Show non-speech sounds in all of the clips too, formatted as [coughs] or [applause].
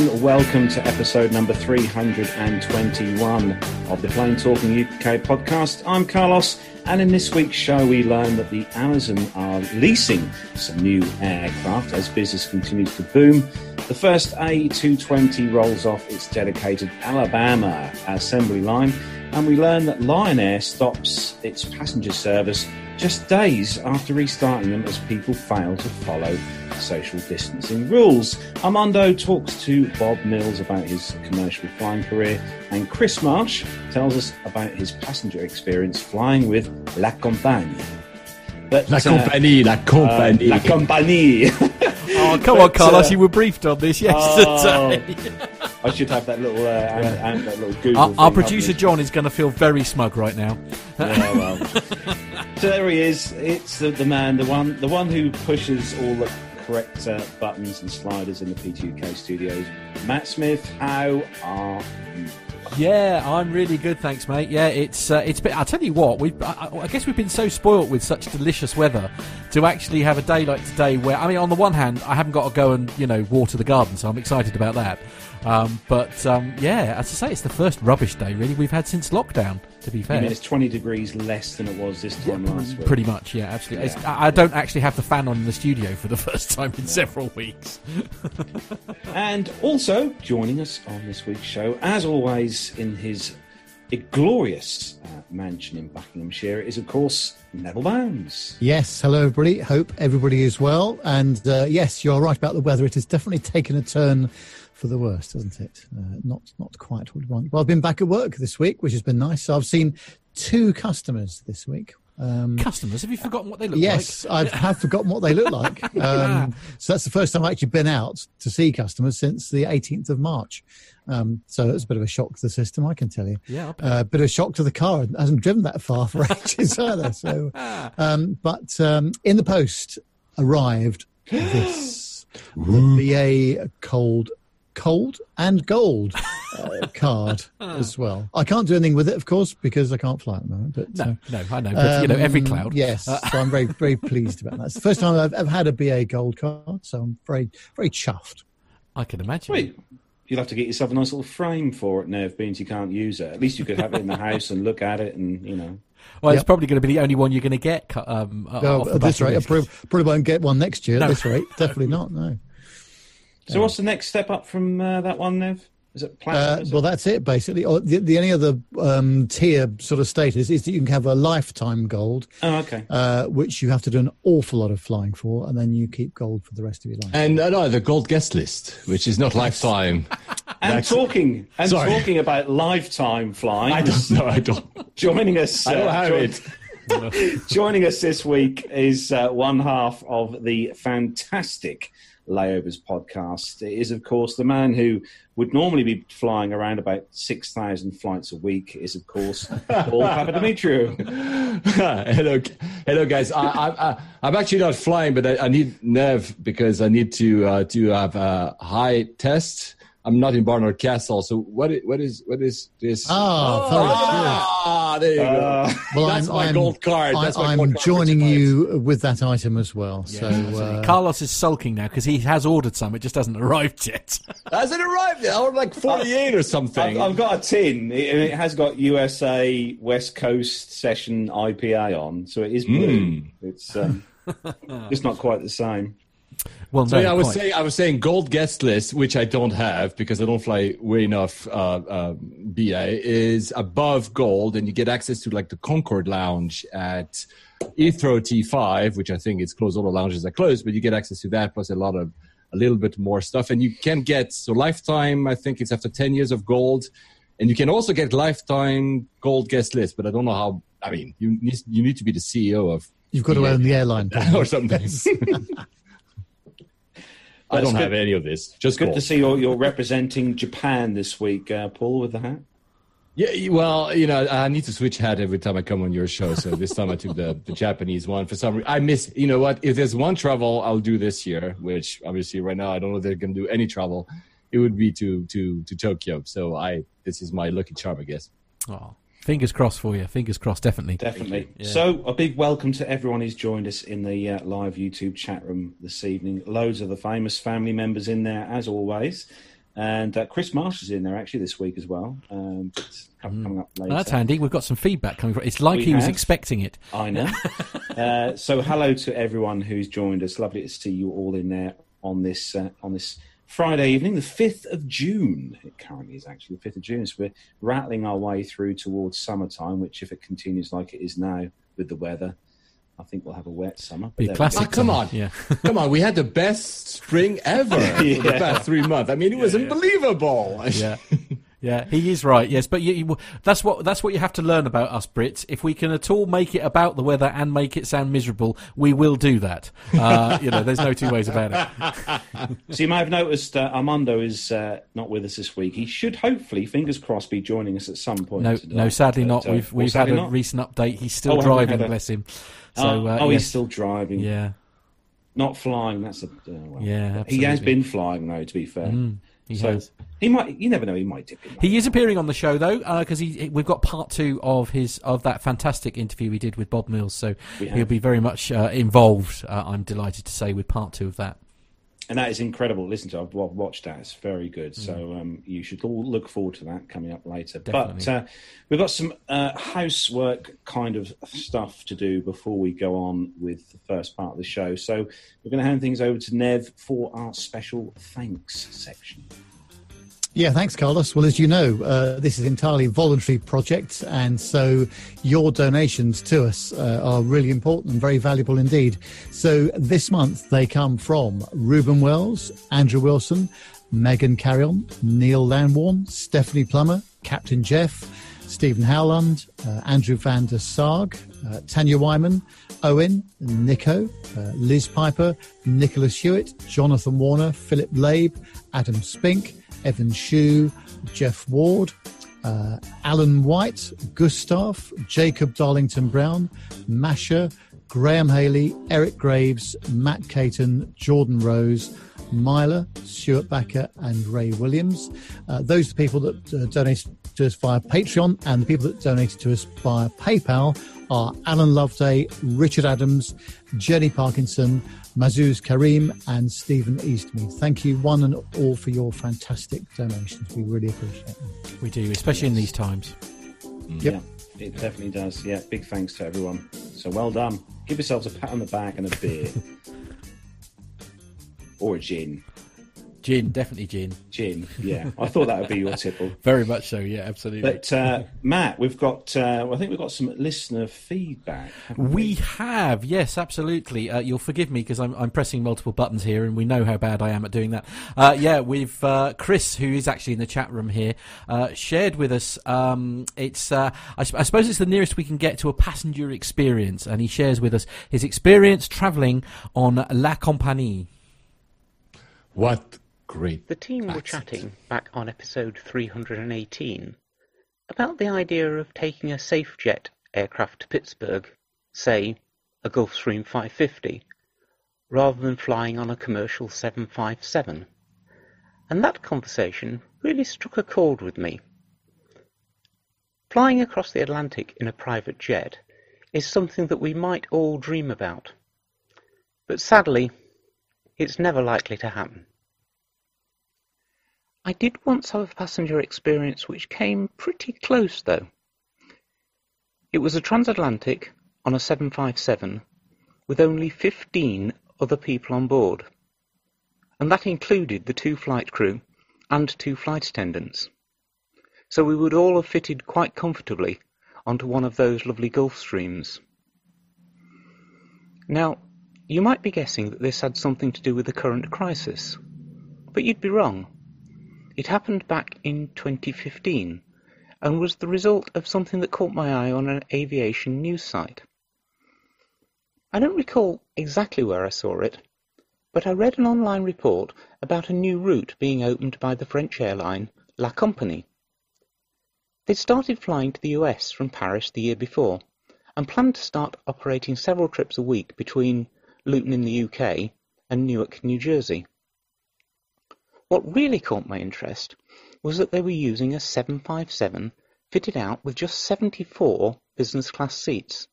And welcome to episode number 321 of the Plane Talking UK podcast. I'm Carlos, and in this week's show, we learn that the Amazon are leasing some new aircraft as business continues to boom. The first A220 rolls off its dedicated Alabama assembly line, and we learn that Lion Air stops its passenger service just days after restarting them as people fail to follow social distancing rules. Armando talks to Bob Mills about his commercial flying career, and Chris Marsh tells us about his passenger experience flying with La Compagnie. But, la compagnie, uh, la compagnie. Uh, la compagnie. oh, come [laughs] but, on, Carlos, uh, you were briefed on this [laughs] yesterday. Oh, I should have that little, uh, yeah. and, that little Google. Our, our producer John is going to feel very smug right now. yeah, well. [laughs] so there he is. It's the, the man, the one, the one who pushes all the correct uh, buttons and sliders in the P2K studios. Matt Smith, how are you? Yeah, I'm really good, thanks, mate. Yeah, it's uh, it's been. I'll tell you what, we I, I, guess we've been so spoilt with such delicious weather to actually have a day like today, where I mean, on the one hand, I haven't got to go and you know water the garden, so I'm excited about that. Um, but um, yeah, as I say, it's the first rubbish day really we've had since lockdown. To be fair, it's 20 degrees less than it was this time yeah, last week. Pretty much, yeah, absolutely. Yeah. I don't actually have the fan on in the studio for the [laughs] first time in yeah. several weeks. [laughs] and also joining us on this week's show, as always, in his glorious uh, mansion in Buckinghamshire is, of course, Neville Bounds. Yes, hello everybody. Hope everybody is well. And uh, yes, you're right about the weather. It has definitely taken a turn for the worst, hasn't it? Uh, not not quite what we want. Well, I've been back at work this week, which has been nice. So I've seen two customers this week. Um, customers? Have you forgotten what they look yes, like? Yes, I have forgotten what they look like. [laughs] Um, so that's the first time I've actually been out to see customers since the 18th of March. Um, so it's a bit of a shock to the system, I can tell you. Yeah, a uh, bit of a shock to the car. It hasn't driven that far for [laughs] ages either. So, [laughs] um, but um, in the post arrived this [gasps] the BA cold cold and gold uh, [laughs] card as well. I can't do anything with it, of course, because I can't fly at the moment. But no, uh, no, I know. But um, you know, every um, cloud. Yes, so I'm very, very pleased about that. It's the first time I've ever had a BA gold card, so I'm very, very chuffed. I can imagine. Wait, you'll have to get yourself a nice little frame for it now if beans you can't use it. At least you could have it in the house and look at it, and you know. Well, yep. it's probably going to be the only one you're going to get. Um, no, at this rate, I probably, probably won't get one next year. No. At this rate, definitely not. No. So, what's the next step up from uh, that one, Nev? Is it platinum? Uh, well, that's it basically. Or the, the only other um, tier sort of status is that you can have a lifetime gold. Oh, okay. Uh, which you have to do an awful lot of flying for, and then you keep gold for the rest of your life. And uh, no, the gold guest list, which is not lifetime. [laughs] and That's... talking and Sorry. talking about lifetime flying. I don't know. I don't. Joining us. I don't uh, have it. [laughs] Joining us this week is uh, one half of the fantastic Layovers podcast is, of course, the man who would normally be flying around about 6,000 flights a week is, of course, [laughs] Paul Papadimitriou. [laughs] hello, hello, guys. I, am actually not flying, but I, I, need nerve because I need to uh, to have a high test I'm not in Barnard Castle. So what is what is what is this? Oh, ah, there you go. Uh, well, That's I'm, my I'm, gold card. That's I, am joining you with that item as well. Yeah, so uh, Carlos is sulking now because he has ordered some. It just hasn't arrived yet. [laughs] has it arrived yet? Or like 48 or something. I've, I've, got a tin. It, it, has got USA West Coast Session IPA on, so it is blue. Mm. It's um, [laughs] it's not quite the same. Well, so no, yeah, I was quite. saying I was saying gold guest list, which I don't have because I don't fly way enough. Uh, uh, BA is above gold, and you get access to like the Concorde Lounge at Heathrow T5, which I think is closed. All the lounges are closed, but you get access to that plus a lot of a little bit more stuff, and you can get so lifetime. I think it's after ten years of gold, and you can also get lifetime gold guest list. But I don't know how. I mean, you need you need to be the CEO of. You've got to own the airline [laughs] or something. [laughs] I don't good. have any of this. Just good to see you're, you're representing Japan this week, uh, Paul, with the hat. Yeah, well, you know, I need to switch hat every time I come on your show. So this time I took the, the Japanese one. For some reason, I miss. You know what? If there's one travel I'll do this year, which obviously right now I don't know if they're going to do any travel, it would be to to to Tokyo. So I this is my lucky charm, I guess. Oh. Fingers crossed for you. Fingers crossed, definitely. Definitely. Yeah. So, a big welcome to everyone who's joined us in the uh, live YouTube chat room this evening. Loads of the famous family members in there, as always. And uh, Chris Marsh is in there actually this week as well. Um, coming up later. that's handy. We've got some feedback coming from. It's like we he have. was expecting it. I know. [laughs] uh, so, hello to everyone who's joined us. Lovely to see you all in there on this uh, on this Friday evening, the 5th of June. It currently is actually the 5th of June. So we're rattling our way through towards summertime, which, if it continues like it is now with the weather, I think we'll have a wet summer. Be classic. Oh, come on, yeah, [laughs] come on. We had the best spring ever yeah. [laughs] for the past three months. I mean, it was yeah, unbelievable. Yeah. [laughs] Yeah, he is right. Yes, but you, you, that's what that's what you have to learn about us Brits. If we can at all make it about the weather and make it sound miserable, we will do that. Uh, you know, there's no two ways about it. [laughs] so you might have noticed uh, Armando is uh, not with us this week. He should hopefully, fingers crossed, be joining us at some point. No, today. no, sadly not. Uh, we've we've had a not? recent update. He's still oh, driving. A... Bless him. So, uh, oh, yes. he's still driving. Yeah. Not flying. That's a uh, well, yeah. Absolutely. He has been flying though. To be fair. Mm. He so has. He might. You never know. He might dip in. He is appearing on the show though, because uh, he we've got part two of his of that fantastic interview he did with Bob Mills. So he'll be very much uh, involved. Uh, I'm delighted to say with part two of that. And that is incredible. Listen to, I've watched that. It's very good. Mm. So um, you should all look forward to that coming up later. Definitely. But uh, we've got some uh, housework kind of stuff to do before we go on with the first part of the show. So we're going to hand things over to Nev for our special thanks section. Yeah, thanks, Carlos. Well, as you know, uh, this is entirely voluntary project, and so your donations to us uh, are really important and very valuable indeed. So this month they come from Ruben Wells, Andrew Wilson, Megan Carrion, Neil Lanwarn, Stephanie Plummer, Captain Jeff, Stephen Howland, uh, Andrew van der Sarg, uh, Tanya Wyman, Owen, Nico, uh, Liz Piper, Nicholas Hewitt, Jonathan Warner, Philip Labe, Adam Spink, Evan Shue, Jeff Ward, uh, Alan White, Gustav, Jacob Darlington Brown, Masha, Graham Haley, Eric Graves, Matt Caton, Jordan Rose, Myla, Stuart Backer, and Ray Williams. Uh, those are the people that uh, donated to us via Patreon, and the people that donated to us via PayPal are Alan Loveday, Richard Adams, Jenny Parkinson, Mazuz Karim, and Stephen Eastmead. Thank you, one and all, for your fantastic donations. We really appreciate them. We do, especially yes. in these times. Mm. Yep. Yeah, it definitely does. Yeah, big thanks to everyone. So well done. Give yourselves a pat on the back and a beer. [laughs] or a gin. Gin, definitely gin. Gin, yeah. I thought that would be your tipple. [laughs] Very much so, yeah, absolutely. But uh, Matt, we've got, uh, I think we've got some listener feedback. We? we? have, yes, absolutely. Uh, you'll forgive me because I'm, I'm, pressing multiple buttons here, and we know how bad I am at doing that. Uh, yeah, we've uh, Chris, who is actually in the chat room here, uh, shared with us. Um, it's, I, I suppose, it's the nearest we can get to a passenger experience, and he shares with us his experience travelling on La Compagnie. What Great. The team were chatting back on episode 318 about the idea of taking a safe jet aircraft to Pittsburgh, say a Gulfstream 550, rather than flying on a commercial 757. And that conversation really struck a chord with me. Flying across the Atlantic in a private jet is something that we might all dream about. But sadly, it's never likely to happen. I did once have a passenger experience which came pretty close, though. It was a transatlantic on a 757 with only 15 other people on board, and that included the two flight crew and two flight attendants. So we would all have fitted quite comfortably onto one of those lovely Gulfstreams. Now, you might be guessing that this had something to do with the current crisis, but you'd be wrong. It happened back in 2015 and was the result of something that caught my eye on an aviation news site. I don't recall exactly where I saw it, but I read an online report about a new route being opened by the French airline La Compagnie. They'd started flying to the US from Paris the year before and planned to start operating several trips a week between Luton in the UK and Newark, New Jersey. What really caught my interest was that they were using a 757 fitted out with just 74 business class seats.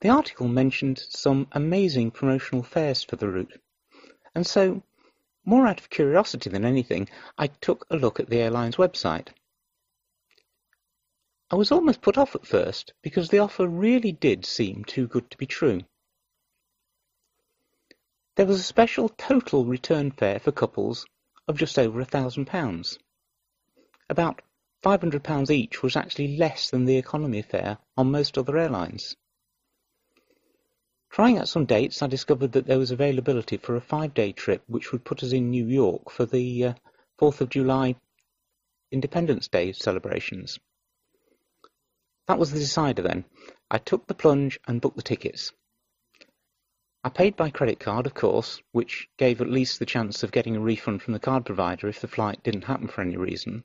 The article mentioned some amazing promotional fares for the route, and so, more out of curiosity than anything, I took a look at the airline's website. I was almost put off at first because the offer really did seem too good to be true. There was a special total return fare for couples of just over a thousand pounds. About £500 each was actually less than the economy fare on most other airlines. Trying out some dates, I discovered that there was availability for a five-day trip which would put us in New York for the uh, 4th of July Independence Day celebrations. That was the decider then. I took the plunge and booked the tickets. I paid by credit card, of course, which gave at least the chance of getting a refund from the card provider if the flight didn't happen for any reason.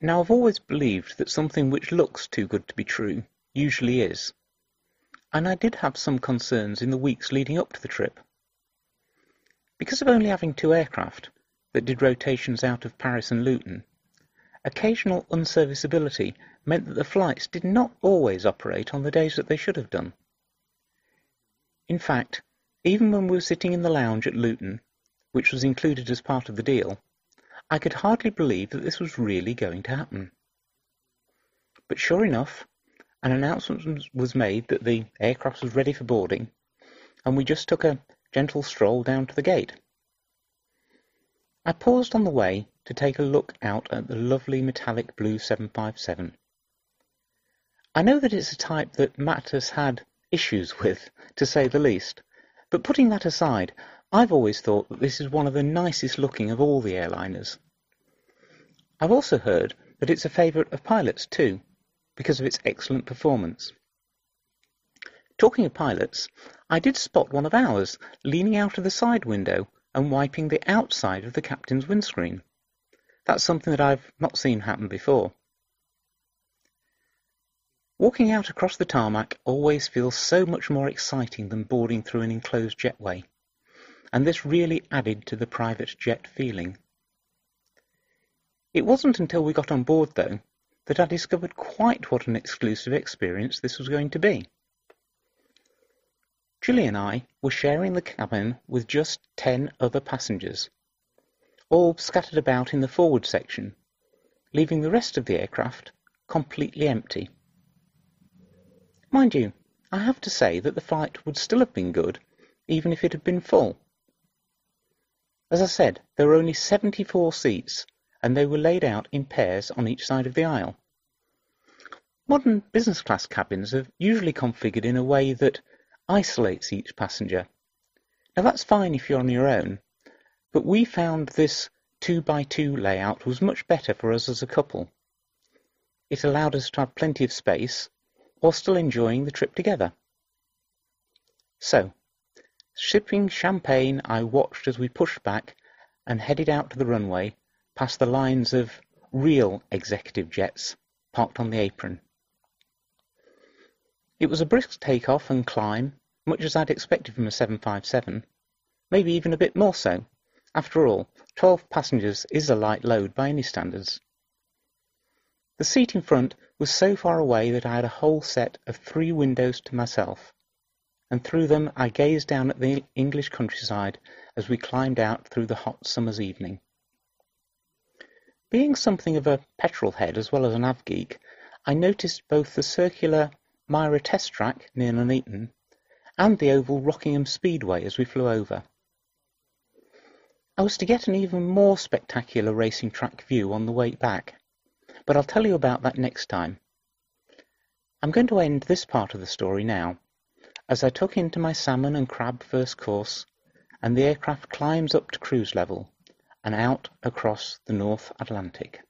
Now, I've always believed that something which looks too good to be true usually is and I did have some concerns in the weeks leading up to the trip. Because of only having two aircraft that did rotations out of Paris and Luton, occasional unserviceability meant that the flights did not always operate on the days that they should have done. In fact, even when we were sitting in the lounge at Luton, which was included as part of the deal, I could hardly believe that this was really going to happen. But sure enough, an announcement was made that the aircraft was ready for boarding, and we just took a gentle stroll down to the gate. I paused on the way to take a look out at the lovely metallic blue 757. I know that it's a type that Matt has had issues with, to say the least, but putting that aside, I've always thought that this is one of the nicest looking of all the airliners. I've also heard that it's a favourite of pilots too, because of its excellent performance. Talking of pilots, I did spot one of ours leaning out of the side window and wiping the outside of the captain's windscreen. That's something that I've not seen happen before. Walking out across the tarmac always feels so much more exciting than boarding through an enclosed jetway, and this really added to the private jet feeling. It wasn't until we got on board, though, that I discovered quite what an exclusive experience this was going to be. Julie and I were sharing the cabin with just ten other passengers, all scattered about in the forward section, leaving the rest of the aircraft completely empty. Mind you, I have to say that the flight would still have been good even if it had been full. As I said, there were only 74 seats and they were laid out in pairs on each side of the aisle. Modern business class cabins are usually configured in a way that isolates each passenger. Now that's fine if you're on your own, but we found this 2 by 2 layout was much better for us as a couple. It allowed us to have plenty of space while still enjoying the trip together. So, sipping champagne, I watched as we pushed back and headed out to the runway past the lines of real executive jets parked on the apron. It was a brisk take-off and climb, much as I'd expected from a 757, maybe even a bit more so. After all, 12 passengers is a light load by any standards. The seat in front was so far away that I had a whole set of three windows to myself, and through them I gazed down at the English countryside as we climbed out through the hot summer's evening. Being something of a petrol head as well as an av geek, I noticed both the circular MIRA Test Track near Nuneaton and the oval Rockingham Speedway as we flew over. I was to get an even more spectacular racing track view on the way back, but I'll tell you about that next time. I'm going to end this part of the story now, as I tuck into my salmon and crab first course, and the aircraft climbs up to cruise level and out across the North Atlantic.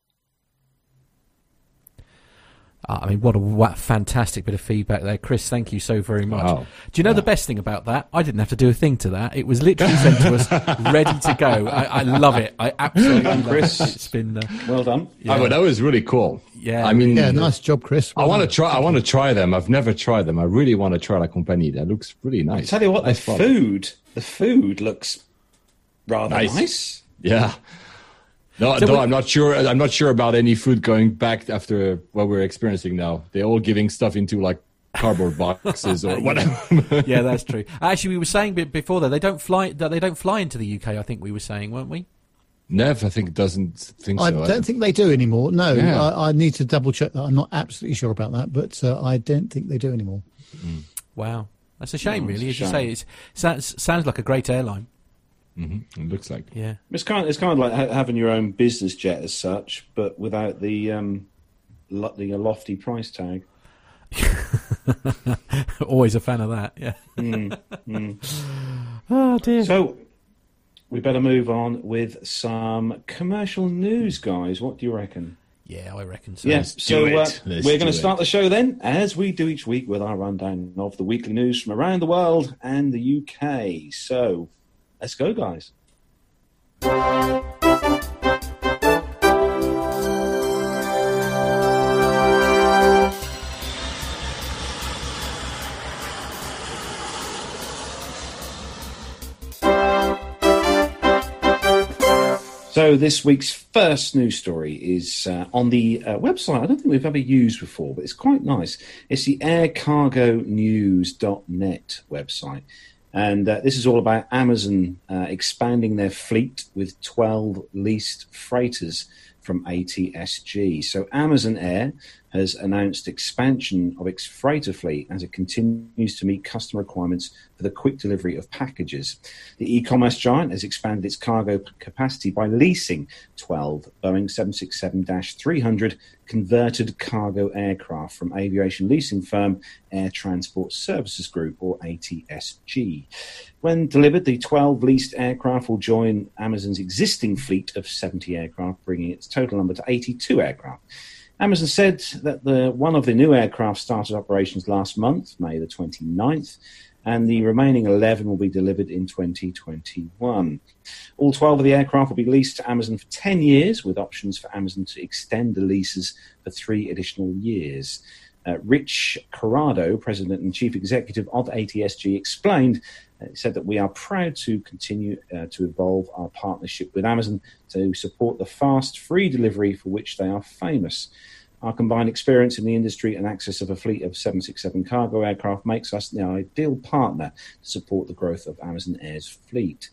Uh, I mean, what a what fantastic bit of feedback there, Chris. Thank you so very much. Wow. Do you know yeah. the best thing about that? I didn't have to do a thing to that. It was literally sent to us, [laughs] ready to go. I, I, love it. I absolutely love Chris. It. It's been uh, well done. Yeah. Oh, that was really cool. Yeah, I mean, yeah, nice job, Chris. Well I want to try. I want to try them. I've never tried them. I really want to try La Compagnie. That looks really nice. I tell you what, nice the food, the food looks rather nice. nice. Yeah. No, so no, we, I'm not sure. I'm not sure about any food going back after what we're experiencing now. They're all giving stuff into like cardboard [laughs] boxes or whatever. [laughs] yeah, that's true. Actually, we were saying before that they don't fly. That they don't fly into the UK. I think we were saying, weren't we? Nev, I think doesn't think I so. I don't think they do anymore. No, yeah. I, I, need to double check that. I'm not absolutely sure about that, but uh, I don't think they do anymore. Mm. Wow, that's a shame, no, really. As you say, it sounds sounds like a great airline. Mm-hmm. It looks like yeah. It's kind of, it's kind of like ha- having your own business jet as such, but without the um, lo- the lofty price tag. [laughs] Always a fan of that. Yeah. Mm, mm. oh [laughs] dear. So we better move on with some commercial news, guys. What do you reckon? Yeah, I reckon so. Yes, so uh, we're going to start the show then, as we do each week, with our rundown of the weekly news from around the world and the UK. So Let's go, guys. So this week's first news story is uh, on the uh, website. I don't think we've ever used before, but it's quite nice. It's the aircargonews.net website. And uh, this is all about Amazon uh, expanding their fleet with 12 leased freighters from ATSG. So Amazon Air has announced expansion of its freighter fleet as it continues to meet customer requirements for the quick delivery of packages. The e-commerce giant has expanded its cargo capacity by leasing 12 Boeing 767-300 converted cargo aircraft from aviation leasing firm Air Transport Services Group or ATSG. When delivered, the 12 leased aircraft will join Amazon's existing fleet of 70 aircraft, bringing its total number to 82 aircraft. Amazon said that the one of the new aircraft started operations last month, May the 29th, and the remaining 11 will be delivered in 2021. All 12 of the aircraft will be leased to Amazon for 10 years, with options for Amazon to extend the leases for three additional years. Uh, Rich Corrado, President and Chief Executive of ATSG, explained uh, he said that we are proud to continue uh, to evolve our partnership with Amazon to support the fast, free delivery for which they are famous. Our combined experience in the industry and access of a fleet of 767 cargo aircraft makes us the ideal partner to support the growth of Amazon Air's fleet.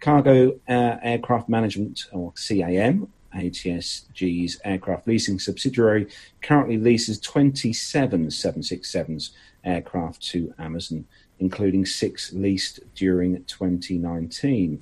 Cargo uh, Aircraft Management, or CAM, ATSG's aircraft leasing subsidiary, currently leases 27 767s aircraft to Amazon including six leased during 2019.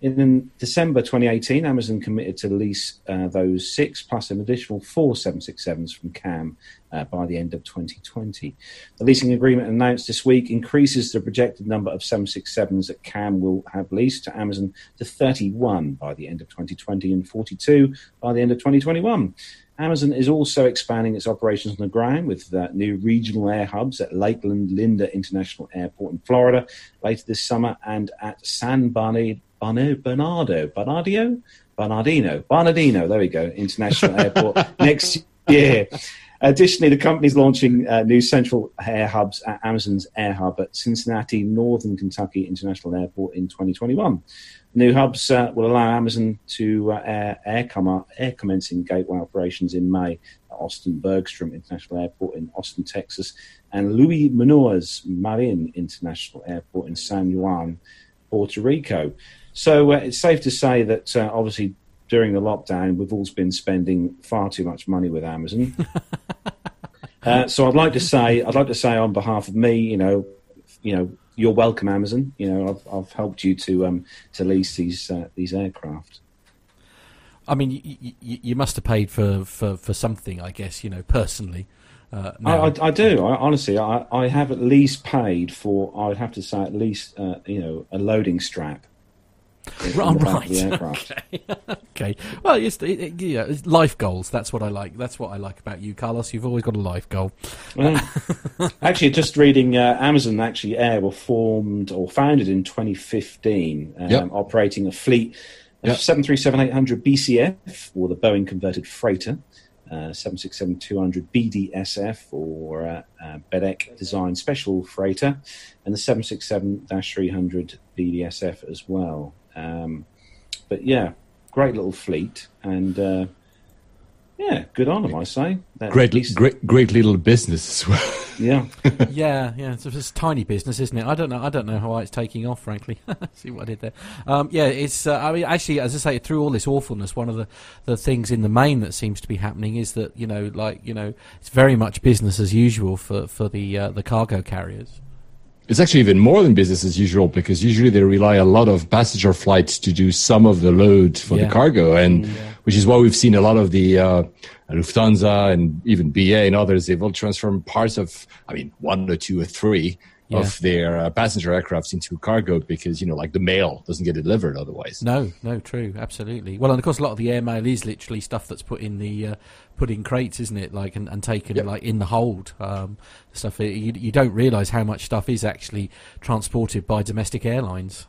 In December 2018, Amazon committed to lease uh, those six plus an additional four 767s from CAM uh, by the end of 2020. The leasing agreement announced this week increases the projected number of 767s that CAM will have leased to Amazon to 31 by the end of 2020 and 42 by the end of 2021. Amazon is also expanding its operations on the ground with uh, new regional air hubs at Lakeland Linder International Airport in Florida later this summer and at San Bernardino, Bernardo, Bernardino, Bernardino, Bernardino, there we go, International Airport [laughs] next year. Additionally, the company is launching uh, new central air hubs at Amazon's Air Hub at Cincinnati, Northern Kentucky International Airport in 2021. New hubs uh, will allow Amazon to uh, air, air, com- air commencing gateway operations in May at Austin Bergstrom International Airport in Austin, Texas, and Luis Munoz Marin International Airport in San Juan, Puerto Rico. So uh, it's safe to say that uh, obviously during the lockdown, we've all been spending far too much money with Amazon. [laughs] Uh, so I'd like to say, I'd like to say on behalf of me, you know, you know, you're welcome, Amazon. You know, I've, I've helped you to um, to lease these uh, these aircraft. I mean, you, you, you, must have paid for, for, for something, I guess. You know, personally. Uh, I, I, I, do. I, honestly, I, I have at least paid for. I would have to say at least uh, you know a loading strap Right, right. Okay. [laughs] okay. Well, it's, it, yeah, it's life goals. That's what I like. That's what I like about you, Carlos. You've always got a life goal. [laughs] actually, just reading uh, Amazon. Actually, Air were formed or founded in 2015, um, yep. operating a fleet of yep. 737-800 BCF or the Boeing converted freighter. Uh, 767-200 BDSF or uh, uh, Bedek Design Special Freighter, and the 767-300 BDSF as well. Um, but yeah, great little fleet, and uh, yeah, good on them, I say. That great, least... great, great little business as well. Yeah, [laughs] yeah, yeah. It's, it's a tiny business, isn't it? I don't know. I don't know how it's taking off, frankly. [laughs] See what I did there. Um, yeah, it's. Uh, I mean, actually, as I say, through all this awfulness, one of the, the things in the main that seems to be happening is that you know, like you know, it's very much business as usual for for the uh, the cargo carriers. It's actually even more than business as usual because usually they rely a lot of passenger flights to do some of the load for yeah. the cargo, and yeah. which is why we've seen a lot of the uh, Lufthansa and even BA and others. They've all transformed parts of, I mean, one or two or three yeah. of their uh, passenger aircrafts into cargo because you know like the mail doesn't get delivered otherwise. No no true absolutely. Well and of course a lot of the airmail is literally stuff that's put in the uh, put in crates isn't it? Like and, and taken yep. like in the hold um, stuff. You, you don't realize how much stuff is actually transported by domestic airlines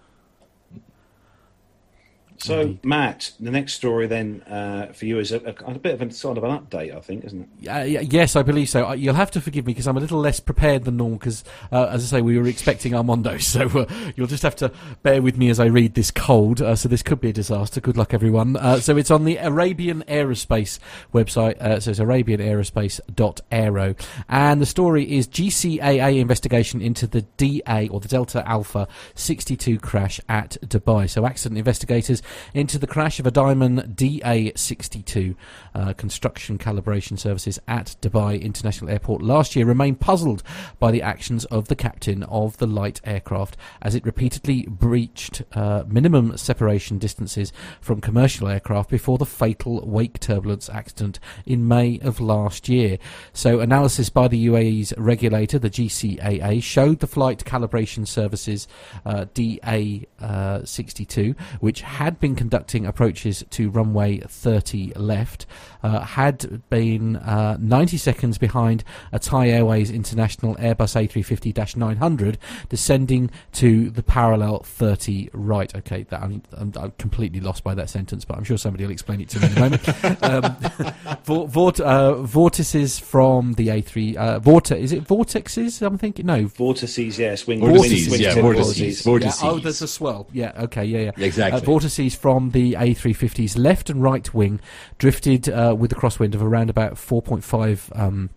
so, Indeed. Matt, the next story then uh, for you is a, a, a, bit of a sort of an update, I think, isn't it? Uh, yes, I believe so. You'll have to forgive me because I'm a little less prepared than normal. Because, uh, as I say, we were expecting Armando, [laughs] so uh, you'll just have to bear with me as I read this cold. Uh, so this could be a disaster. Good luck, everyone. Uh, so it's on the Arabian Aerospace website. so it's Arabian arabianaerospace.aero, and the story is GCAA investigation into the DA or the Delta Alpha 62 crash at Dubai. So accident investigators into the crash of a Diamond DA62 uh, construction calibration services at Dubai International Airport last year remain puzzled by the actions of the captain of the light aircraft as it repeatedly breached uh, minimum separation distances from commercial aircraft before the fatal wake turbulence accident in May of last year. So, analysis by the UAE's regulator, the GCAA, showed the flight calibration services uh, DA62, uh, which had been conducting approaches to runway 30 left, uh, had been uh, 90 seconds behind a Thai Airways International Airbus A350 900, descending to the parallel 30 right. Okay, that, I'm, I'm, I'm, completely lost by that sentence, but I'm sure somebody will explain it to me in a moment. [laughs] um, vort, uh, vortices from the A3. Uh, vortex, is it vortexes? I'm thinking? No. Vortices, yes. Wing, vortices, wing, yeah, vortices. vortices. Yeah, oh, there's a swell. Yeah, okay, yeah, yeah. Exactly. Uh, vortices from the A350's left and right wing drifted uh, with a crosswind of around about 4.5. Um,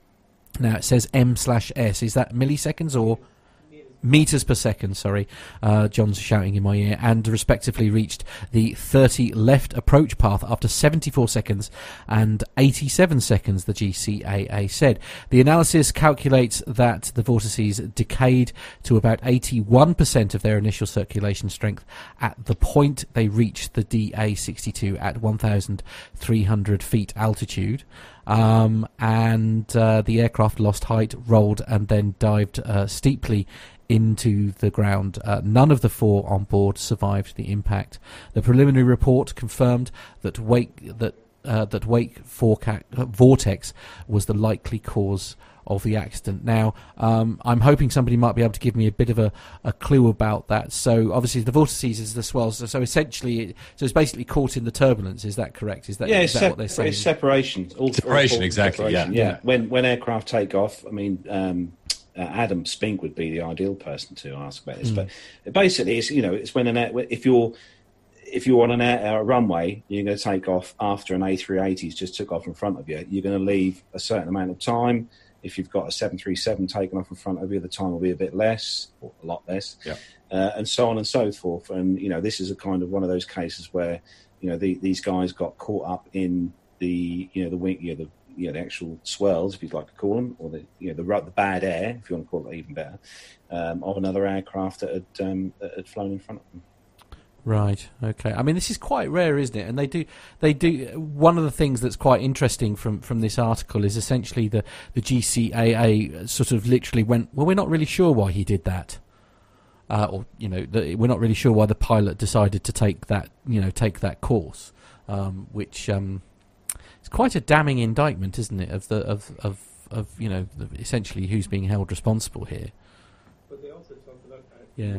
now it says M slash S. Is that milliseconds or meters per second, sorry, uh, John's shouting in my ear, and respectively reached the 30 left approach path after 74 seconds and 87 seconds, the GCAA said. The analysis calculates that the vortices decayed to about 81% of their initial circulation strength at the point they reached the DA62 at 1,300 feet altitude. Um, and uh, the aircraft lost height, rolled, and then dived uh, steeply into the ground. Uh, none of the four on board survived the impact. The preliminary report confirmed that wake that uh, that wake foreca- uh, vortex was the likely cause of the accident. Now, um, I'm hoping somebody might be able to give me a bit of a, a clue about that. So, obviously, the vortices is the swells. So, so essentially, it, so it's basically caught in the turbulence. Is that correct? Is that, yeah, is that sep- what they're saying? It's separation. All, separation, all exactly. Separation. Yeah. yeah. When when aircraft take off, I mean. Um, uh, Adam Spink would be the ideal person to ask about this. Mm. But basically, it's you know, it's when an air, if you're if you're on an air, a runway, you're going to take off after an A380's just took off in front of you. You're going to leave a certain amount of time. If you've got a 737 taken off in front of you, the time will be a bit less, or a lot less, yeah. uh, and so on and so forth. And you know, this is a kind of one of those cases where you know the, these guys got caught up in the you know the wing, you know, the you know the actual swirls, if you'd like to call them, or the you know the the bad air, if you want to call it even better, um, of another aircraft that had um, that had flown in front of them. Right. Okay. I mean, this is quite rare, isn't it? And they do, they do. One of the things that's quite interesting from, from this article is essentially the the GCAA sort of literally went, well, we're not really sure why he did that, uh, or you know, the, we're not really sure why the pilot decided to take that, you know, take that course, um, which um, it's quite a damning indictment, isn't it, of the of of, of you know the, essentially who's being held responsible here. But they also talk about yeah.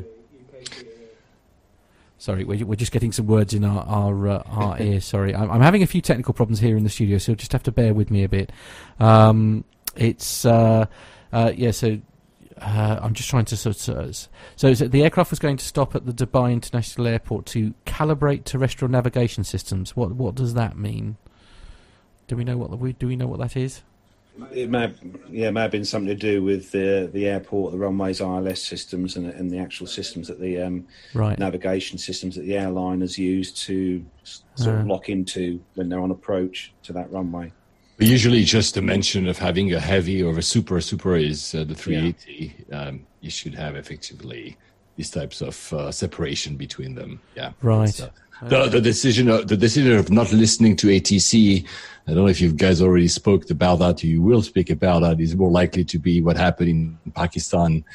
Sorry, we're, we're just getting some words in our our, uh, our ear. [laughs] Sorry, I'm, I'm, having a few technical problems here in the studio, so you'll just have to bear with me a bit. Um, it's uh, uh, yeah, so uh, I'm just trying to sort of. So the aircraft was going to stop at the Dubai International Airport to calibrate terrestrial navigation systems. What what does that mean? Do we know what the, do we know what that is? It may, have, yeah, it may have been something to do with the the airport, the runways, ILS systems, and, and the actual systems that the um, right. navigation systems that the airline has used to sort uh. of lock into when they're on approach to that runway. Usually, just a mention of having a heavy or a super. Super is uh, the 380. Yeah. Um, you should have effectively these types of uh, separation between them. Yeah, right. Uh, the, the decision of, the decision of not listening to ATC. I don't know if you guys already spoke about that. You will speak about that. Is more likely to be what happened in Pakistan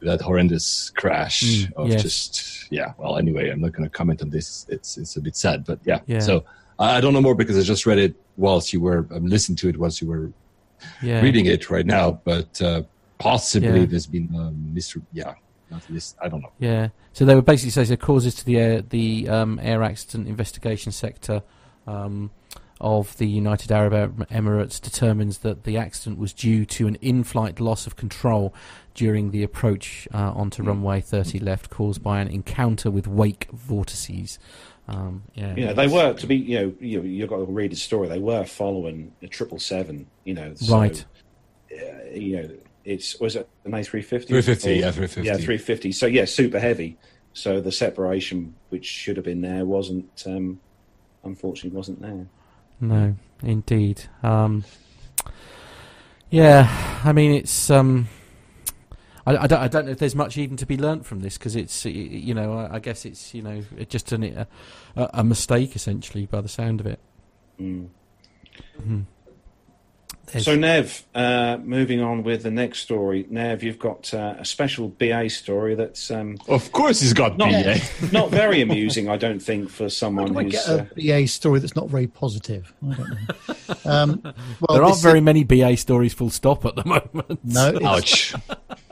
with that horrendous crash mm, of yes. just yeah. Well, anyway, I'm not going to comment on this. It's it's a bit sad, but yeah. yeah. So I don't know more because I just read it whilst you were um, listening to it whilst you were yeah. reading it right now. But uh, possibly yeah. there's been a Mr. Yeah. I don't know. Yeah. So they were basically saying the causes to the air the um, air accident investigation sector. Um, of the United Arab Emirates determines that the accident was due to an in-flight loss of control during the approach uh, onto mm. runway 30 left, caused by an encounter with wake vortices. Um, yeah, you know, they were to be. You know, you you've got to read the story. They were following a triple seven. You know, so, right? Uh, you know, it's was it an A three fifty? Three fifty, yeah, three fifty. Yeah, three fifty. So yeah, super heavy. So the separation, which should have been there, wasn't. Um, unfortunately, wasn't there. No, indeed. Um, yeah, I mean it's. Um, I, I, don't, I don't know if there's much even to be learnt from this because it's you know I, I, guess it's you know just an, a, a mistake essentially by the sound of it. Mm. Mm-hmm. So, Nev, uh, moving on with the next story. Nev, you've got uh, a special BA story that's. Um, of course, he's got not, BA. [laughs] not very amusing, I don't think, for someone who's. get a uh, BA story that's not very positive? I don't know. [laughs] um, well, there aren't very is... many BA stories full stop at the moment. No. [laughs] Ouch.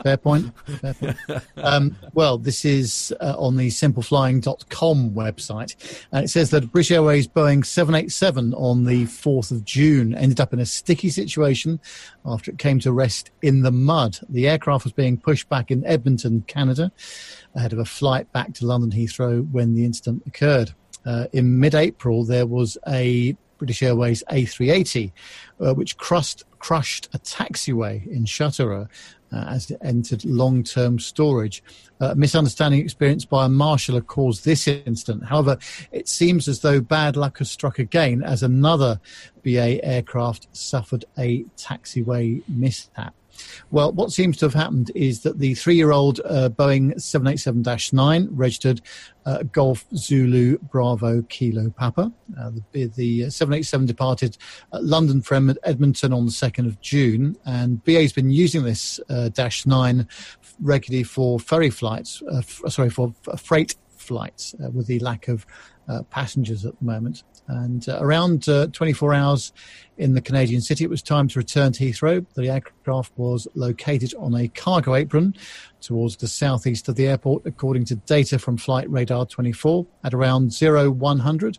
Fair point. Fair point. Um, well, this is uh, on the simpleflying.com website. And it says that British Airways Boeing 787 on the 4th of June ended up in a sticky situation after it came to rest in the mud. The aircraft was being pushed back in Edmonton, Canada, ahead of a flight back to London Heathrow when the incident occurred. Uh, in mid April, there was a British Airways A380, uh, which crushed, crushed a taxiway in Châteauroux uh, as it entered long term storage. Uh, misunderstanding experienced by a marshaller caused this incident. However, it seems as though bad luck has struck again as another BA aircraft suffered a taxiway mishap. Well, what seems to have happened is that the three year old uh, Boeing 787 9 registered uh, Golf Zulu Bravo Kilo Papa. Uh, the, the, 787 departed London from Edmonton on the 2nd of June, and BA has been using this uh, Dash 9 regularly for ferry flights, uh, f- sorry, for f- freight flights uh, with the lack of passengers at the moment. And uh, around uh, 24 hours in the Canadian city, it was time to return to Heathrow. The aircraft was located on a cargo apron towards the southeast of the airport, according to data from Flight Radar 24. At around 0100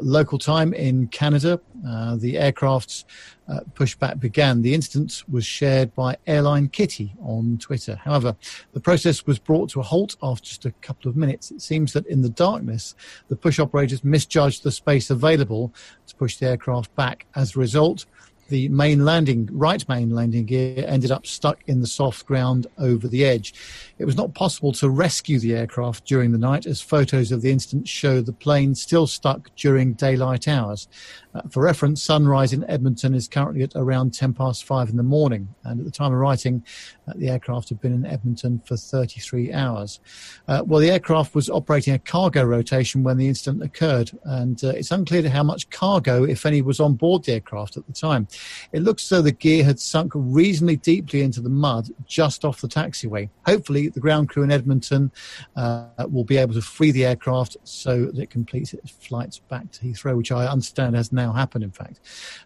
local time in Canada, uh, the aircraft's uh, pushback began. The incident was shared by Airline Kitty on Twitter. However, the process was brought to a halt after just a couple of minutes. It seems that in the darkness, the push operators misjudged the space available to push the aircraft back. As a result, the main landing, right main landing gear ended up stuck in the soft ground over the edge. It was not possible to rescue the aircraft during the night, as photos of the incident show the plane still stuck during daylight hours. Uh, for reference, sunrise in Edmonton is currently at around 10 past 5 in the morning, and at the time of writing, uh, the aircraft had been in Edmonton for 33 hours. Uh, well, the aircraft was operating a cargo rotation when the incident occurred, and uh, it's unclear how much cargo, if any, was on board the aircraft at the time. It looks as though the gear had sunk reasonably deeply into the mud just off the taxiway. Hopefully, the ground crew in Edmonton uh, will be able to free the aircraft so that it completes its flights back to Heathrow, which I understand has now happened, in fact.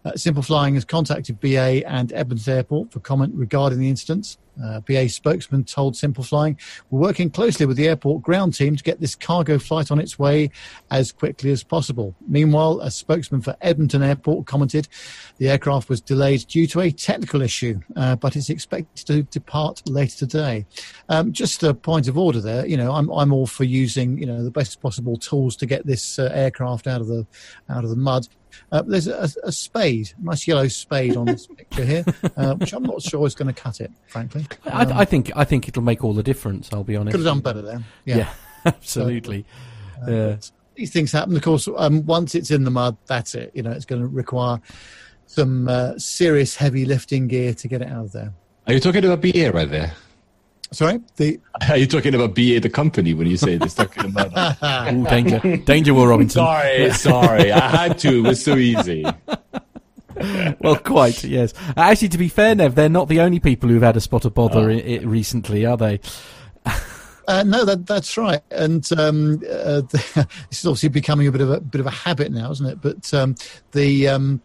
Uh, Simple Flying has contacted BA and Edmonton Airport for comment regarding the incidents. Uh, BA spokesman told Simple Flying, We're working closely with the airport ground team to get this cargo flight on its way as quickly as possible. Meanwhile, a spokesman for Edmonton Airport commented the aircraft was delayed due to a technical issue, uh, but it's expected to depart later today. Um, just a point of order there, you know, I'm, I'm all for using, you know, the best possible tools to get this uh, aircraft out of the out of the mud. Uh, there's a, a, spade, a nice yellow spade on this picture here, uh, which I'm not sure is going to cut it, frankly. Um, I, I, think I think it'll make all the difference. I'll be honest. Could have done better there. Yeah, yeah [laughs] absolutely. So, uh, yeah. These things happen. Of course, um, once it's in the mud, that's it. You know, it's going to require some uh, serious heavy lifting gear to get it out of there. Are you talking about BA right there? Sorry, the [laughs] are you talking about BA the company when you say they're stuck in? [laughs] Ooh, danger, danger, Will Robinson. Sorry, sorry, I had to. It was so easy. [laughs] well, quite yes. Actually, to be fair, Nev, they're not the only people who've had a spot of bother oh. recently, are they? Uh, no, that, that's right, and um, uh, [laughs] this is obviously becoming a bit of a bit of a habit now, isn't it? But um, the um,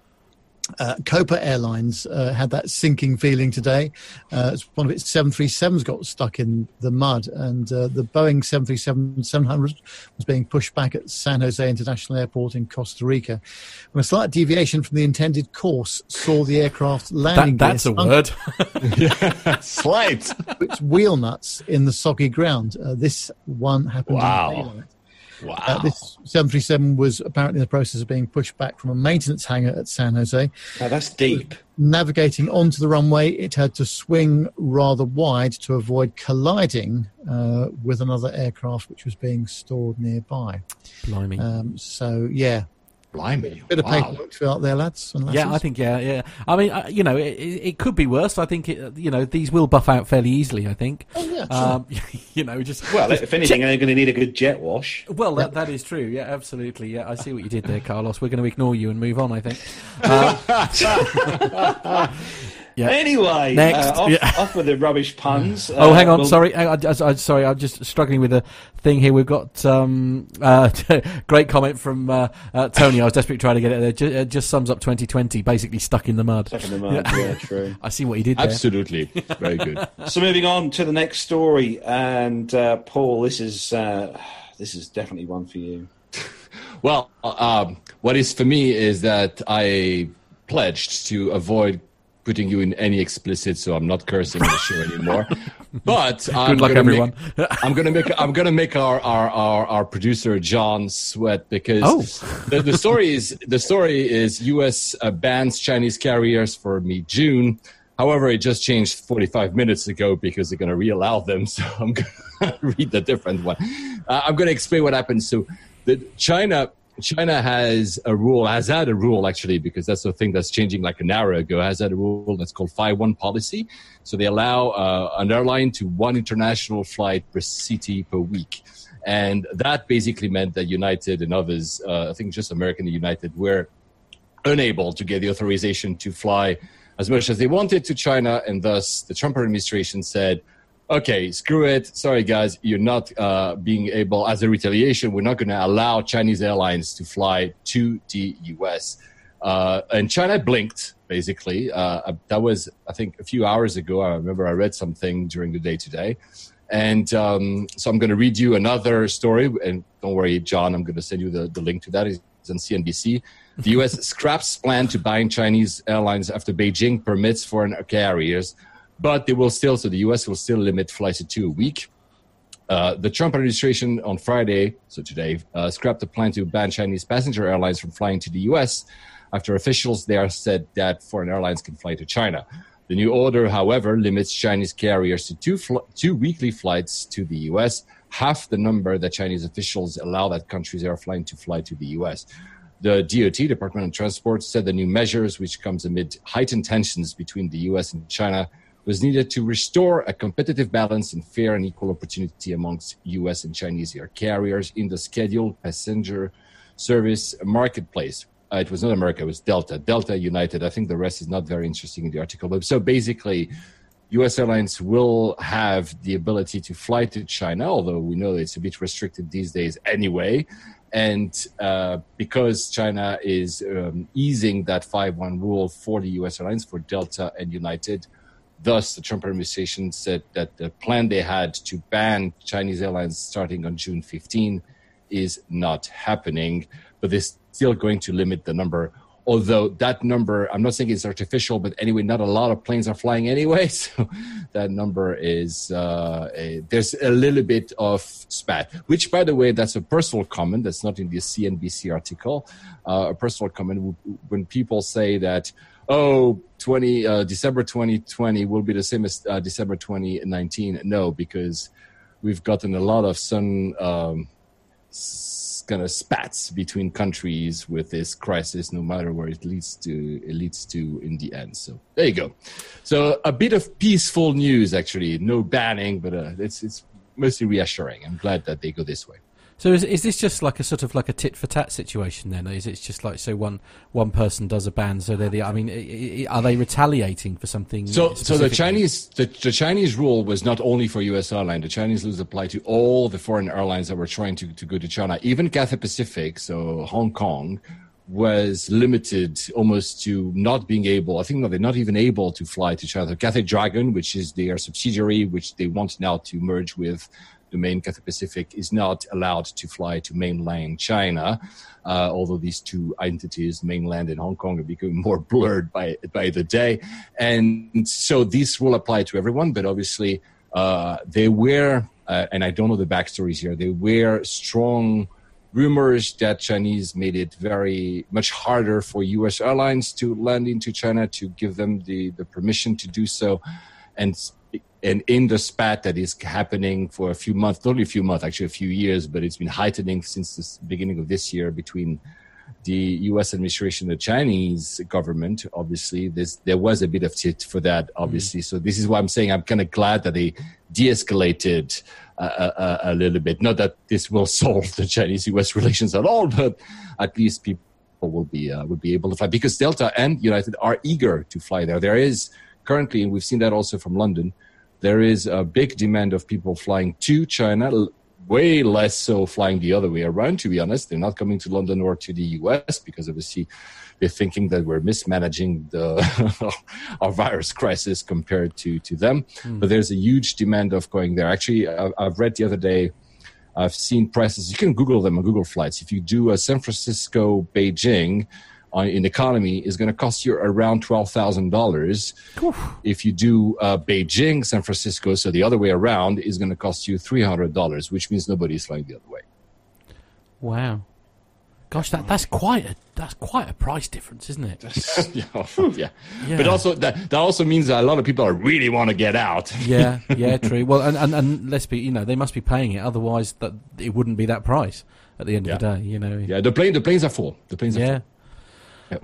uh, Copa Airlines uh, had that sinking feeling today. Uh, one of its 737s got stuck in the mud, and uh, the Boeing 737 700 was being pushed back at San Jose International Airport in Costa Rica. When a slight deviation from the intended course saw the aircraft landing. That, that's a word. [laughs] slight. [laughs] Its wheel nuts in the soggy ground. Uh, this one happened. Wow. Wow. Uh, this 737 was apparently in the process of being pushed back from a maintenance hangar at San Jose. Now that's deep. Navigating onto the runway, it had to swing rather wide to avoid colliding uh, with another aircraft which was being stored nearby. Blimey. Um, so, yeah, Blimey. Bit of wow. paperwork to fill out there, lads. yeah, I think, yeah, yeah. I mean, uh, you know, it, it, could be worse. I think, it, you know, these will buff out fairly easily, I think. Oh, yeah, sure. Um, [laughs] you know, just. Well, if anything, check. they're going to need a good jet wash. Well, that, that is true. Yeah, absolutely. Yeah, I see what you did there, [laughs] Carlos. We're going to ignore you and move on, I think. [laughs] Um, Yeah. Anyway, next, uh, off, yeah. [laughs] off, with the rubbish puns. oh, hang on, we'll... sorry, I, I, sorry, I'm just struggling with a thing here. We've got um, uh, [laughs] great comment from uh, uh, Tony. I was desperately trying to get it there. Just, it just sums up 2020, basically stuck in the mud. Stuck in the mud. yeah, yeah true. [laughs] I see what he did. There. Absolutely, very good. so moving on to the next story, and uh, Paul, this is uh, this is definitely one for you. well, um, what is for me is that I pledged to avoid putting you in any explicit, so I'm not cursing on the show anymore. [laughs] But I'm good luck, everyone. Make, [laughs] I'm gonna make I'm gonna make our, our, our, our producer John sweat because oh. the, the story is the story is U.S. Uh, bans Chinese carriers for mid June. However, it just changed 45 minutes ago because they're going to reallow them. [laughs] So I'm going to read the different one. Uh, I'm going to explain what happened. So the China China has a rule, has had a rule actually, because that's the thing that's changing like an hour ago, has had a rule that's called 5-1 policy. So they allow uh, an airline to one international flight per city per week. And that basically meant that United and others, uh, I think just American and United, were unable to get the authorization to fly as much as they wanted to China. And thus the Trump administration said, okay, screw it. Sorry, guys, you're not uh, being able, as a retaliation, we're not going to allow Chinese airlines to fly to the US. Uh, and China blinked, basically. Uh, that was, I think, a few hours ago. I remember I read something during the day today. And um, so I'm going to read you another story. And don't worry, John, I'm going to send you the, the link to that. It's on CNBC. The US [laughs] scraps plan to ban Chinese airlines after Beijing permits foreign carriers but they will still, so the US will still limit flights to two a week. Uh, the Trump administration on Friday, so today, uh, scrapped a plan to ban Chinese passenger airlines from flying to the US after officials there said that foreign airlines can fly to China. The new order, however, limits Chinese carriers to two, fl- two weekly flights to the US, half the number that Chinese officials allow that country's airline to fly to the US. The DOT, Department of Transport, said the new measures, which comes amid heightened tensions between the US and China, was needed to restore a competitive balance and fair and equal opportunity amongst US and Chinese air carriers in the scheduled passenger service marketplace. Uh, it was not America, it was Delta. Delta United. I think the rest is not very interesting in the article. But so basically, US airlines will have the ability to fly to China, although we know it's a bit restricted these days anyway. And uh, because China is um, easing that 5 1 rule for the US airlines, for Delta and United, thus, the Trump administration said that the plan they had to ban Chinese airlines starting on June 15 is not happening, but they're still going to limit the number although that number i'm not saying it's artificial but anyway not a lot of planes are flying anyway. [laughs] So that number is uh, a, there's a little bit of spat which by the way that's a personal comment. That's not in the cnbc article. Uh, a personal comment when people say that oh 20 uh, december 2020 will be the same as uh, december 2019 no because we've gotten a lot of sun um, kind of spats between countries with this crisis, no matter where it leads to. It leads to in the end. So there you go. So a bit of peaceful news, actually. No banning, but uh, it's it's mostly reassuring. I'm glad that they go this way. So is is this just like a sort of like a tit for tat situation then? Is it just like so one one person does a ban, so they're the? I mean, are they retaliating for something? So so the Chinese the, the Chinese rule was not only for U.S. airline. The Chinese rules apply to all the foreign airlines that were trying to to go to China. Even Cathay Pacific, so Hong Kong, was limited almost to not being able. I think no, they're not even able to fly to China. Cathay Dragon, which is their subsidiary, which they want now to merge with the main Cathay Pacific is not allowed to fly to mainland China, uh, although these two entities, mainland and Hong Kong, are becoming more [laughs] blurred by by the day. And so this will apply to everyone, but obviously uh, they were, uh, and I don't know the backstories here, they were strong rumors that Chinese made it very much harder for U.S. airlines to land into China to give them the, the permission to do so. And and in the spat that is happening for a few months, not only a few months, actually a few years, but it's been heightening since the beginning of this year between the U.S. administration and the Chinese government. Obviously, there was a bit of tit for that. Mm-hmm. Obviously, mm-hmm. so this is why I'm saying I'm kind of glad that they de-escalated a, a, a little bit. Not that this will [laughs] solve the Chinese-U.S. relations at all, but at least people will be uh, will be able to fly because Delta and United are eager to fly there. There is currently, and we've seen that also from London there is a big demand of people flying to China, way less so flying the other way around, to be honest. They're not coming to London or to the US because obviously they're thinking that we're mismanaging the [laughs] our virus crisis compared to, to them. Mm. But there's a huge demand of going there. Actually, I've read the other day, I've seen prices. You can Google them on Google Flights. If you do a San Francisco Beijing, on, in economy is going to cost you around twelve thousand dollars. If you do uh, Beijing, San Francisco, so the other way around is going to cost you three hundred dollars, which means nobody's flying the other way. Wow, gosh, that that's quite a that's quite a price difference, isn't it? [laughs] yeah, [laughs] yeah. But also that that also means that a lot of people are really want to get out. [laughs] yeah, yeah, true. Well, and, and and let's be, you know, they must be paying it, otherwise that it wouldn't be that price at the end yeah. of the day. You know. Yeah, the plane the planes are full. The planes are yeah. full.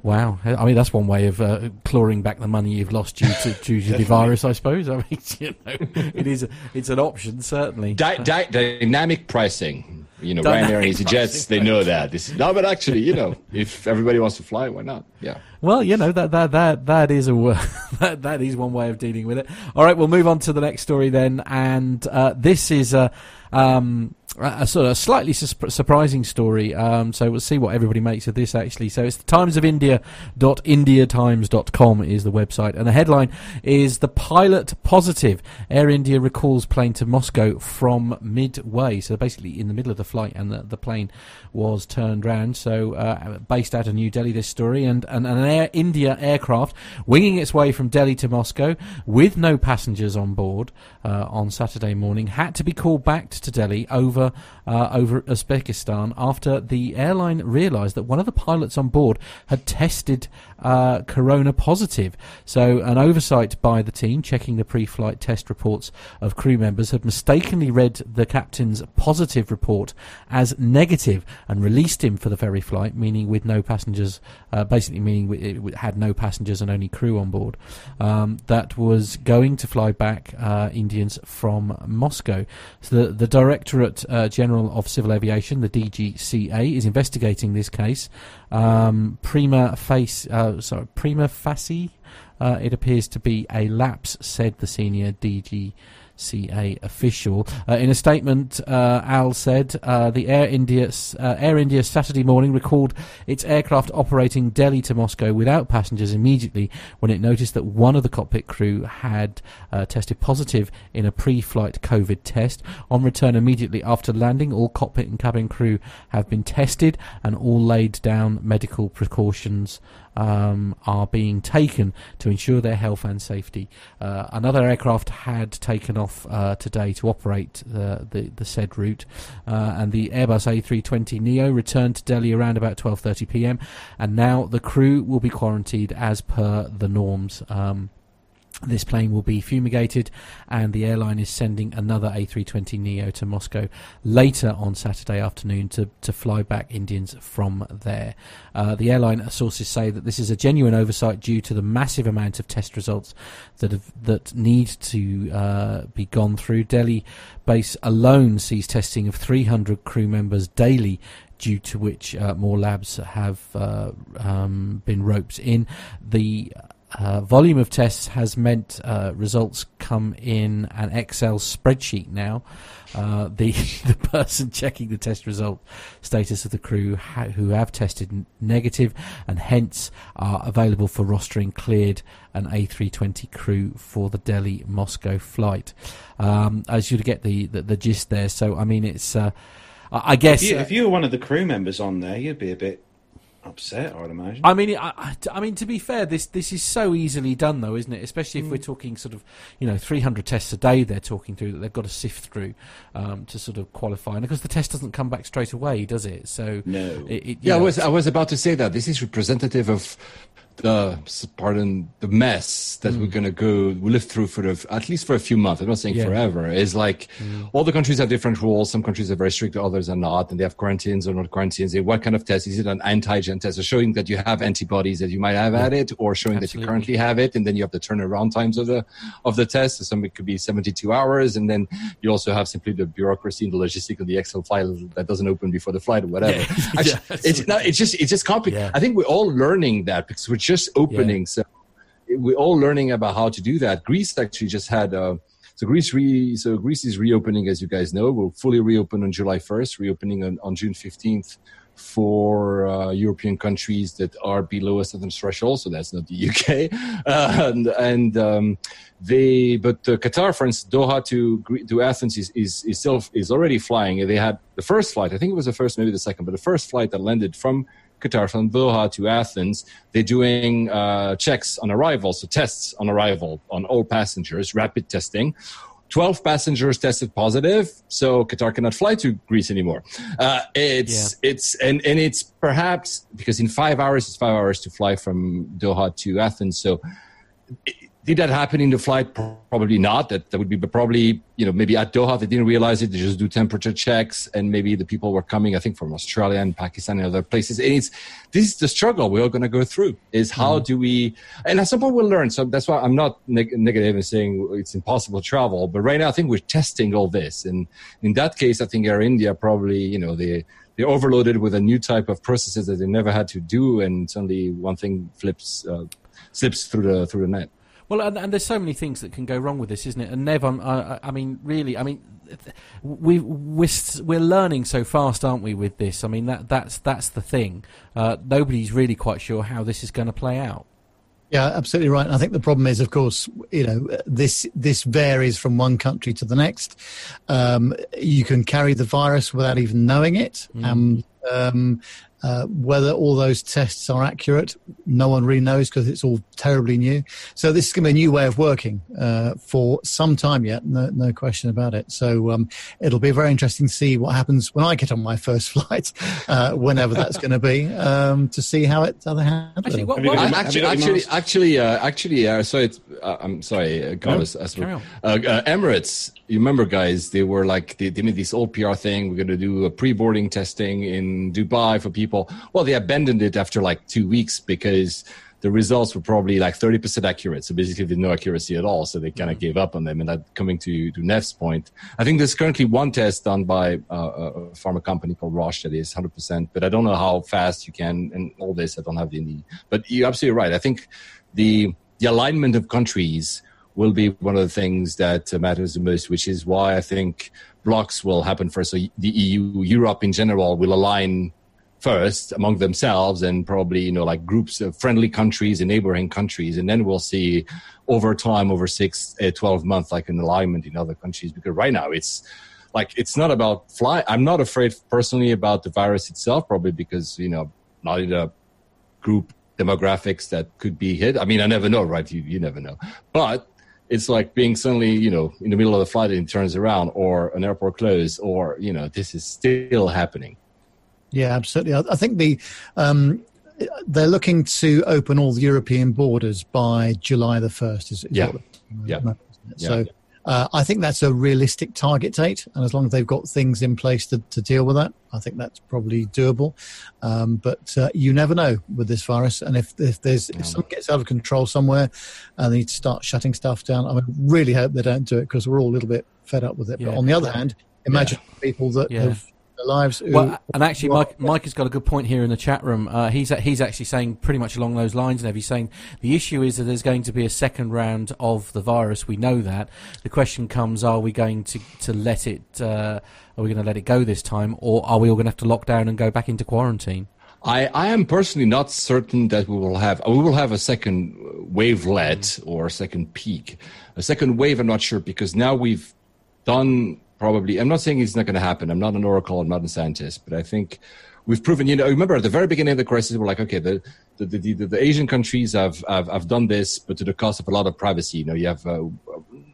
Wow, I mean that's one way of uh, clawing back the money you've lost due to, due to the virus, I suppose. [laughs] I mean, you know, it is it's an option certainly. Di- di- dynamic pricing, you know, Ryanair and EasyJets, they know that. This, no, but actually, you know, if everybody wants to fly, why not? Yeah. Well, you know that that that that is a [laughs] that that is one way of dealing with it. All right, we'll move on to the next story then, and uh, this is a. Um, a sort of slightly su- surprising story. Um, so we'll see what everybody makes of this actually. So it's the Times of India dot indiatimes.com is the website, and the headline is the pilot positive. Air India recalls plane to Moscow from midway. So basically in the middle of the flight, and the, the plane was turned round. So uh, based out of New Delhi, this story, and, and an Air India aircraft winging its way from Delhi to Moscow with no passengers on board uh, on Saturday morning had to be called back to Delhi over uh, over Uzbekistan after the airline realised that one of the pilots on board had tested uh, corona positive. So, an oversight by the team checking the pre flight test reports of crew members had mistakenly read the captain's positive report as negative and released him for the ferry flight, meaning with no passengers, uh, basically meaning it had no passengers and only crew on board. Um, that was going to fly back uh, Indians from Moscow. So, the, the Directorate uh, General of Civil Aviation, the DGCA, is investigating this case. Um, prima facie, uh, sorry, prima facie, uh, it appears to be a lapse, said the senior DG CA official. Uh, in a statement, uh, AI said uh, the Air India uh, Air India Saturday morning recalled its aircraft operating Delhi to Moscow without passengers immediately when it noticed that one of the cockpit crew had uh, tested positive in a pre-flight COVID test. On return immediately after landing, all cockpit and cabin crew have been tested and all laid down medical precautions um, are being taken to ensure their health and safety. Uh, another aircraft had taken off uh, today to operate the, the, the said route, uh, and the Airbus A320 Neo returned to Delhi around about 12:30 p.m. And now the crew will be quarantined as per the norms. Um, this plane will be fumigated, and the airline is sending another A320 Neo to Moscow later on Saturday afternoon to, to fly back Indians from there. Uh, the airline sources say that this is a genuine oversight due to the massive amount of test results that have, that need to uh, be gone through. Delhi base alone sees testing of 300 crew members daily due to which uh, more labs have uh, um, been roped in. The uh, volume of tests has meant uh, results come in an Excel spreadsheet now. Uh, the [laughs] the person checking the test result status of the crew ha- who have tested n- negative and hence are available for rostering cleared an A320 crew for the Delhi Moscow flight. Um, as you get the, the, the gist there. So I mean, it's uh, I guess if you, if you were one of the crew members on there, you'd be a bit upset, I'd imagine. I mean, I, I, mean, to be fair, this this is so easily done, though, isn't it? Especially if mm. we're talking sort of, you know, 300 tests a day they're talking through that they've got to sift through um, to sort of qualify. And because the test doesn't come back straight away, does it? So no. It, it, yeah, know, I was I was about to say that this is representative of the pardon the mess that mm. we're gonna go we live through for the, at least for a few months. I'm not saying yeah. forever. Is like mm. all the countries have different rules. Some countries are very strict, others are not, and they have quarantines or not quarantines. What kind of test is it? An antigen test, or showing that you have antibodies that you might have yeah. at it, or showing Absolutely. that you currently have it, and then you have the turnaround times of the of the test. So some it could be 72 hours, and then you also have simply the bureaucracy and the logistics of the Excel file that doesn't open before the flight or whatever. Yeah. [laughs] Actually, it's, no, it's just it's just complicated. I think we're all learning that because we're just opening. Yeah. So we're all learning about how to do that. Greece actually just had. Uh, so Greece, re, so Greece is reopening, as you guys know. We'll fully reopen on July 1st, reopening on, on June 15th for uh, European countries that are below a certain threshold. So that's not the UK. Uh, [laughs] and, and um, they, but uh, Qatar, for instance, Doha to to Athens is, is is still is already flying. They had the first flight. I think it was the first, maybe the second, but the first flight that landed from Qatar from Doha to Athens. They're doing uh, checks on arrival, so tests on arrival on all passengers, rapid testing. 12 passengers tested positive, so Qatar cannot fly to Greece anymore. Uh, it's yeah. it's and and it's perhaps because in five hours it's five hours to fly from Doha to Athens. So did that happen in the flight? Probably not. That, that would be but probably, you know, maybe at Doha, they didn't realize it. They just do temperature checks. And maybe the people were coming, I think, from Australia and Pakistan and other places. And it's, this is the struggle we're all going to go through is how mm-hmm. do we, and at some point we'll learn. So that's why I'm not neg- negative and saying it's impossible to travel. But right now, I think we're testing all this. And in that case, I think Air India probably, you know, they, they're overloaded with a new type of processes that they never had to do. And suddenly one thing flips, uh, slips through the, through the net. Well, and, and, there's so many things that can go wrong with this, isn't it? And Nev, I'm, I, I mean, really, I mean, we we're, we're learning so fast, aren't we? With this, I mean, that that's that's the thing. Uh, nobody's really quite sure how this is going to play out. Yeah, absolutely right. And I think the problem is, of course, you know, this this varies from one country to the next. Um, you can carry the virus without even knowing it. Mm. Um, um, uh, whether all those tests are accurate, no one really knows because it's all terribly new. So this is going to be a new way of working uh, for some time yet, no, no question about it. So um, it'll be very interesting to see what happens when I get on my first [laughs] flight, uh, whenever that's going to be, um, to see how it how Actually, what, what, actually, actually, actually, uh, actually, uh, sorry, I'm sorry, Carlos. No, Emirates you remember, guys, they were like, they, they made this old PR thing. We're going to do a pre boarding testing in Dubai for people. Well, they abandoned it after like two weeks because the results were probably like 30% accurate. So basically, there's no accuracy at all. So they kind of mm-hmm. gave up on them. And that coming to, to Nev's point, I think there's currently one test done by uh, a pharma company called Roche that is 100%, but I don't know how fast you can, and all this, I don't have any, but you're absolutely right. I think the, the alignment of countries will be one of the things that matters the most, which is why I think blocks will happen first. So the EU, Europe in general, will align first among themselves and probably you know like groups of friendly countries and neighboring countries. And then we'll see over time over six uh, 12 months like an alignment in other countries. Because right now it's like it's not about fly i'm not afraid personally about the virus itself probably because you know not in a group demographics that could be hit. I mean i never know right? You, you never know. But it's like being suddenly, you know, in the middle of the flight and it turns around, or an airport closed, or you know, this is still happening. Yeah, absolutely. I, I think the um, they're looking to open all the European borders by July the first. Is, is yeah. yeah. So uh, I think that's a realistic target date, and as long as they've got things in place to, to deal with that, I think that's probably doable. Um, but uh, you never know with this virus, and if if there's if something gets out of control somewhere, and they need to start shutting stuff down, I mean, really hope they don't do it because we're all a little bit fed up with it. Yeah. But on the other hand, imagine yeah. people that yeah. have their lives. well, and actually, Mike, Mike has got a good point here in the chat room. Uh, he's he's actually saying pretty much along those lines. And he's saying the issue is that there's going to be a second round of the virus. We know that. The question comes: Are we going to to let it? Uh, are we going to let it go this time, or are we all going to have to lock down and go back into quarantine? I, I am personally not certain that we will have we will have a second wavelet or a second peak. A second wave, I'm not sure because now we've done probably. I'm not saying it's not going to happen. I'm not an oracle. I'm not a scientist, but I think we've proven. You know, remember at the very beginning of the crisis, we're like, okay, the the, the, the, the Asian countries have, have, have done this, but to the cost of a lot of privacy. You know, you have uh,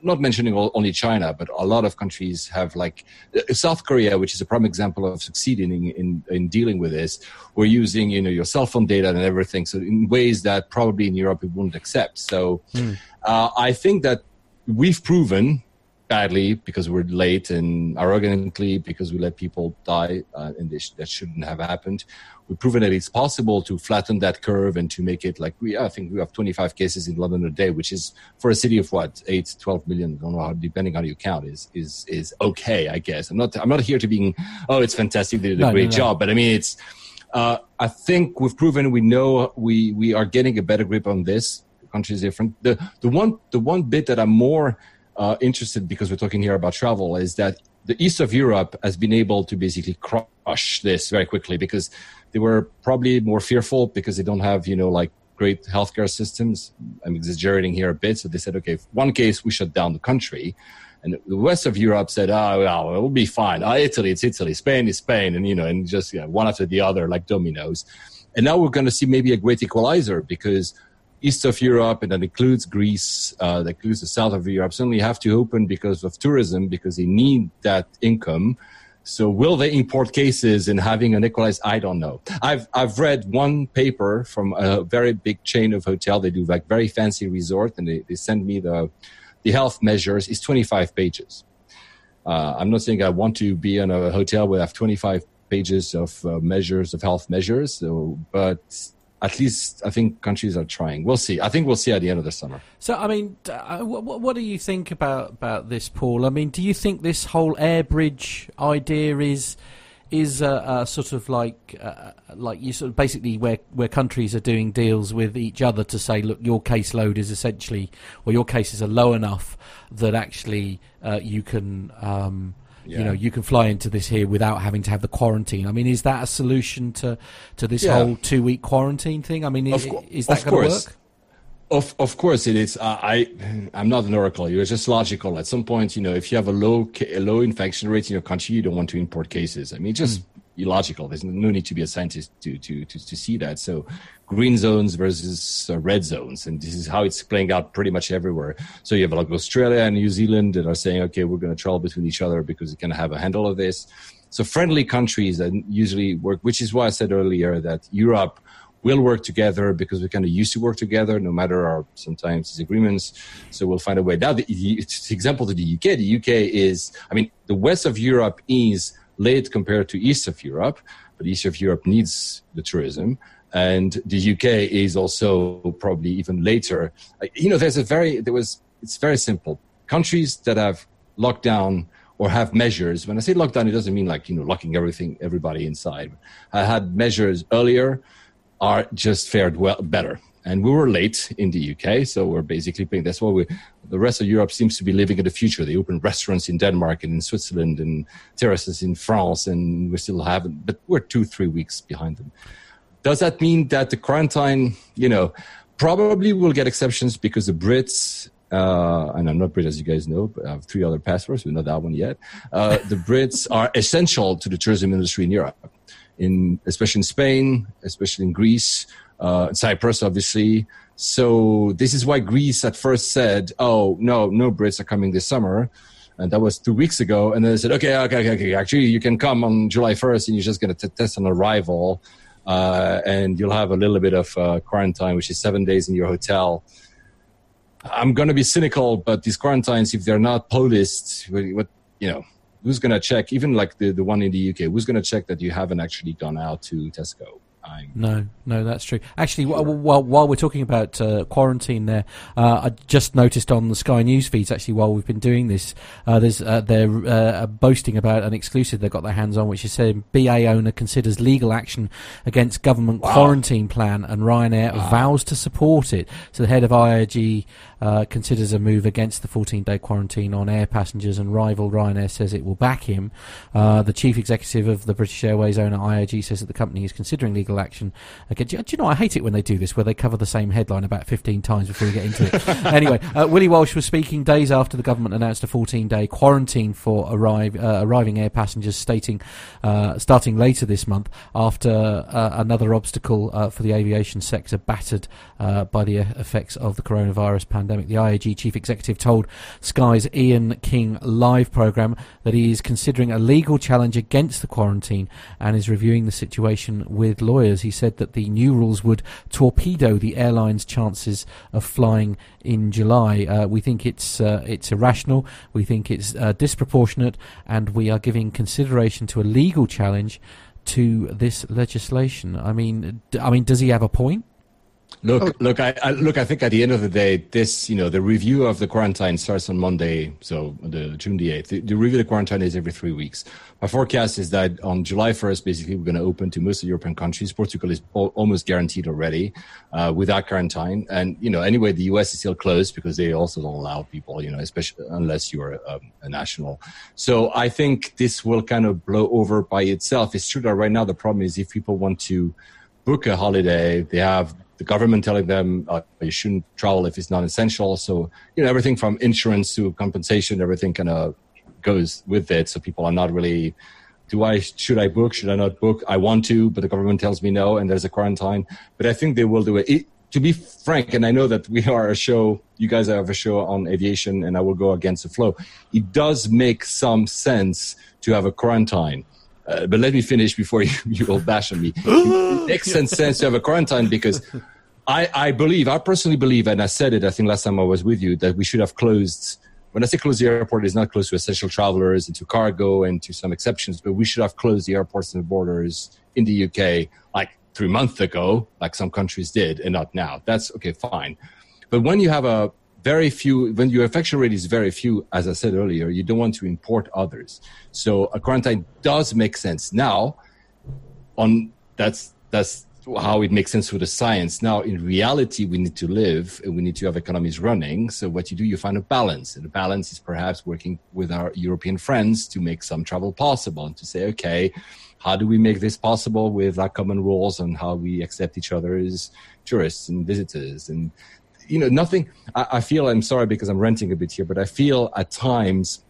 not mentioning only China, but a lot of countries have like uh, South Korea, which is a prime example of succeeding in, in, in dealing with this. We're using you know your cell phone data and everything, so in ways that probably in Europe we wouldn't accept. So mm. uh, I think that we've proven badly because we're late and arrogantly because we let people die uh, and sh- that shouldn't have happened. We've proven that it's possible to flatten that curve and to make it like we, I think we have 25 cases in London a day, which is for a city of what, 8, 12 million, I don't know how, depending on how you count is, is, is okay, I guess. I'm not, I'm not here to being, oh, it's fantastic. They did a no, great no, no. job. But I mean, it's, uh, I think we've proven we know we, we are getting a better grip on this. The country is different. The, the one, the one bit that I'm more, uh, interested because we're talking here about travel is that the east of Europe has been able to basically crush this very quickly because they were probably more fearful because they don't have you know like great healthcare systems. I'm exaggerating here a bit. So they said, okay, one case we shut down the country. And the west of Europe said, oh, well, it will be fine. Oh, Italy, it's Italy. Spain is Spain. And, you know, and just one after the other, like dominoes. And now we're going to see maybe a great equalizer because east of Europe, and that includes Greece, uh, that includes the south of Europe, suddenly have to open because of tourism, because they need that income. So will they import cases and having an equalized? I don't know. I've I've read one paper from a very big chain of hotel. They do like very fancy resort, and they, they send me the the health measures. It's 25 pages. Uh, I'm not saying I want to be in a hotel where I have 25 pages of uh, measures of health measures, so, but at least I think countries are trying. We'll see. I think we'll see at the end of the summer. So, I mean, uh, what, what, do you think about about this, Paul? I mean, do you think this whole air bridge idea is is a, a sort of like uh, like you sort of basically where where countries are doing deals with each other to say, look, your caseload is essentially, or your cases are low enough that actually uh, you can. Um, yeah. You know, you can fly into this here without having to have the quarantine. I mean, is that a solution to to this yeah. whole two week quarantine thing? I mean, is, co- is that going to work? Of of course it is. Uh, I I'm not an oracle. You're just logical. At some point, you know, if you have a low a low infection rate in your country, you don't want to import cases. I mean, just mm illogical. There's no need to be a scientist to to to, to see that. So, green zones versus uh, red zones, and this is how it's playing out pretty much everywhere. So you have like Australia and New Zealand that are saying, okay, we're going to travel between each other because we can have a handle of this. So friendly countries that usually work, which is why I said earlier that Europe will work together because we kind of used to work together, no matter our sometimes disagreements. So we'll find a way. Now, the, the example to the UK. The UK is, I mean, the west of Europe is late compared to east of Europe, but east of Europe needs the tourism. And the UK is also probably even later. Uh, you know, there's a very, there was, it's very simple. Countries that have locked down or have measures, when I say lockdown, it doesn't mean like, you know, locking everything, everybody inside. I had measures earlier are just fared well, better and we were late in the UK, so we're basically paying. That's why we, the rest of Europe seems to be living in the future. They open restaurants in Denmark and in Switzerland and terraces in France, and we still haven't. But we're two, three weeks behind them. Does that mean that the quarantine, you know, probably will get exceptions because the Brits uh, and I'm not Brit, as you guys know, but I have three other passports. We're not that one yet. Uh, the Brits [laughs] are essential to the tourism industry in Europe, in especially in Spain, especially in Greece, uh, Cyprus, obviously. So this is why Greece at first said, "Oh no, no Brits are coming this summer." And that was two weeks ago. And then they said, okay, okay, okay, okay. Actually, you can come on July 1st and you're just going to test on arrival. Uh, and you'll have a little bit of uh, quarantine, which is seven days in your hotel. I'm going to be cynical, but these quarantines, if they're not policed, what, you know, who's going to check? Even like the, the one in the UK, who's going to check that you haven't actually gone out to Tesco? I'm no, no, that's true. Actually, sure. while, while we're talking about uh, quarantine, there, uh, I just noticed on the Sky News feeds. Actually, while we've been doing this, uh, there's uh, they're uh, boasting about an exclusive they've got their hands on, which is saying BA owner considers legal action against government wow. quarantine plan, and Ryanair wow. vows to support it. So the head of IAG uh, considers a move against the 14-day quarantine on air passengers, and rival Ryanair says it will back him. the chief executive of the British Airways owner IAG says that the company is considering legal action. Okay, do, you know I hate it when they do this, where they cover the same headline about 15 times before we get into it. [laughs] anyway, uh, Willie Walsh was speaking days after the government announced a 14-day quarantine for arrive, uh, arriving air passengers, stating uh, starting later this month after uh, another obstacle uh, for the aviation sector battered uh, by the effects of the coronavirus pandemic. The IAG chief executive told Sky's Ian King live program that he is considering a legal challenge against the quarantine and is reviewing the situation with lawyers. He said that the new rules would torpedo the airline's chances of flying in July. Uh, we think it's uh, it's irrational. We think it's uh, disproportionate, and we are giving consideration to a legal challenge to this legislation. I mean, d- I mean, does he have a point? Look, look, I, I, look. I think at the end of the day, this, you know, the review of the quarantine starts on Monday, so the June the eighth. The, the, review of the quarantine is every three weeks. My forecast is that on July first, basically, we're going to open to most of European countries. Portugal is al- almost guaranteed already uh, without quarantine, and you know, anyway, the U.S. is still closed because they also don't allow people, you know, especially unless you're a, a national. So I think this will kind of blow over by itself. It's true that right now the problem is if people want to book a holiday, they have the government telling them uh, you shouldn't travel if it's not essential. So you know everything from insurance to compensation, everything kind of goes with it. So people are not really. Do I should I book? Should I not book? I want to, but the government tells me no, and there's a quarantine. But I think they will do it. it to be frank, and I know that we are a show, you guys have a show on aviation, and I will go against the flow. It does make some sense to have a quarantine. Uh, but let me finish before you, [laughs] you will bash on me. it [gasps] makes sense to have a quarantine because I, I believe, I personally believe, and I said it, I think last time I was with you, that we should have closed. When I say close the airport, it's not close to essential travelers and to cargo and to some exceptions, but we should have closed the airports and the borders in the UK like three months ago, like some countries did, and not now. That's okay, fine. But when you have a very few, when your infection rate is very few, as I said earlier, you don't want to import others. So a quarantine does make sense. Now, on that's that's how it makes sense for the science. Now, in reality, we need to live and we need to have economies running. So, what you do, you find a balance. And the balance is perhaps working with our European friends to make some travel possible and to say, okay, how do we make this possible with our common rules and how we accept each other as tourists and visitors? And, you know, nothing, I, I feel, I'm sorry because I'm renting a bit here, but I feel at times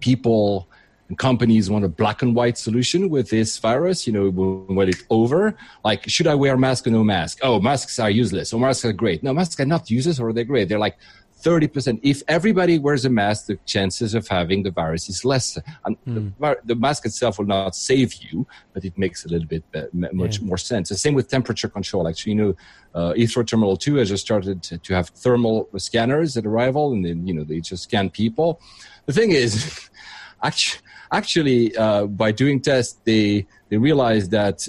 people, and companies want a black and white solution with this virus, you know, when it's over. Like, should I wear mask or no mask? Oh, masks are useless. Or masks are great. No, masks are not useless or they're great. They're like 30%. If everybody wears a mask, the chances of having the virus is less. And mm. the, the, mask itself will not save you, but it makes a little bit much yeah. more sense. The same with temperature control. Actually, you know, uh, Heathrow Terminal 2 has just started to, to have thermal scanners at arrival, and then, you know, they just scan people. The thing is, [laughs] actually, actually uh, by doing tests they they realized that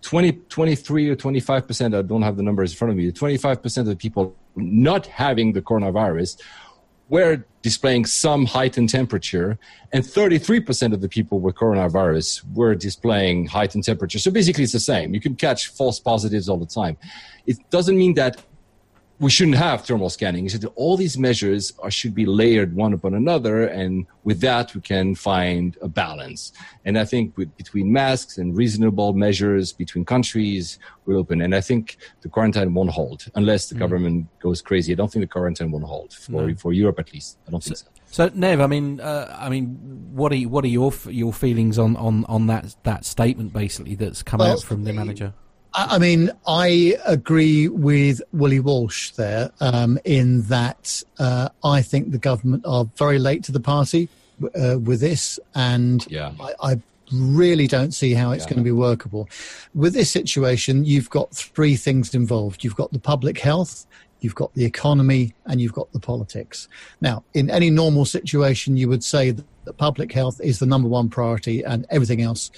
20 23 or 25 percent i don't have the numbers in front of me 25 percent of the people not having the coronavirus were displaying some heightened temperature, and 33% of the people with coronavirus were displaying heightened temperature. So basically, it's the same. You can catch false positives all the time. It doesn't mean that we shouldn't have thermal scanning. He said all these measures are, should be layered one upon another, and with that we can find a balance. And I think with, between masks and reasonable measures between countries, we're open. And I think the quarantine won't hold unless the mm. government goes crazy. I don't think the quarantine won't hold for no. for Europe at least. I don't think so. So, Nev, I mean, uh, I mean, what are what are your your feelings on, on, on that that statement basically that's come well, out from the manager? I mean, I agree with Willie Walsh there um, in that uh, I think the government are very late to the party uh, with this, and yeah. I, I, really don't see how it's yeah. going to be workable. With this situation, you've got three things involved. You've got the public health, you've got the economy, and you've got the politics. Now, in any normal situation, you would say that public health is the number one priority, and everything else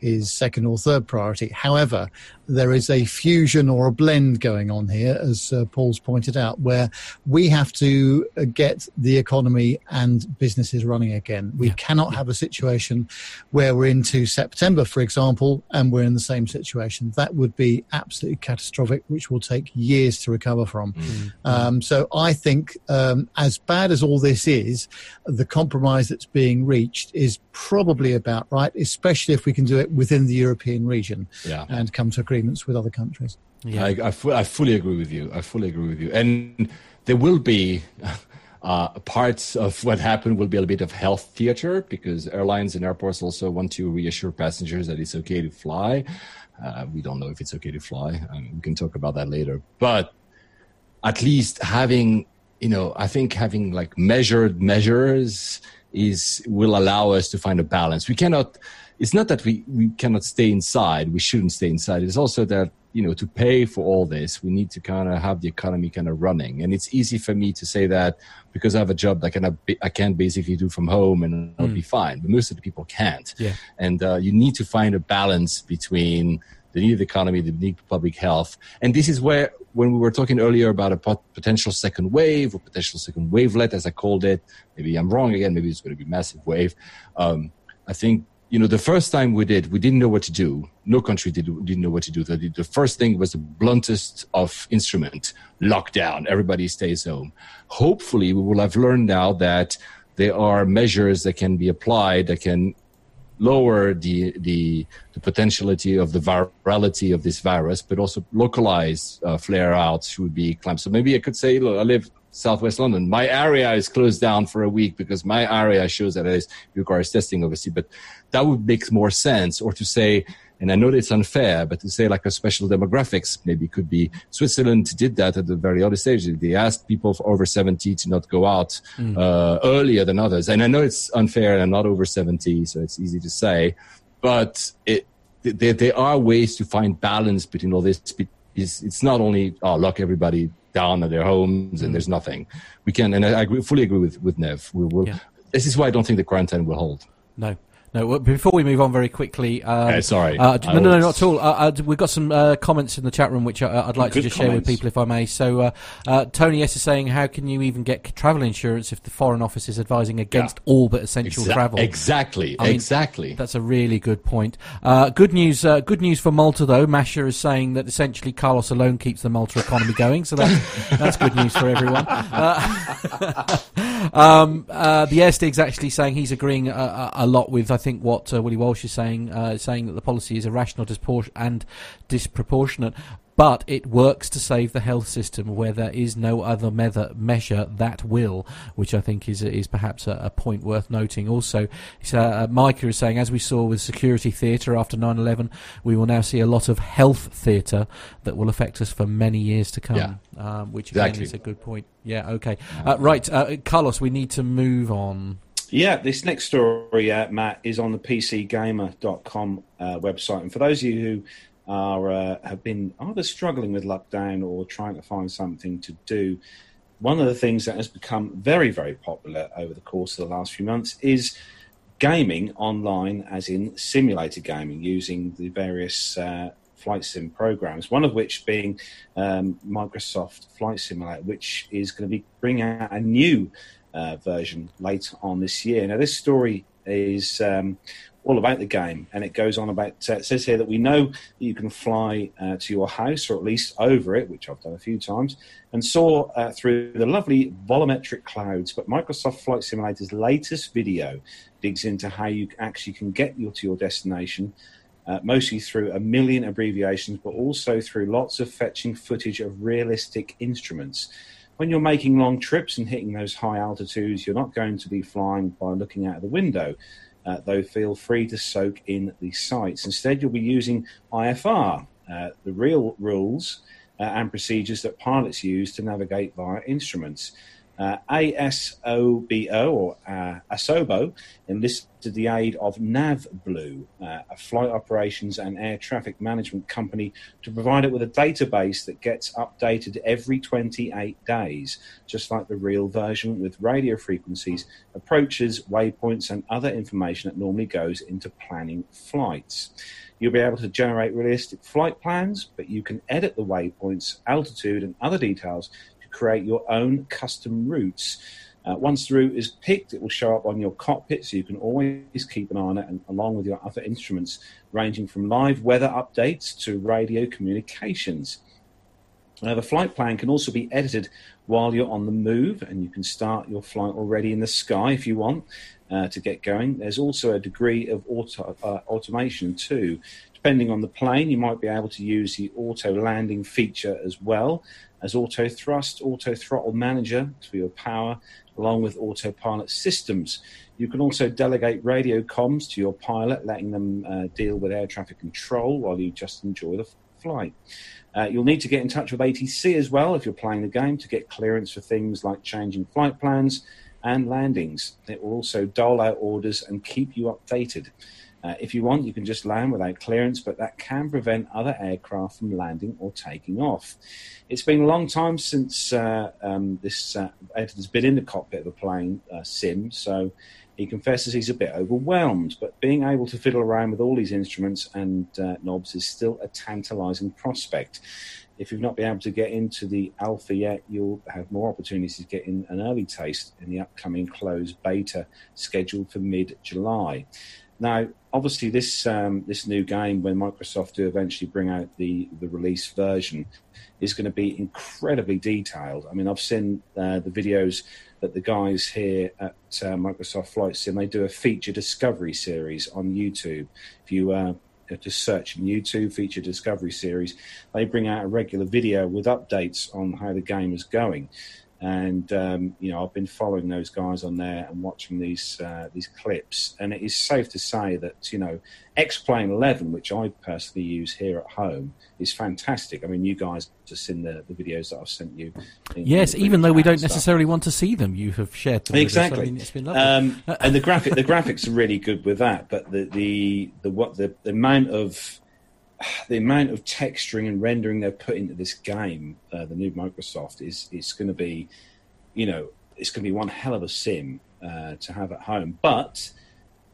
is second or third priority. However, there is a fusion or a blend going on here, as uh, Paul's pointed out, where we have to uh, get the economy and businesses running again. We yeah. cannot have a situation where we're into September, for example, and we're in the same situation. That would be absolutely catastrophic, which will take years to recover from. Mm-hmm. Um, so I think, um, as bad as all this is, the compromise that's being reached is probably about right, especially if we can do it within the European region yeah. and come to agreements with other countries. Yeah, I, I, fu- I, fully agree with you. I fully agree with you. And there will be [laughs] uh, parts of what happened will be a bit of health theater because airlines and airports also want to reassure passengers that it's okay to fly. Uh, we don't know if it's okay to fly. We can talk about that later. But at least having, you know, I think having like measured measures is will allow us to find a balance. We cannot it's not that we, we cannot stay inside. We shouldn't stay inside. It's also that, you know, to pay for all this, we need to kind of have the economy kind of running. And it's easy for me to say that because I have a job that I can, I can basically do from home and I'll mm. be fine. But most of the people can't. Yeah. And uh, you need to find a balance between the need of the economy, the need of public health. And this is where, when we were talking earlier about a potential second wave or potential second wavelet, as I called it, maybe I'm wrong again, maybe it's going to be massive wave. Um, I think you know, the first time we did, we didn't know what to do. No country did, didn't know what to do. The, the first thing was the bluntest of instrument, lockdown. Everybody stays home. Hopefully, we will have learned now that there are measures that can be applied that can lower the, the, the potentiality of the virality of this virus, but also localize uh, flare outs would be clamped. So maybe I could say, look, I live Southwest London. My area is closed down for a week because my area shows that it requires testing, obviously. But that would make more sense. Or to say, and I know it's unfair, but to say like a special demographics maybe could be Switzerland did that at the very early stage. They asked people over 70 to not go out mm. uh, earlier than others. And I know it's unfair and I'm not over 70, so it's easy to say, but it, there, there are ways to find balance between all this. It's, it's not only, oh, lock everybody down at their homes and mm. there's nothing. We can, and I, agree, fully agree with, with Nev. We will, yeah. This is why I don't think the quarantine will hold. No, no, before we move on very quickly. Um, sorry. Uh, no, no, no, not at all. Uh, uh, we've got some uh, comments in the chat room which I, would like Good to just comments. share with people, if I may. So, uh, uh, Tony S is saying, How can you even get travel insurance if the Foreign Office is advising against yeah. all but essential Exa- travel? Exactly, I mean, exactly. That's a really good point. good news Good news for Malta, though. Masha is saying that essentially Carlos alone keeps the Malta economy going, so that's, [laughs] that's good news for everyone. [laughs] um, the Airstig's actually saying he's agreeing a, a lot with, I think, what Willie Walsh is saying, uh, saying that the policy is irrational and disproportionate but it works to save the health system where there is no other me- measure that will, which I think is is perhaps a, a point worth noting. Also, uh, Micah is saying, as we saw with security theatre after 9/11, we will now see a lot of health theatre that will affect us for many years to come. Yeah. Um, which again exactly. is a good point. Yeah. Okay. Uh, right, uh, Carlos, we need to move on. Yeah, this next story, uh, Matt, is on the PCGamer.com uh, website. And for those of you who are uh, have been either struggling with lockdown or trying to find something to do, one of the things that has become very, very popular over the course of the last few months is gaming online, as in simulated gaming, using the various uh, flight sim programs. One of which being um, Microsoft Flight Simulator, which is going to be bringing out a new uh, version later on this year. Now, this story is um, all about the game, and it goes on about. Uh, it says here that we know that you can fly uh, to your house, or at least over it, which I've done a few times, and saw uh, through the lovely volumetric clouds. But Microsoft Flight Simulator's latest video digs into how you actually can get you to your destination. Uh, mostly through a million abbreviations, but also through lots of fetching footage of realistic instruments when you're making long trips and hitting those high altitudes, you're not going to be flying by looking out of the window uh, though feel free to soak in the sights. Instead, you'll be using IFR, uh, the real rules uh, and procedures that pilots use to navigate via instruments. Uh, ASOBO or uh, ASOBO enlisted the aid of NavBlue, uh, a flight operations and air traffic management company, to provide it with a database that gets updated every 28 days, just like the real version with radio frequencies, approaches, waypoints, and other information that normally goes into planning flights. You'll be able to generate realistic flight plans, but you can edit the waypoints, altitude, and other details create your own custom routes. Uh, once the route is picked, it will show up on your cockpit, so you can always keep an eye on it, and, along with your other instruments, ranging from live weather updates to radio communications. Uh, the flight plan can also be edited while you're on the move, and you can start your flight already in the sky if you want uh, to get going. There's also a degree of auto, uh, automation too. Depending on the plane, you might be able to use the auto landing feature as well as auto thrust, auto throttle manager for your power, along with autopilot systems. You can also delegate radio comms to your pilot, letting them uh, deal with air traffic control while you just enjoy the flight. Uh, you'll need to get in touch with ATC as well if you're playing the game to get clearance for things like changing flight plans and landings. It will also dole out orders and keep you updated. Uh, if you want, you can just land without clearance, but that can prevent other aircraft from landing or taking off. It's been a long time since uh, um, this uh, has been in the cockpit of a plane uh, sim, so he confesses he's a bit overwhelmed. But being able to fiddle around with all these instruments and uh, knobs is still a tantalizing prospect if you've not been able to get into the alpha yet, you'll have more opportunities to get in an early taste in the upcoming closed beta scheduled for mid July. Now, obviously, this um, this new game, when Microsoft do eventually bring out the the release version, is going to be incredibly detailed. I mean, I've seen uh, the videos that the guys here at uh, Microsoft Flight Sim they do a feature discovery series on YouTube. If you uh, just search YouTube feature discovery series, they bring out a regular video with updates on how the game is going. And um, you know, I've been following those guys on there and watching these uh, these clips, and it is safe to say that you know, X Plane Eleven, which I personally use here at home, is fantastic. I mean, you guys have seen the, the videos that I've sent you. In, yes, in even though we don't necessarily want to see them, you have shared them. Exactly, I mean, it's been lovely. Um, and the graphic the graphics are really good with that, but the the the what the, the amount of the amount of texturing and rendering they've put into this game, uh, the new Microsoft, is it's going to be, you know, it's going to be one hell of a sim uh, to have at home. But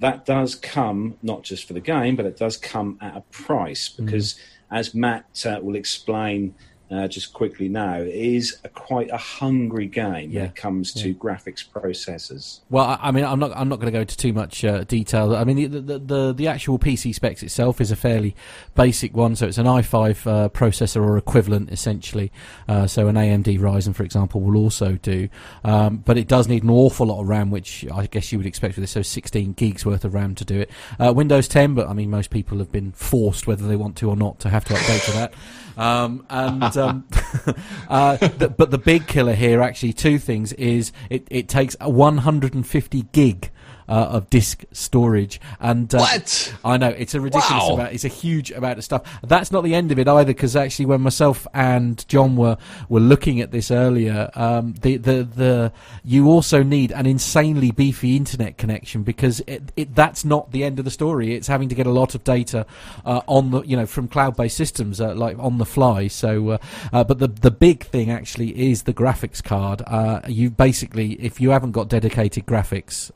that does come not just for the game, but it does come at a price mm. because, mm. as Matt uh, will explain uh, just quickly now, is a, quite a hungry game yeah. when it comes to yeah. graphics processors. Well, I, I, mean, I'm not I'm not going to go into too much uh, detail. I mean, the, the, the the actual PC specs itself is a fairly basic one, so it's an i5 uh, processor or equivalent essentially. Uh, so an AMD Ryzen, for example, will also do, um, but it does need an awful lot of RAM, which I guess you would expect with this. So 16 gigs worth of RAM to do it. Uh, Windows 10, but I mean, most people have been forced, whether they want to or not, to have to update to that. Um, and um, [laughs] uh, the, but the big killer here, actually, two things is it, it takes a 150 gig uh, of disk storage. And uh, what? I know it's a ridiculous wow. amount. It's a huge amount of stuff. That's not the end of it either, because actually, when myself and John were were looking at this earlier, um, the the the you also need an insanely beefy internet connection because it, it that's not the end of the story. It's having to get a lot of data uh, on the you know from cloud based systems uh, like on the fly. So, uh, uh, but the the big thing actually is the graphics card. you basically, if you haven't got dedicated graphics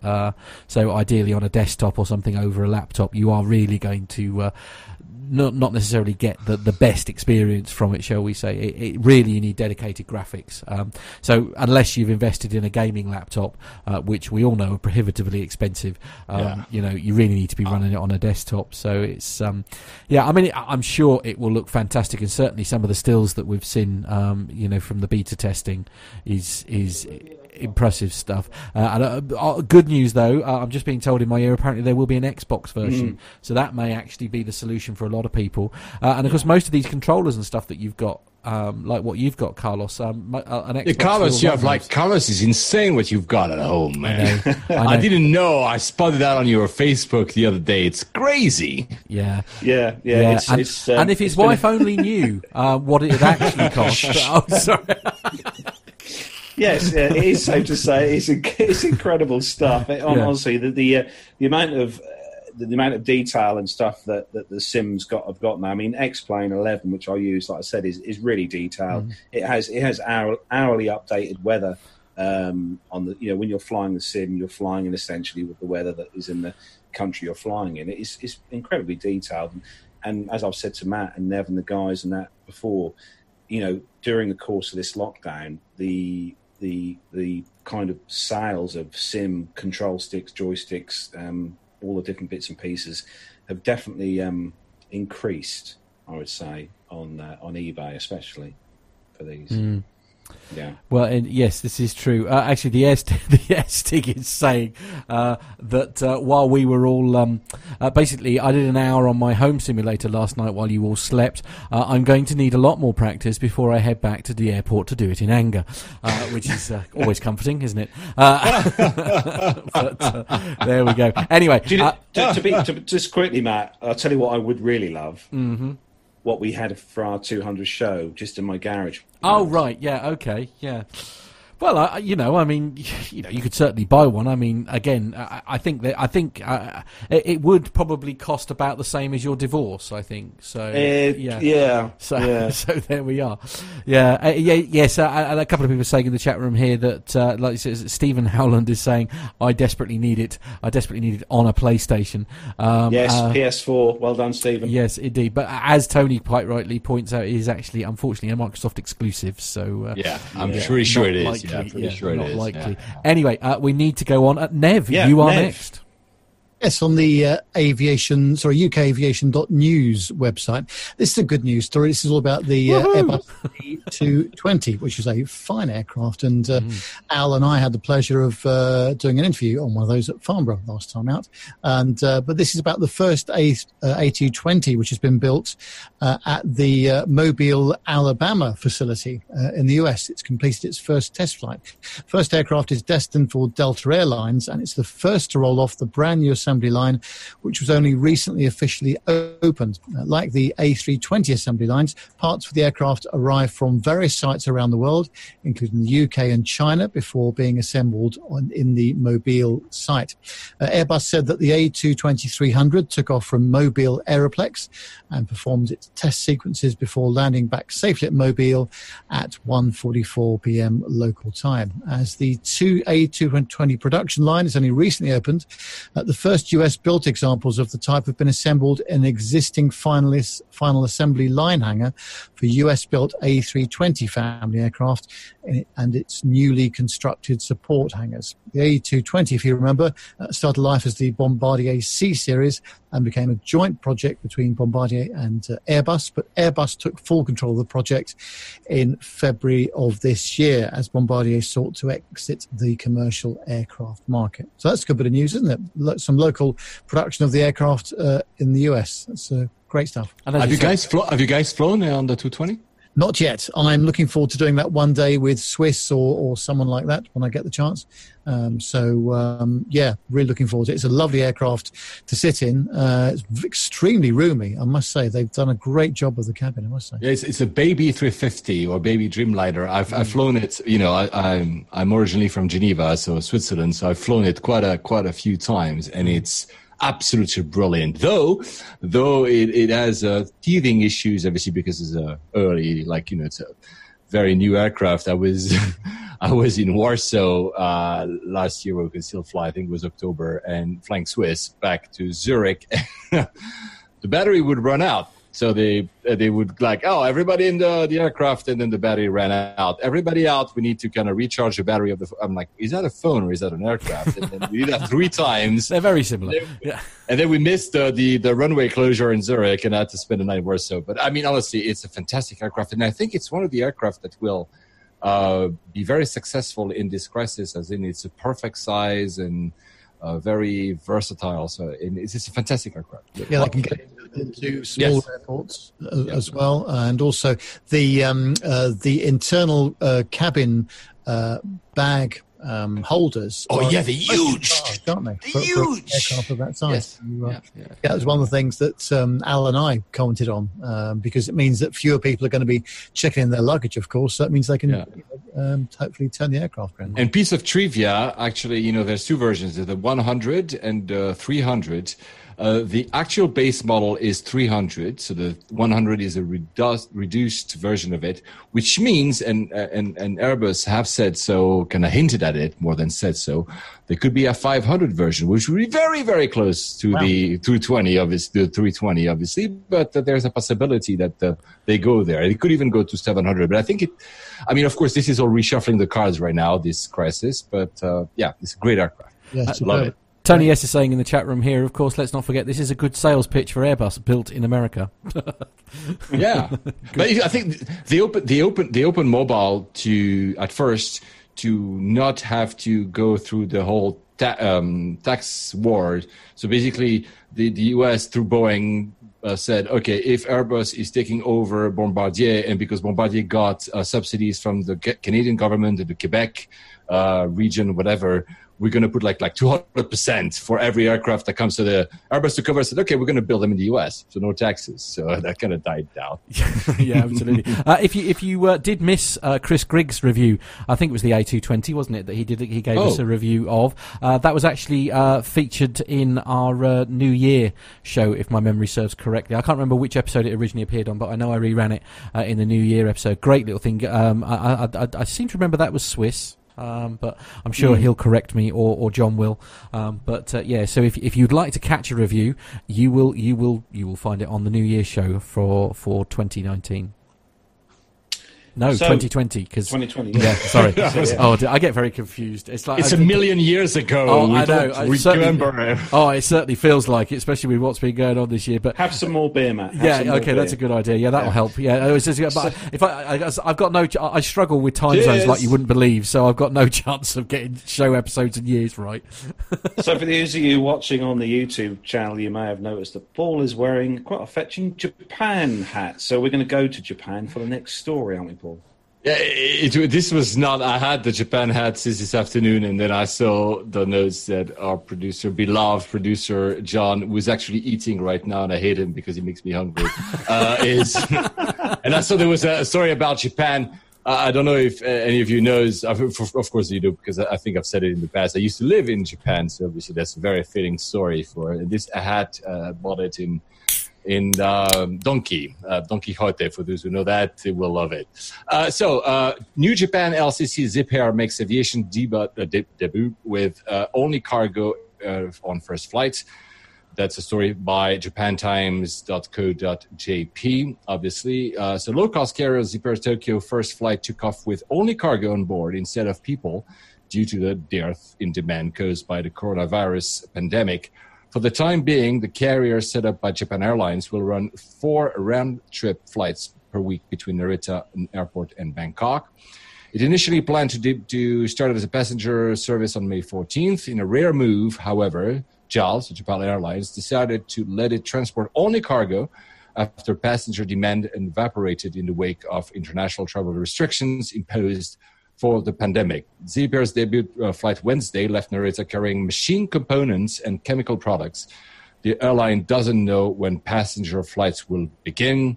So ideally on a desktop or something over a laptop, you are really going to uh, not not necessarily get the, the best experience from it, shall we say? It, it really you need dedicated graphics. Um, so unless you've invested in a gaming laptop, uh, which we all know are prohibitively expensive, um, yeah. you know you really need to be running it on a desktop. So it's um, yeah, I mean I'm sure it will look fantastic, and certainly some of the stills that we've seen, um, you know, from the beta testing is is impressive stuff. Uh, and uh, uh, good news though, uh, I'm just being told in my ear. Apparently, there will be an Xbox version, mm. so that may actually be the solution for a lot of people. Uh, and of course, most of these controllers and stuff that you've got. Um, like what you've got, Carlos. Um, uh, an Xbox yeah, Carlos, you have like Carlos is insane what you've got at home, man. I, know, [laughs] I, know. I, didn't know. I spotted that on your Facebook the other day. It's crazy. Yeah, yeah, yeah. yeah. It's, and, it's, um, and, if his wife been... only knew uh, what it actually cost. [laughs] oh, sorry. [laughs] yes, it is safe to say it's, it's incredible stuff. It, honestly, yeah. the the, uh, the amount of uh, the, the, amount of detail and stuff that, that the Sims got have got now. I mean, X-Plane 11, which I use, like I said, is, is really detailed. Mm. It has it has hour, hourly updated weather um, on the you know when you're flying the sim, you're flying in essentially with the weather that is in the country you're flying in. It's it's incredibly detailed, and, and as I've said to Matt and Nev and the guys and that before, you know, during the course of this lockdown, the the the kind of sales of sim control sticks, joysticks, um, all the different bits and pieces have definitely um, increased. I would say on uh, on eBay, especially for these. Mm. Yeah. Well, and yes, this is true. Uh, actually, the air [laughs] the air stick is saying uh, that uh, while we were all um, uh, basically, I did an hour on my home simulator last night while you all slept. Uh, I'm going to need a lot more practice before I head back to the airport to do it in anger, uh, which is [laughs] always comforting, isn't it? [laughs] but there we go. Anyway, you know, to, to, be to, just quickly, Matt, I'll tell you what I would really love. Mm-hmm what we had for our 200 show just in my garage. Oh, right. Yeah. Okay. Yeah. Well, uh, you know, I mean, [laughs] you know, you could certainly buy one. I mean, again, I, I think that I think uh, it, it, would probably cost about the same as your divorce. I think so. Uh, yeah, yeah. [laughs] So, yeah. [laughs] so there we are. Yeah, uh, yeah, yes. Uh, and a couple of people saying in the chat room here that, uh, like says, Stephen Howland is saying, "I desperately need it. I desperately need it on a PlayStation." Um, yes, PS4. Well done, Stephen. Yes, indeed. But as Tony quite rightly points out, it is actually unfortunately a Microsoft exclusive. So yeah, I'm yeah. pretty sure it is. Yeah, pretty yeah, sure not likely. Yeah. Anyway, uh, we need to go on. Uh, Nev, yeah, you are Nev. next. Yes, on the uh, aviation, sorry, ukaviation.news website. This is a good news story. This is all about the uh, Airbus 220, which is a fine aircraft. And uh, mm. Al and I had the pleasure of uh, doing an interview on one of those at Farnborough last time out. And uh, but this is about the first A, uh, A220, which has been built at the Mobile, Alabama facility in the US. It's completed its first test flight. First aircraft is destined for Delta Airlines, and it's the first to roll off the brand new assembly line, which was only recently officially opened. Uh, like the A320 assembly lines, parts for the aircraft arrive from various sites around the world, including the UK and China, before being assembled on, in the Mobile site. Uh, Airbus said that the A220-300 took off from Mobile Aeroplex and performed its test sequences before landing back safely at Mobile at 1.44 p.m. local time. As the two A220 production line is only recently opened, uh, the first first US built examples of the type have been assembled in existing finalist, final assembly line hangar for US built A320 family aircraft and its newly constructed support hangars. The A220, if you remember, uh, started life as the Bombardier C series and became a joint project between Bombardier and uh, Airbus. But Airbus took full control of the project in February of this year as Bombardier sought to exit the commercial aircraft market. So that's a good bit of news, isn't it? Some local production of the aircraft uh, in the US. That's uh, great stuff. Have you, guys flo- have you guys flown on the 220? Not yet. I'm looking forward to doing that one day with Swiss or, or someone like that when I get the chance. Um, so, um, yeah, really looking forward to it. It's a lovely aircraft to sit in. Uh, it's extremely roomy, I must say. They've done a great job of the cabin, I must say. Yeah, it's, it's a baby 350 or baby Dreamliner. I've, mm. I've flown it, you know, I, am I'm, I'm originally from Geneva, so Switzerland, so I've flown it quite a, quite a few times, and mm. it's absolutely brilliant. Though, though it, it has uh, teething issues, obviously because it's a early, like you know, it's a very new aircraft. I was, [laughs] I was in Warsaw uh, last year. where We could still fly. I think it was October, and flying Swiss back to Zurich. [laughs] the battery would run out so they uh, they would like, oh, everybody in the, the aircraft, and then the battery ran out. Everybody out. We need to kind of recharge the battery of the. I'm like, is that a phone or is that an aircraft? And then we did that three times. They're very similar. And then, yeah. And then we missed uh, the the runway closure in Zurich, and I had to spend a night or so. But I mean, honestly, it's a fantastic aircraft, and I think it's one of the aircraft that will. Uh, be very successful in this crisis, as in it's a perfect size and uh, very versatile. So it's, it's a fantastic aircraft. Yeah, they can get into small yes. airports uh, yeah. as well, and also the um, uh, the internal uh, cabin uh, bag um, holders. Oh yeah, they're huge, large, aren't they? They're for, huge. For aircraft of that size. Yes. So, uh, yeah, yeah. yeah, that was one of the things that um, Al and I commented on um, because it means that fewer people are going to be checking in their luggage. Of course, so that means they can yeah. um, hopefully turn the aircraft around. And piece of trivia, actually, you know, there's two versions: the 100 and uh, 300. Uh, the actual base model is 300, so the 100 is a redu- reduced version of it, which means, and, uh, and, and Airbus have said so, kind of hinted at it more than said so, there could be a 500 version, which would be very, very close to wow. the 220, obviously, the 320, obviously, but uh, there's a possibility that uh, they go there. It could even go to 700, but I think it, I mean, of course, this is all reshuffling the cards right now, this crisis, but uh, yeah, it's a great aircraft. Yes, I love it. Tony S is saying in the chat room here, of course, let's not forget this is a good sales pitch for Airbus built in America. [laughs] yeah, [laughs] but I think they open they open they open mobile to at first to not have to go through the whole ta- um, tax war. So basically, the the U.S. through Boeing uh, said, okay, if Airbus is taking over Bombardier, and because Bombardier got uh, subsidies from the Canadian government and the Quebec uh, region, whatever, we're going to put like like 200% for every aircraft that comes to the Airbus to cover. said, okay, we're going to build them in the US, so no taxes. So [laughs] that kind of died down. [laughs] yeah, absolutely. uh, if you if you uh, did miss uh, Chris Griggs' review, I think it was the A220, wasn't it, that he did he gave oh. us a review of. Uh, that was actually uh, featured in our uh, New Year show, if my memory serves correctly. I can't remember which episode it originally appeared on, but I know I reran it in the New Year episode. Great little thing. Um, I, I, I, I seem to remember that was Swiss. Um, but I'm sure mm. he'll correct me or, or John will. Um, but uh, yeah, so if if you'd like to catch a review, you will you will you will find it on the New Year show for for 2019. No, so, 2020 because 2020. [laughs] Yeah, sorry. Oh, I get very confused. It's like it's I, a million years ago. Oh, I know. I remember. Oh, it certainly feels like it, especially with what's been going on this year. But have some more beer, Matt. Have yeah, okay, beer. that's a good idea. Yeah, that'll yeah. help. Yeah, just, but if I, I, have got no, I struggle with time Cheers. zones like you wouldn't believe. So I've got no [laughs] chance of getting show episodes in years right. [laughs] so for those of you watching on the YouTube channel, you may have noticed that Paul is wearing quite a fetching Japan hat. So we're going to go to Japan for the next story, aren't we, Paul? Yeah, it, it, this was not. I had the Japan hat since this afternoon, and then I saw the notes that our producer, beloved producer John, was actually eating right now, and I hate him because he makes me hungry. uh, is [laughs] and I saw there was a story about Japan. Uh, I don't know if uh, any of you knows. Of, of course, you do because I think I've said it in the past. I used to live in Japan, so obviously that's a very fitting story for this. hat. Uh, bought it in in um, Donkey, uh, Don Quixote. For those who know that, will love it. Uh, so, uh, New Japan LCC Zip Air makes aviation debut, uh, de- debut with uh, only cargo uh, on first flights. That's a story by japantimes.co.jp, obviously. so, low cost carrier Zip Air Tokyo first flight took off with only cargo on board instead of people due to the dearth in demand caused by the coronavirus pandemic. For the time being, the carrier set up by Japan Airlines will run four round trip flights per week between Narita Airport and Bangkok. It initially planned to, to start as a passenger service on May 14th. In a rare move, however, JAL, so Japan Airlines, decided to let it transport only cargo after passenger demand evaporated in the wake of international travel restrictions imposed for the pandemic. Zip Air's debut uh, flight Wednesday left Narita carrying machine components and chemical products. The airline doesn't know when passenger flights will begin.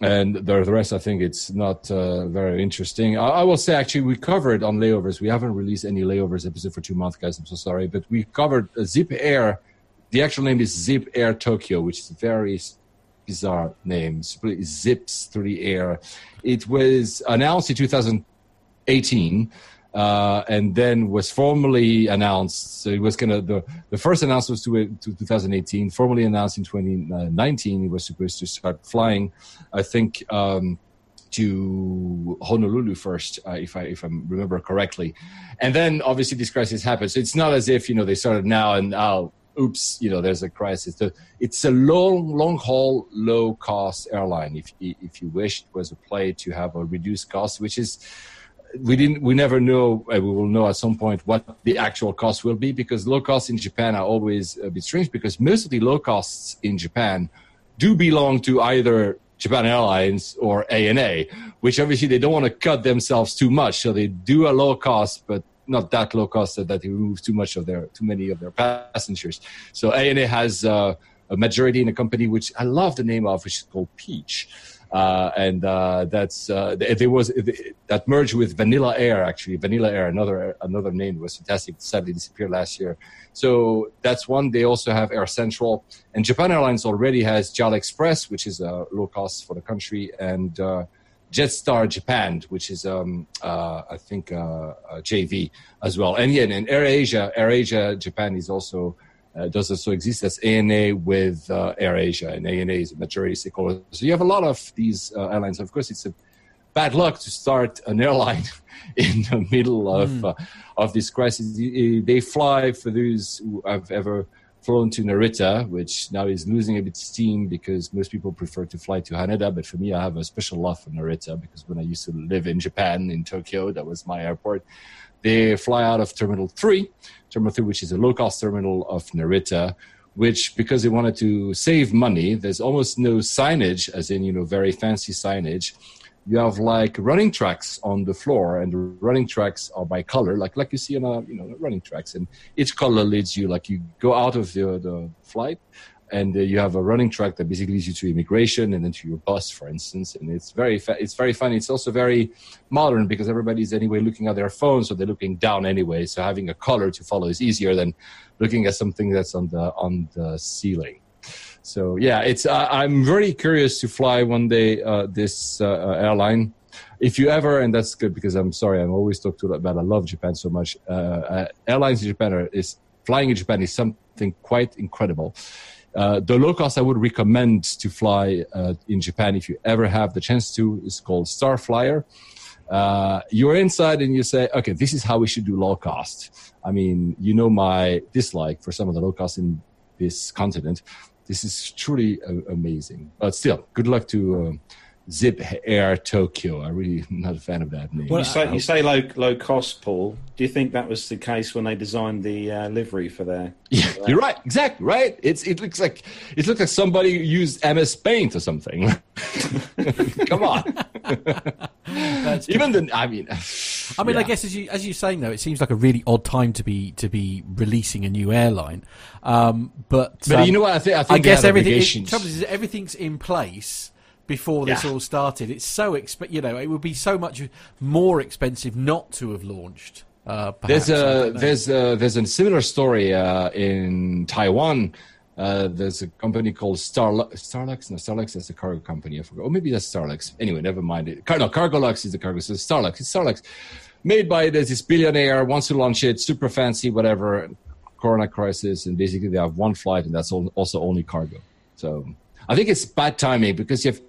And the, rest, I think it's not uh, very interesting. I, I, will say, actually, we covered on layovers. We haven't released any layovers episode for two months, guys. I'm so sorry. But we covered uh, Zip Air. The actual name is Zip Air Tokyo, which is a very bizarre name. Zips through the air. It was announced in 2000- 18 uh, and then was formally announced. So it was gonna the the first announcement was to, to 2018, formally announced in 2019. It was supposed to start flying. I think. Um, to Honolulu first, uh, if I if I remember correctly, and then obviously this crisis happened. So it's not as if you know they started now and oh, oops, you know there's a crisis. It's a long long haul, low cost airline. If if you wish, it was a play to have a reduced cost, which is we didn't we never know uh, we will know at some point what the actual cost will be because low costs in japan are always a bit strange because most of the low costs in japan do belong to either japan airlines or ana which obviously they don't want to cut themselves too much. So they do a low cost but not that low cost that they remove too much of their too many of their passengers. So ana has uh, a majority in a company which i love the name of which is called peach uh, and uh, that's uh, there was that merged with Vanilla Air actually. Vanilla Air, another another name was fantastic. Sadly disappeared last year. So that's one. They also have Air Central, and Japan Airlines already has JAL Express, which is a low cost for the country, and uh, Jetstar Japan, which is um, uh, I think uh, JV as well. And yeah, and Air Asia, Air Asia Japan is also uh, does also exist as ANA with uh, AirAsia, and ANA is a majority stakeholder. So you have a lot of these uh, airlines. Of course, it's a bad luck to start an airline [laughs] in the middle of mm. of this crisis. They fly for those who have ever flown to Narita, which now is losing a bit of steam because most people prefer to fly to Haneda. But for me, I have a special love for Narita because when I used to live in Japan, in Tokyo, that was my airport. They fly out of Terminal 3, Terminal 3, which is a low cost terminal of Narita, which, because they wanted to save money, there's almost no signage, as in, you know, very fancy signage. You have like running tracks on the floor, and the running tracks are by color, like like you see on a you know running tracks, and each color leads you like you go out of the the flight, and uh, you have a running track that basically leads you to immigration and then to your bus, for instance. And it's very fa- it's very funny. It's also very modern because everybody's anyway looking at their phone, so they're looking down anyway. So having a color to follow is easier than looking at something that's on the on the ceiling. So yeah, it's uh, I'm very curious to fly one day uh, this uh, uh, airline. If you ever, and that's good because I'm sorry, I'm always talked to about I love Japan so much. Uh, airlines in Japan are, is flying in Japan is something quite incredible uh, the low cost I would recommend to fly uh, in Japan if you ever have the chance to is called Starflyer. Uh, you're inside and you say, okay, this is how we should do low cost. I mean, you know my dislike for some of the low cost in this continent. This is truly uh, amazing. But still, good luck to uh, Zip Air Tokyo. I really am not a fan of that name. Well, you say, you say low low cost, Paul. Do you think that was the case when they designed the uh, livery for their? Yeah, you're right. Exactly right. It's it looks like it looks like somebody used MS Paint or something. [laughs] Come on. [laughs] Even the I mean. I mean, yeah. I guess as you as you're saying though, it seems like a really odd time to be to be releasing a new airline. Um, but but um, you know what? I think I, think I guess everything. It, trouble is, everything's in place before this yeah. all started. It's so exp- you know it would be so much more expensive not to have launched. Uh, perhaps, there's a there's a there's a similar story uh, in Taiwan. Uh, there's a company called Starlux. Starlux? No, Starlux is a cargo company. I forgot. Or maybe that's Starlux. Anyway, never mind it. Car- no, Cargolux is the cargo. So Starlux. It's Starlux. Made by this billionaire, wants to launch it, super fancy, whatever. Corona crisis, and basically they have one flight, and that's also only cargo. So I think it's bad timing because you have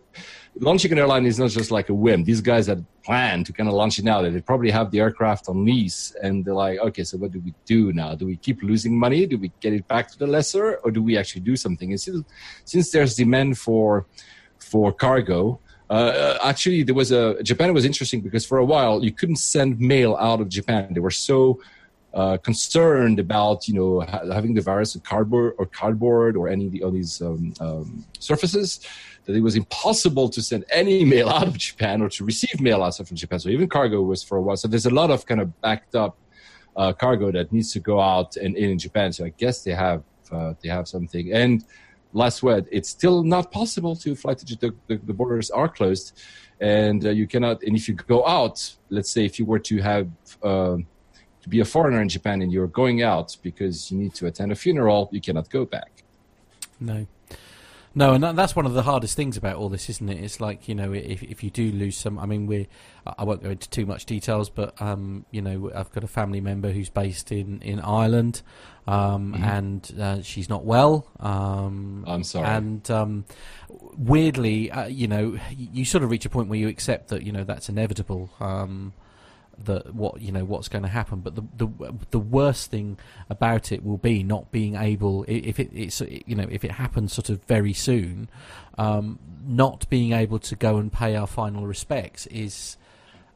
launching an airline is not just like a whim. These guys had planned to kind of launch it now. They probably have the aircraft on lease, and they're like, okay, so what do we do now? Do we keep losing money? Do we get it back to the lessor, or do we actually do something? And since, since there's demand for for cargo, uh, actually, there was a Japan was interesting because for a while you couldn't send mail out of Japan. They were so uh, concerned about you know ha- having the virus in cardboard or cardboard or any of these um, um, surfaces that it was impossible to send any [laughs] mail out of Japan or to receive mail out from Japan. So even cargo was for a while. So there's a lot of kind of backed up uh, cargo that needs to go out and in, in Japan. So I guess they have uh, they have something. And last word, it's still not possible to fly to the, the, the borders are closed, and uh, you cannot. And if you go out, let's say if you were to have uh, to be a foreigner in Japan and you're going out because you need to attend a funeral, you cannot go back. No. No, and that, that's one of the hardest things about all this, isn't it? It's like you know, if if you do lose some, I mean, we I won't go into too much details, but um, you know, I've got a family member who's based in in Ireland, um, mm-hmm. and uh, she's not well. Um, I'm sorry. And um, weirdly, uh, you know, you sort of reach a point where you accept that you know that's inevitable. Um, that what you know what's going to happen. But the the the worst thing about it will be not being able if it it's you know if it happens sort of very soon, um, not being able to go and pay our final respects is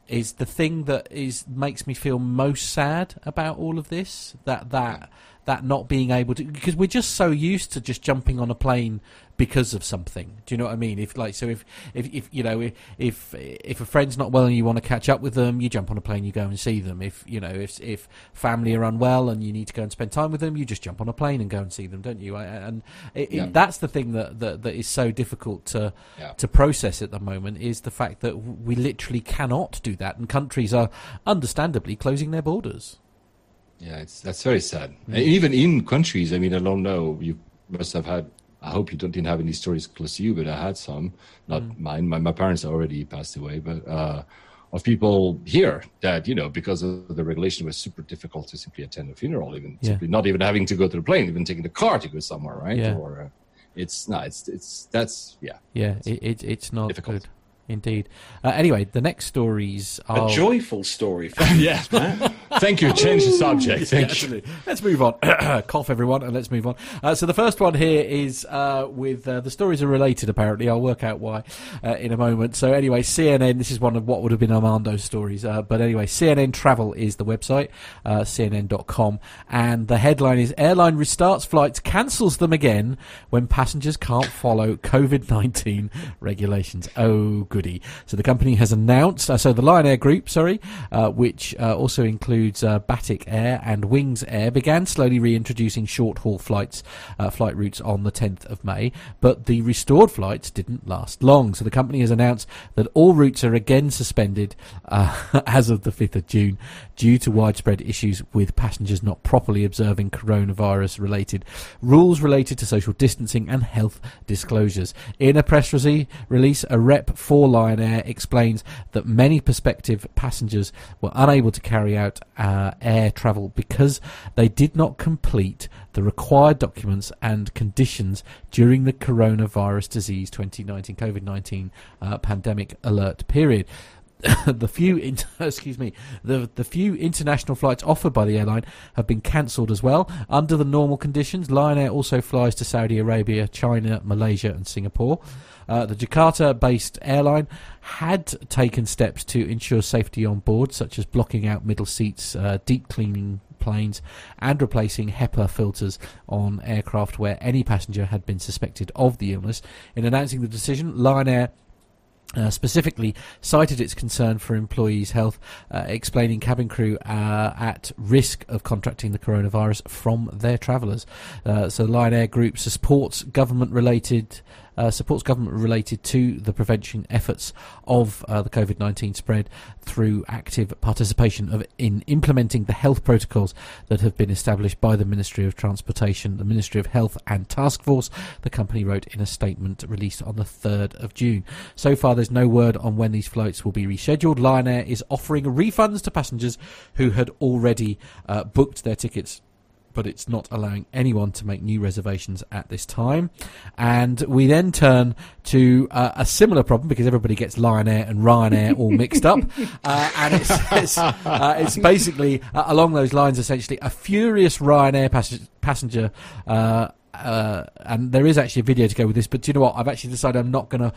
is the thing that is makes me feel most sad about all of this. That that that not being able to because we're just so used to just jumping on a plane because of something. Do you know what I mean? If like so, if if, if you know if if if a friend's not well and you want to catch up with them, you jump on a plane, you go and see them. If you know if if family are unwell and you need to go and spend time with them, you just jump on a plane and go and see them, don't you? And it, yeah. it, that's the thing that, that that is so difficult to yeah. to process at the moment is the fact that we literally cannot do that, and countries are understandably closing their borders. Yeah, it's that's very sad. Mm. Even in countries, I mean, I don't know. You must have had I hope you don't, didn't have any stories close to you, but I had some. Not mm. mine. My, my parents already passed away, but uh, of people here that you know because of the regulation was super difficult to simply attend a funeral, even yeah. simply not even having to go to the plane, even taking the car to go somewhere, right? Yeah. Or uh, it's not it's it's that's yeah. Yeah, it's, it, it, it's not difficult. good. Indeed. Uh, anyway, the next stories are a joyful story. [laughs] yeah. Thank you. Change the subject. [laughs] Thank yeah, you. Let's move on. [coughs] Cough, everyone, and let's move on. Uh, so the first one here is uh, with uh, the stories are related. Apparently, I'll work out why uh, in a moment. So anyway, CNN. This is one of what would have been Armando's stories. Uh, but anyway, CNN Travel is the website, CNN.com, and the headline is: Airline restarts flights, cancels them again when passengers can't follow COVID nineteen regulations. Oh, good goody. So the company has announced, uh, so the Lion Air Group, sorry, uh, which uh, also includes uh, Batik Air and Wings Air, began slowly reintroducing short haul flights, uh, flight routes on the 10th of May, but the restored flights didn't last long. So the company has announced that all routes are again suspended [laughs] as of the 5th of June due to widespread issues with passengers not properly observing coronavirus related rules related to social distancing and health disclosures. In a press release, a rep for Lion Air explains that many prospective passengers were unable to carry out uh, air travel because they did not complete the required documents and conditions during the coronavirus disease 2019 COVID 19 uh, pandemic alert period. [coughs] the few [coughs] excuse me the the few international flights offered by the airline have been cancelled as well under the normal conditions Lion Air also flies to Saudi Arabia China Malaysia and Singapore uh, the Jakarta based airline had taken steps to ensure safety on board, such as blocking out middle seats, uh, deep cleaning planes, and replacing HEPA filters on aircraft where any passenger had been suspected of the illness. In announcing the decision, Lion Air uh, specifically cited its concern for employees' health, uh, explaining cabin crew uh, at risk of contracting the coronavirus from their travellers. Uh, so, Lion Air Group supports government-related uh, supports government related to the prevention efforts of uh, the COVID 19 spread through active participation of, in implementing the health protocols that have been established by the Ministry of Transportation, the Ministry of Health, and Task Force, the company wrote in a statement released on the 3rd of June. So far, there's no word on when these flights will be rescheduled. Lion Air is offering refunds to passengers who had already uh, booked their tickets but it's not allowing anyone to make new reservations at this time. And we then turn to uh, a similar problem because everybody gets Lion Air and Ryanair all mixed up, [laughs] uh, and it's it's, uh, it's basically uh, along those lines. Essentially, a furious Ryanair pass- passenger. Uh, uh, and there is actually a video to go with this, but do you know what? I've actually decided I'm not going to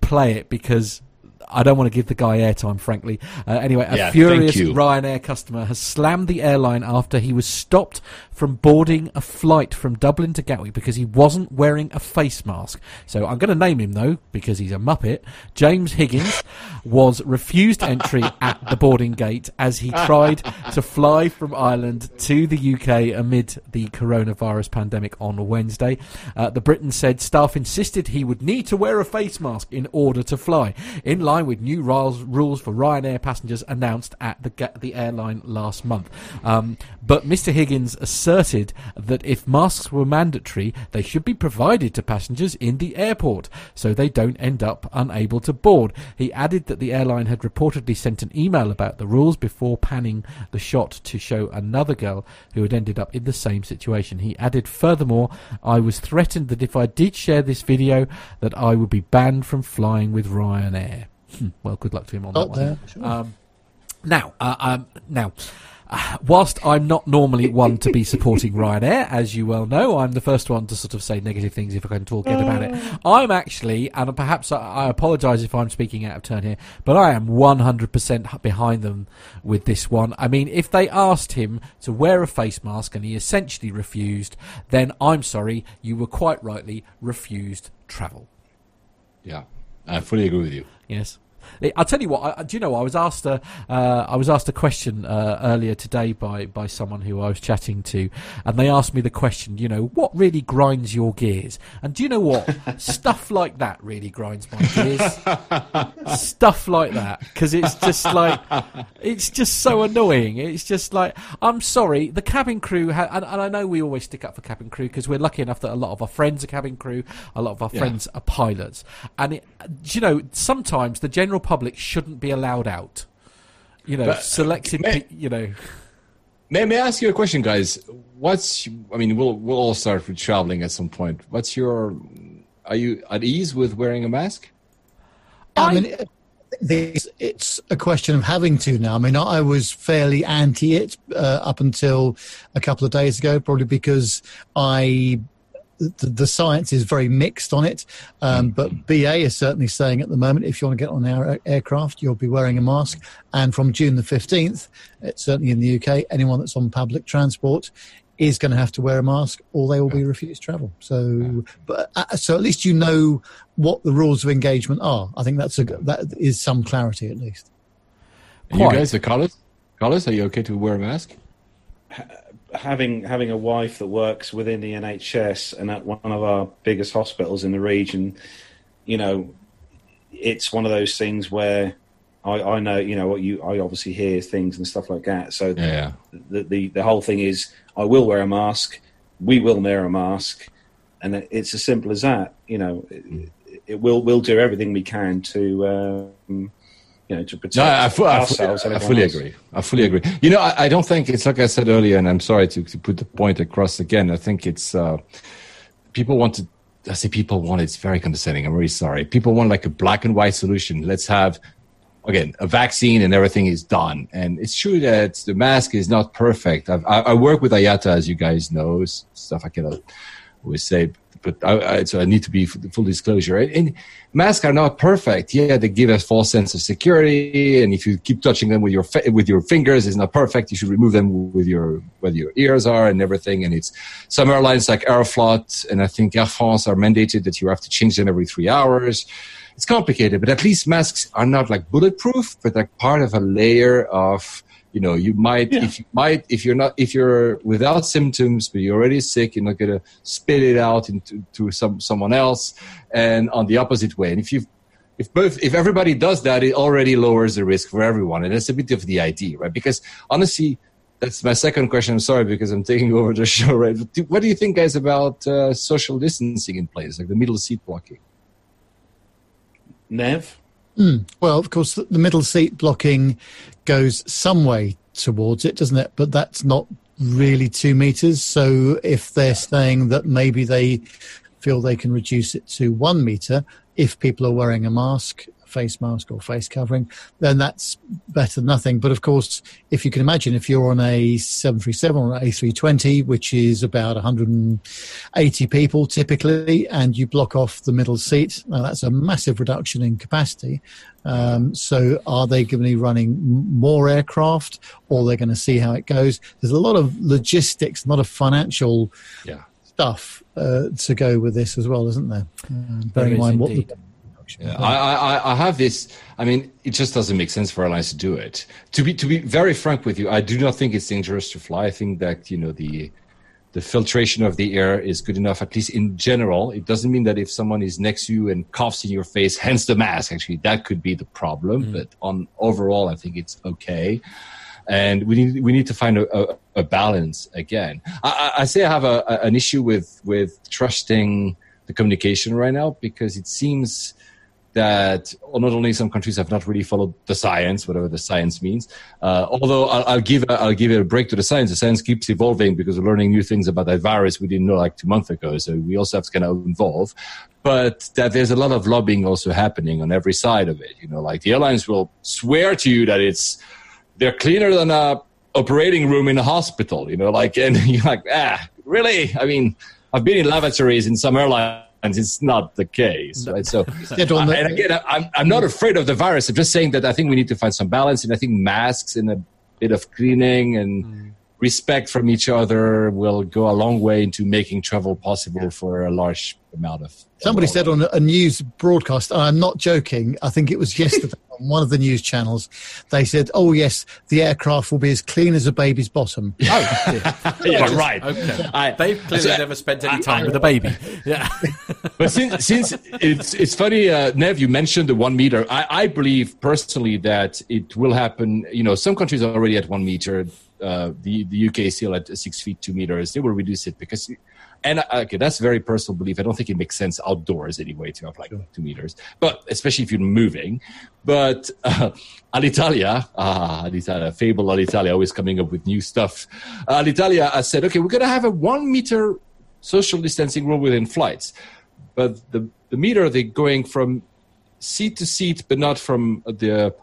play it because I don't want to give the guy airtime, frankly. Uh, anyway, a yeah, furious Ryanair customer has slammed the airline after he was stopped from boarding a flight from Dublin to Gatwick because he wasn't wearing a face mask. So I'm going to name him though because he's a muppet. James Higgins was refused entry [laughs] at the boarding gate as he tried to fly from Ireland to the UK amid the coronavirus pandemic on Wednesday. Uh, the Briton said staff insisted he would need to wear a face mask in order to fly. In line with new rules, rules for Ryanair passengers announced at the, the airline last month. Um, but Mr. Higgins asserted that if masks were mandatory, they should be provided to passengers in the airport so they don't end up unable to board. He added that the airline had reportedly sent an email about the rules before panning the shot to show another girl who had ended up in the same situation. He added, furthermore, I was threatened that if I did share this video, that I would be banned from flying with Ryanair. Hmm, well, good luck to him on that one. Sure. Um, now, uh, um, now, [sighs] whilst I'm not normally one to be supporting Ryanair, as you well know, I'm the first one to sort of say negative things if I can talk it about it. Mm. I'm actually, and perhaps I, I apologise if I'm speaking out of turn here, but I am 100% behind them with this one. I mean, if they asked him to wear a face mask and he essentially refused, then I'm sorry, you were quite rightly refused travel. Yeah, I fully agree with you. Yes. I'll tell you what. I, do you know? I was asked a, uh, I was asked a question uh, earlier today by by someone who I was chatting to, and they asked me the question. You know, what really grinds your gears? And do you know what? [laughs] Stuff like that really grinds my gears. Stuff like that because it's just like it's just so annoying. It's just like I'm sorry. The cabin crew, ha- and, and, I know we always stick up for cabin crew because we're lucky enough that a lot of our friends are cabin crew, a lot of our yeah. friends are pilots, and it, you know sometimes the general general public shouldn't be allowed out. You know, but, selected. May, you know. May, may I ask you a question, guys? What's I mean, we'll we'll all start with traveling at some point. What's your? Are you at ease with wearing a mask? I mean, it's a question of having to now. I mean, I was fairly anti it uh, up until a couple of days ago, probably because I the, the, science is very mixed on it. Um, but BA is certainly saying at the moment, if you want to get on our aircraft, you'll be wearing a mask. And from June the 15th, it's certainly in the UK, anyone that's on public transport is going to have to wear a mask or they will be refused travel. So, but, uh, so at least you know what the rules of engagement are. I think that's a, that is some clarity at least. You guys, the Carlos, Carlos, are you okay to wear a mask? Having having a wife that works within the NHS and at one of our biggest hospitals in the region, you know, it's one of those things where I, I know, you know, what you I obviously hear things and stuff like that. So yeah. the, the the whole thing is I will wear a mask, we will wear a mask, and it's as simple as that. You know, it, it will we'll do everything we can to. Um, you know, to protect no, I, fu- ourselves. I, I fully else. agree. I fully agree. You know, I, I, don't think it's like I said earlier, and I'm sorry to, to put the point across again. I think it's uh, people want to. I say people want. It's very condescending. I'm really sorry. People want like a black and white solution. Let's have again a vaccine and everything is done. And it's true that the mask is not perfect. I've, I, I work with IATA, as you guys know, stuff I cannot always say but I, I, so I need to be full disclosure. And masks are not perfect. Yeah, they give a false sense of security, and if you keep touching them with your with your fingers, it's not perfect. You should remove them with your where your ears are and everything. And it's some airlines like Aeroflot and I think Air France are mandated that you have to change them every three hours. It's complicated, but at least masks are not like bulletproof, but like part of a layer of you know you might yeah. if you might if you're not if you're without symptoms but you're already sick you're not going to spit it out into to some someone else. And on the opposite way and if you if both if everybody does that it already lowers the risk for everyone. And that's a bit of the idea right? Because honestly that's my second question. I'm sorry because i'm taking [laughs] over the show right? What do you think guys about uh, social distancing in place like the middle seat blocking nev Mm. Well, of course, the middle seat blocking goes some way towards it, doesn't it? But that's not really two meters. So if they're saying that maybe they feel they can reduce it to one meter, if people are wearing a mask, face mask or face covering, then that's better than nothing. But of course, if you can imagine, if you're on a 737 or an A320, which is about 180 people typically, and you block off the middle seat, now that's a massive reduction in capacity. Um, so are they going to be running more aircraft or they're going to see how it goes? There's a lot of logistics, a lot of financial yeah. stuff uh, to go with this as well, isn't there? Uh, bearing in mind what the yeah, I, I, I have this. I mean, it just doesn't make sense for airlines to do it. To be to be very frank with you, I do not think it's dangerous to fly. I think that you know the the filtration of the air is good enough, at least in general. It doesn't mean that if someone is next to you and coughs in your face, hence the mask, actually, that could be the problem. Mm. But on overall, I think it's okay. And we need, we need to find a, a, a balance again. I, I, say I have a, an issue with, with trusting the communication right now because it seems that not only some countries have not really followed the science, whatever the science means. Uh, although I'll, I'll, give I'll give a break to the science. The science keeps evolving because we're learning new things about that virus we didn't know like two months ago. So we also have to kind of evolve. But that there's a lot of lobbying also happening on every side of it. You know, like the airlines will swear to you that it's they're cleaner than a operating room in a hospital. You know, like [laughs] and you're like ah really? I mean, I've been in lavatories in some airlines and it's not the case, right? So, [laughs] and again, I'm, I'm not afraid of the virus. I'm just saying that I think we need to find some balance, and I think masks and a bit of cleaning and mm. respect from each other will go a long way into making travel possible for a large amount of. Somebody said on a news broadcast, I'm not joking. I think it was [laughs] yesterday on one of the news channels. They said, "Oh yes, the aircraft will be as clean as a baby's bottom." Oh, [laughs] yeah, right. Okay. I, They've clearly so, never spent any time I, with a baby. [laughs] Yeah. but since since it's it's funny, uh, Nev, you mentioned the one meter. I, I believe personally that it will happen. You know, some countries are already at one meter. Uh, the the UK is still at six feet two meters. They will reduce it because and uh, okay, that's very personal belief. I don't think it makes sense outdoors anyway to have like sure. two meters, but especially if you're moving. But uh, [laughs] Alitalia, ah, Alitalia, Fable Alitalia, always coming up with new stuff. Uh, Alitalia has said, okay, we're going to have a one meter social distancing rule within flights, but the the meter they're going from seat to seat, but not from the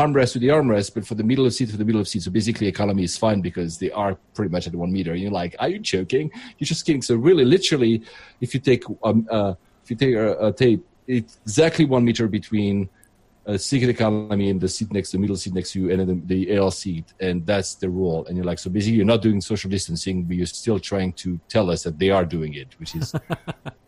armrest to the armrest, but for the middle of seat to the middle of seat. So basically, economy is fine because they are pretty much at one meter. And you're like, are you joking? You're just kidding. So really, literally, if you take um, uh, if you take a, a, tape, it's exactly one meter between a seat economy and the seat next, the middle seat next to you, and then the, the AL seat, and that's the rule. And you're like, so basically, you're not doing social distancing, but you're still trying to tell us that they are doing it, which is [laughs]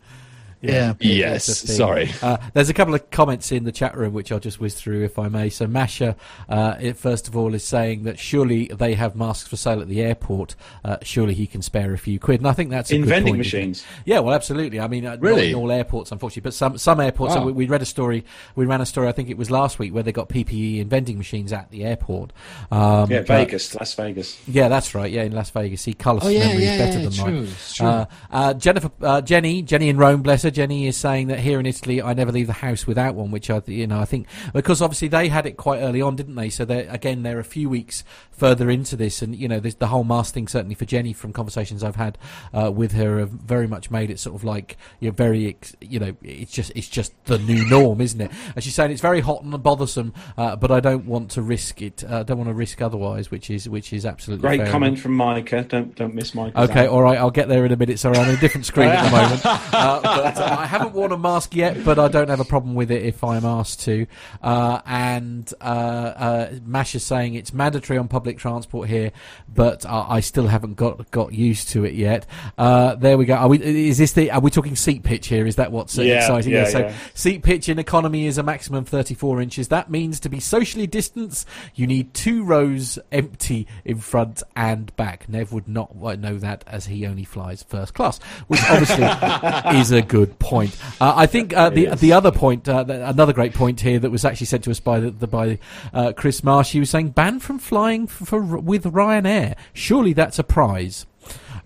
Yeah. Yes. Sorry. Uh, there's a couple of comments in the chat room which I'll just whiz through if I may. So Masha, uh, it, first of all, is saying that surely they have masks for sale at the airport. Uh, surely he can spare a few quid, and I think that's in vending point, machines. Yeah, well, absolutely. I mean, uh, really, in all airports, unfortunately, but some some airports. Wow. So we, we, read a story. We ran a story. I think it was last week where they got PPE in vending machines at the airport. Um, yeah, Vegas, Las Vegas. Yeah, that's right. Yeah, in Las Vegas. See, Carlos' oh, yeah, memory yeah, is better yeah, than true, mine. True. Uh, uh, Jennifer, Jenny, Jenny in Rome, bless her. Jenny is saying that here in Italy, I never leave the house without one, which I, you know, I think because obviously they had it quite early on, didn't they? So they're, again, they're a few weeks further into this, and you know, the whole mask thing certainly for Jenny from conversations I've had uh, with her have very much made it sort of like you're very, you know, it's just it's just the new norm, isn't it? And she's saying it's very hot and bothersome, uh, but I don't want to risk it. I uh, don't want to risk otherwise, which is which is absolutely great comment enough. from Micah. Don't don't miss Micah. Okay, all right, I'll get there in a minute. Sorry, I'm on a different screen at the [laughs] moment. Uh, but I haven't worn a mask yet, but I don't have a problem with it if I'm asked to. Uh, and uh, uh, Mash is saying it's mandatory on public transport here, but I still haven't got got used to it yet. Uh, there we go. Are we? Is this the? Are we talking seat pitch here? Is that what's yeah, exciting? Yeah, so yeah. seat pitch in economy is a maximum 34 inches. That means to be socially distanced, you need two rows empty in front and back. Nev would not know that as he only flies first class, which obviously [laughs] is a good point. Uh, I think uh, the the other point, uh, another great point here that was actually said to us by the, the by uh, Chris Marsh. He was saying banned from flying for, for with Ryanair. Surely that's a prize. [laughs]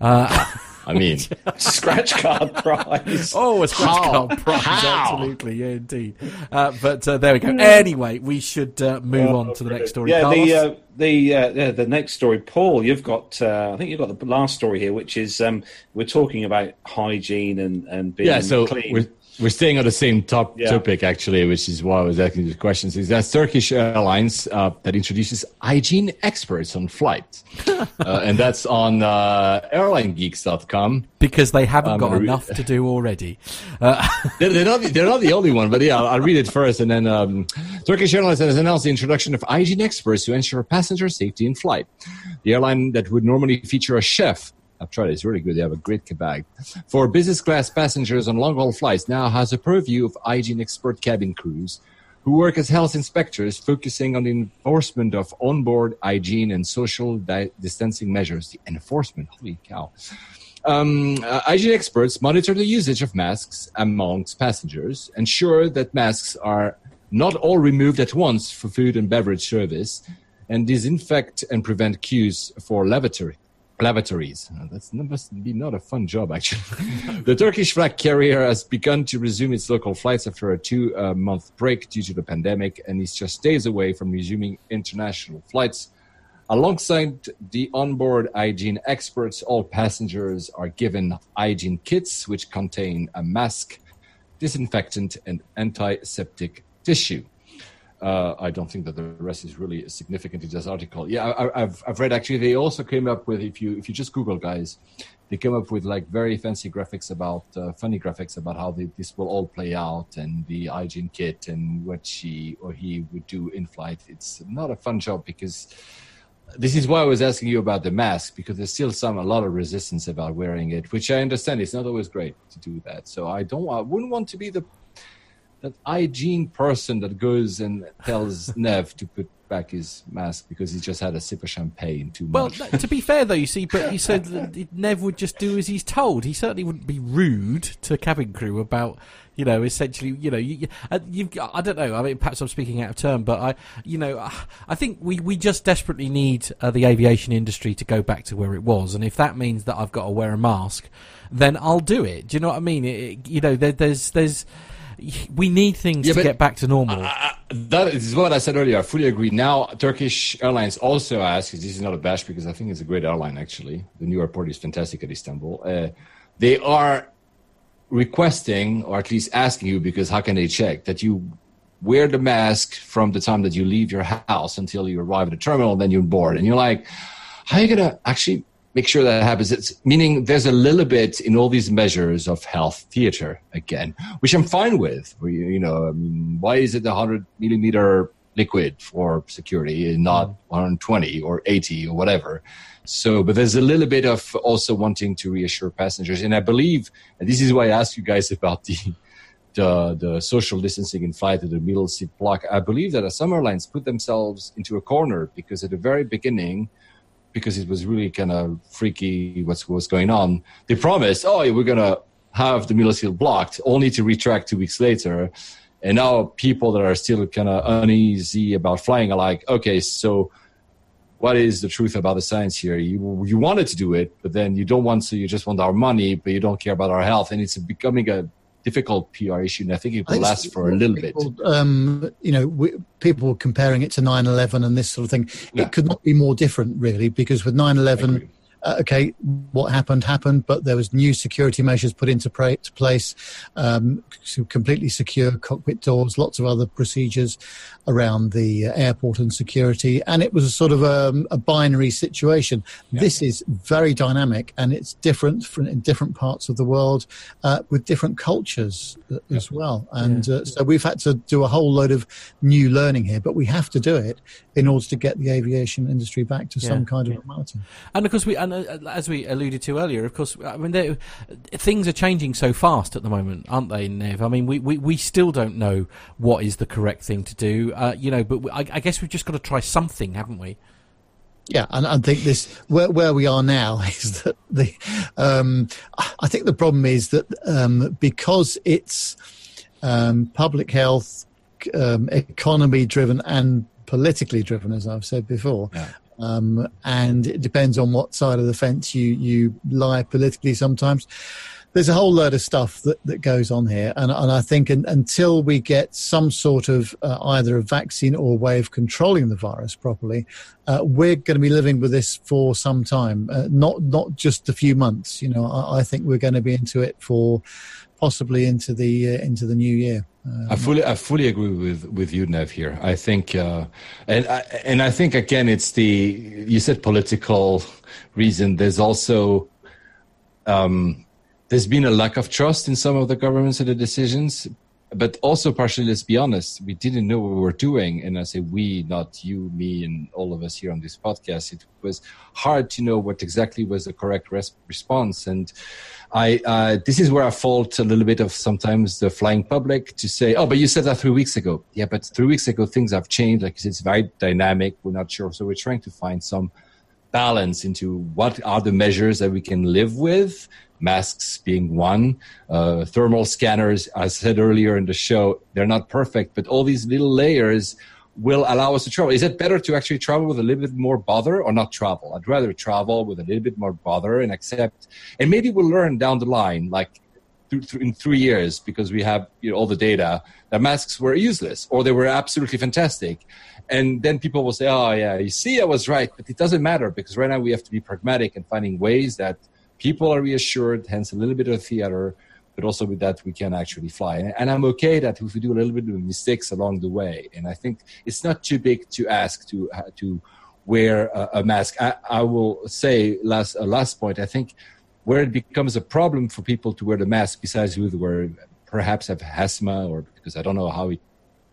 I mean, [laughs] scratch card prize. [laughs] Oh, a scratch How? card prize. How? Absolutely, yeah, indeed. Uh, but uh, there we go. Anyway, we should uh, move oh, on to the next story. Yeah, Carlos. the uh, the uh, the next story, Paul. You've got. Uh, I think you've got the last story here, which is um, we're talking about hygiene and and being yeah. So clean. We're, we're staying on the same top yeah. topic actually, which is why I was asking these questions. Is that Turkish Airlines uh, that introduces hygiene experts on flights, [laughs] uh, and that's on uh, airlinegeeks.com because they haven't um, got re- enough to do already. [laughs] Uh, [laughs] they're, they're, not the, they're not the only one, but yeah, I'll, I'll read it first, and then um, Turkish Airlines has announced the introduction of hygiene experts to ensure passenger safety in flight. The airline that would normally feature a chef I've tried it. It's really good. They have a great kebab. For business class passengers on long haul flights, now has a purview of hygiene expert cabin crews who work as health inspectors, focusing on the enforcement of onboard hygiene and social di- distancing measures. The enforcement, holy cow. Um, uh, hygiene experts monitor the usage of masks amongst passengers, ensure that masks are not all removed at once for food and beverage service, and disinfect and prevent queues for lavatory lavatories. Uh, that's that must be not a fun job, actually. [laughs] the Turkish flag carrier has begun to resume its local flights after a two-month uh, break due to the pandemic, and is just days away from resuming international flights. Alongside the onboard hygiene experts, all passengers are given hygiene kits, which contain a mask, disinfectant, and antiseptic tissue. Uh, I don't think that the rest is really significant in this article. Yeah, I, have I've read actually. They also came up with if you if you just Google guys, they came up with like very fancy graphics about uh, funny graphics about how they, this will all play out and the hygiene kit and what she or he would do in flight. It's not a fun job because this is why I was asking you about the mask because there's still some a lot of resistance about wearing it, which I understand it's not always great to do that. So I don't I wouldn't want to be the that hygiene person that goes and tells [laughs] Nev to put back his mask because he just had a sip of champagne too much. Well, to be fair though, you see, but he said that [laughs] Nev would just do as he's told. He certainly wouldn't be rude to cabin crew about, you know, essentially, you know, you, you I don't know. I mean, perhaps I'm speaking out of turn, but I, you know, I think we we just desperately need uh, the aviation industry to go back to where it was, and if that means that I've got to wear a mask, then I'll do it. Do you know what I mean? It, you know, there, there's there's we need things yeah, to get back to normal. Uh, that is what I said earlier. I fully agree. Now, Turkish Airlines also asks, this is not a bash because I think it's a great airline, actually. The new airport is fantastic at Istanbul. Uh, they are requesting, or at least asking you, because how can they check, that you wear the mask from the time that you leave your house until you arrive at the terminal, and then you're board. And you're like, how are you going to actually make sure that happens. It's meaning there's a little bit in all these measures of health theater again, which I'm fine with. You, you know, I mean, why is it a hundred millimeter liquid for security and not mm. 120 or 80 or whatever? So, but there's a little bit of also wanting to reassure passengers. And I believe, and this is why I asked you guys [laughs] about the, the, the social distancing in flight to the middle seat block. I believe that some airlines put themselves into a corner because at the very beginning, because it was really kind of freaky what's what's going on. They promised, oh, we're gonna have the seat blocked, only to retract two weeks later. And now people that are still kind of uneasy about flying are like, okay, so what is the truth about the science here? You you wanted to do it, but then you don't want to. You just want our money, but you don't care about our health, and it's becoming a difficult PR issue, and I think it will last for a little bit. Um, you know, we, people comparing it to 9/11 and this sort of thing. Yeah. It could not be more different, really, because with 9/11 uh, okay, what happened happened, but there was new security measures put into pra- place, um, completely secure cockpit doors, lots of other procedures around the uh, airport and security, and it was a sort of a, um, a binary situation. Yeah. This is very dynamic, and it's different from in different parts of the world uh, with different cultures uh, yeah. as well. And yeah. uh, so we've had to do a whole load of new learning here, but we have to do it in order to get the aviation industry back to some kind of normality. And of course, we and as we alluded to earlier, of course, I mean, things are changing so fast at the moment, aren't they, Nev? I mean, we, we, we still don't know what is the correct thing to do, uh, you know, but we, I, I guess we've just got to try something, haven't we? Yeah, and I think this where where we are now [laughs] is that the um, I think the problem is that um, because it's um, public health, um, economy driven, and politically driven, as I've said before, yeah. Um, and it depends on what side of the fence you, you lie politically sometimes. There's a whole load of stuff that, that goes on here. And, and I think in, until we get some sort of uh, either a vaccine or a way of controlling the virus properly, uh, we're going to be living with this for some time, uh, not, not just a few months. You know, I, I think we're going to be into it for possibly into the, uh, into the new year. Um, I fully, I fully agree with with you, Nev. Here, I think, uh, and I, and I think again, it's the you said political reason. There's also um, there's been a lack of trust in some of the governments and the decisions, but also partially, let's be honest, we didn't know what we were doing. And I say we, not you, me, and all of us here on this podcast. It was hard to know what exactly was the correct res- response. And I, uh, this is where I fault a little bit of sometimes the flying public to say, oh, but you said that three weeks ago. Yeah, but three weeks ago things have changed. Like it's very dynamic. We're not sure. So we're trying to find some balance into what are the measures that we can live with masks being one. Uh, thermal scanners, I said earlier in the show, they're not perfect, but all these little layers will allow us to travel. Is it better to actually travel with a little bit more bother or not travel? I'd rather travel with a little bit more bother and accept, and maybe we'll learn down the line, like in three years, because we have you know, all the data, that masks were useless or they were absolutely fantastic. And then people will say, oh, yeah, you see, I was right. But it doesn't matter because right now we have to be pragmatic and finding ways that – people are reassured, hence a little bit of theater, but also with that we can actually fly. And, and, I'm okay that if we do a little bit of mistakes along the way, and I think it's not too big to ask to uh, to wear a, a mask. I, I, will say last uh, last point. I think where it becomes a problem for people to wear the mask, besides who were perhaps have asthma or because I don't know how it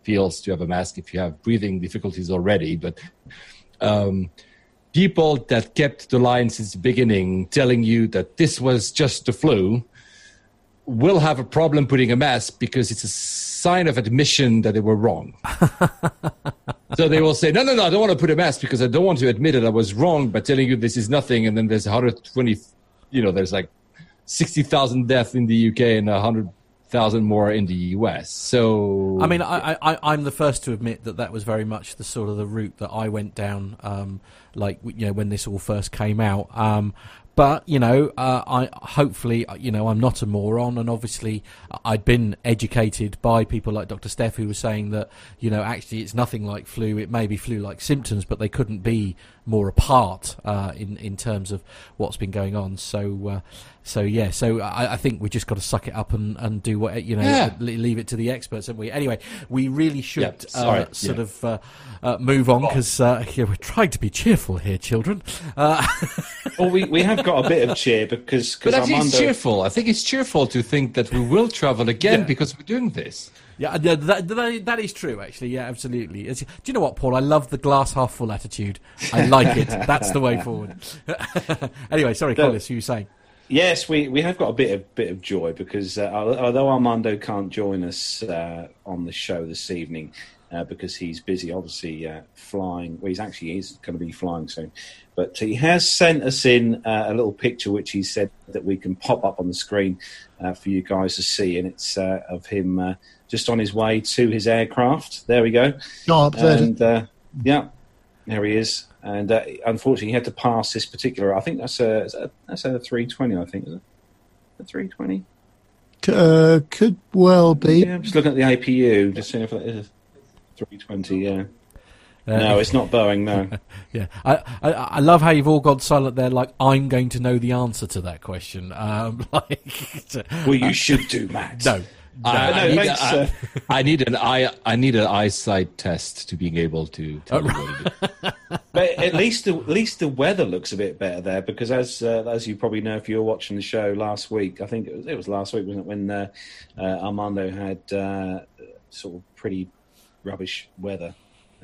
feels to have a mask if you have breathing difficulties already, but. Um, people that kept the line since the beginning telling you that this was just the flu will have a problem putting a mask because it's a sign of admission that they were wrong. [laughs] so they will say, no, no, no, I don't want to put a mask because I don't want to admit that I was wrong by telling you this is nothing. And then there's 120, you know, there's like 60,000 deaths in the UK and 100 thousand more in the US. So I mean, I, I, I am the first to admit that that was very much the sort of the route that I went down. Um, like you know when this all first came out. Um, but you know, uh, I hopefully you know I'm not a moron, and obviously I'd been educated by people like Dr. Steph who was saying that you know actually it's nothing like flu. It may be flu-like symptoms, but they couldn't be more apart uh, in in terms of what's been going on. So uh, so yeah, so I, I, think we just got to suck it up and, and do what you know, yeah. leave it to the experts, haven't we? Anyway, we really should yeah, uh, sort yeah. of uh, uh, move on because uh, yeah, we're trying to be cheerful here, children. Uh, [laughs] well, we, we have got a bit of cheer because. But I think it's cheerful. I think it's cheerful to think that we will travel again because we're doing this. Yeah, that, that, that is true, actually. Yeah, absolutely. It's, do you know what, Paul? I love the glass half full attitude. I like it. That's the way forward. [laughs] anyway, sorry, Collis, who you saying? Yes, we, we have got a bit of bit of joy because uh, although Armando can't join us uh, on the show this evening uh, because he's busy, obviously uh, flying. Well, he's actually is going to be flying soon, but he has sent us in uh, a little picture which he said that we can pop up on the screen uh, for you guys to see, and it's of him just on his way to his aircraft. There we go. Oh, and yeah, there he is and uh, unfortunately, he had to pass this particular. I think that's a that's a three twenty. I think is it a three twenty. Uh, could well be. Yeah, I'm just looking at the APU, just seeing if that is three twenty. Yeah. Uh, no, it's not Boeing. No. [laughs] yeah, I, I, I love how you've all gone silent there. Like I'm going to know the answer to that question. Um, [laughs] like, well, you should do, Matt. No, I, I, need, I, I, need an eye. I need an eyesight test to being able to. Tell [laughs] but at least, the, at least the weather looks a bit better there because, as uh, as you probably know, if you were watching the show last week, I think it was, it was last week, wasn't it, when uh, uh, Armando had uh, sort of pretty rubbish weather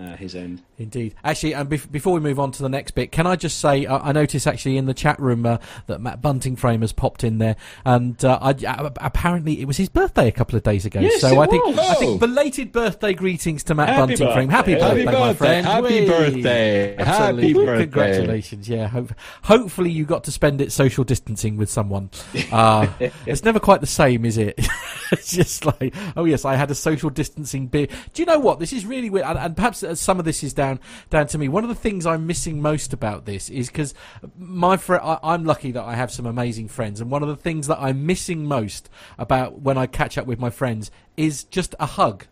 uh, his end. Indeed. Actually, and bef- before we move on to the next bit, can I just say uh, I noticed actually in the chat room uh, that Matt Bunting Frame has popped in there, and uh, I, uh, apparently it was his birthday a couple of days ago. Yes, so I think I think belated birthday greetings to Matt Happy Bunting birthday. Frame. Happy, Happy birthday, my friend! Happy Whee! birthday! Absolutely. Happy birthday! Congratulations! Yeah. Hope, hopefully you got to spend it social distancing with someone. Uh, [laughs] it's never quite the same, is it? [laughs] it's just like, oh yes, I had a social distancing beer. Do you know what? This is really weird, and, and perhaps Uh, some of this is down down down to me. One of the things I'm missing most about this is because my friend, I'm lucky that I have some amazing friends, and one of the things that I'm missing most about when I catch up with my friends is just a hug.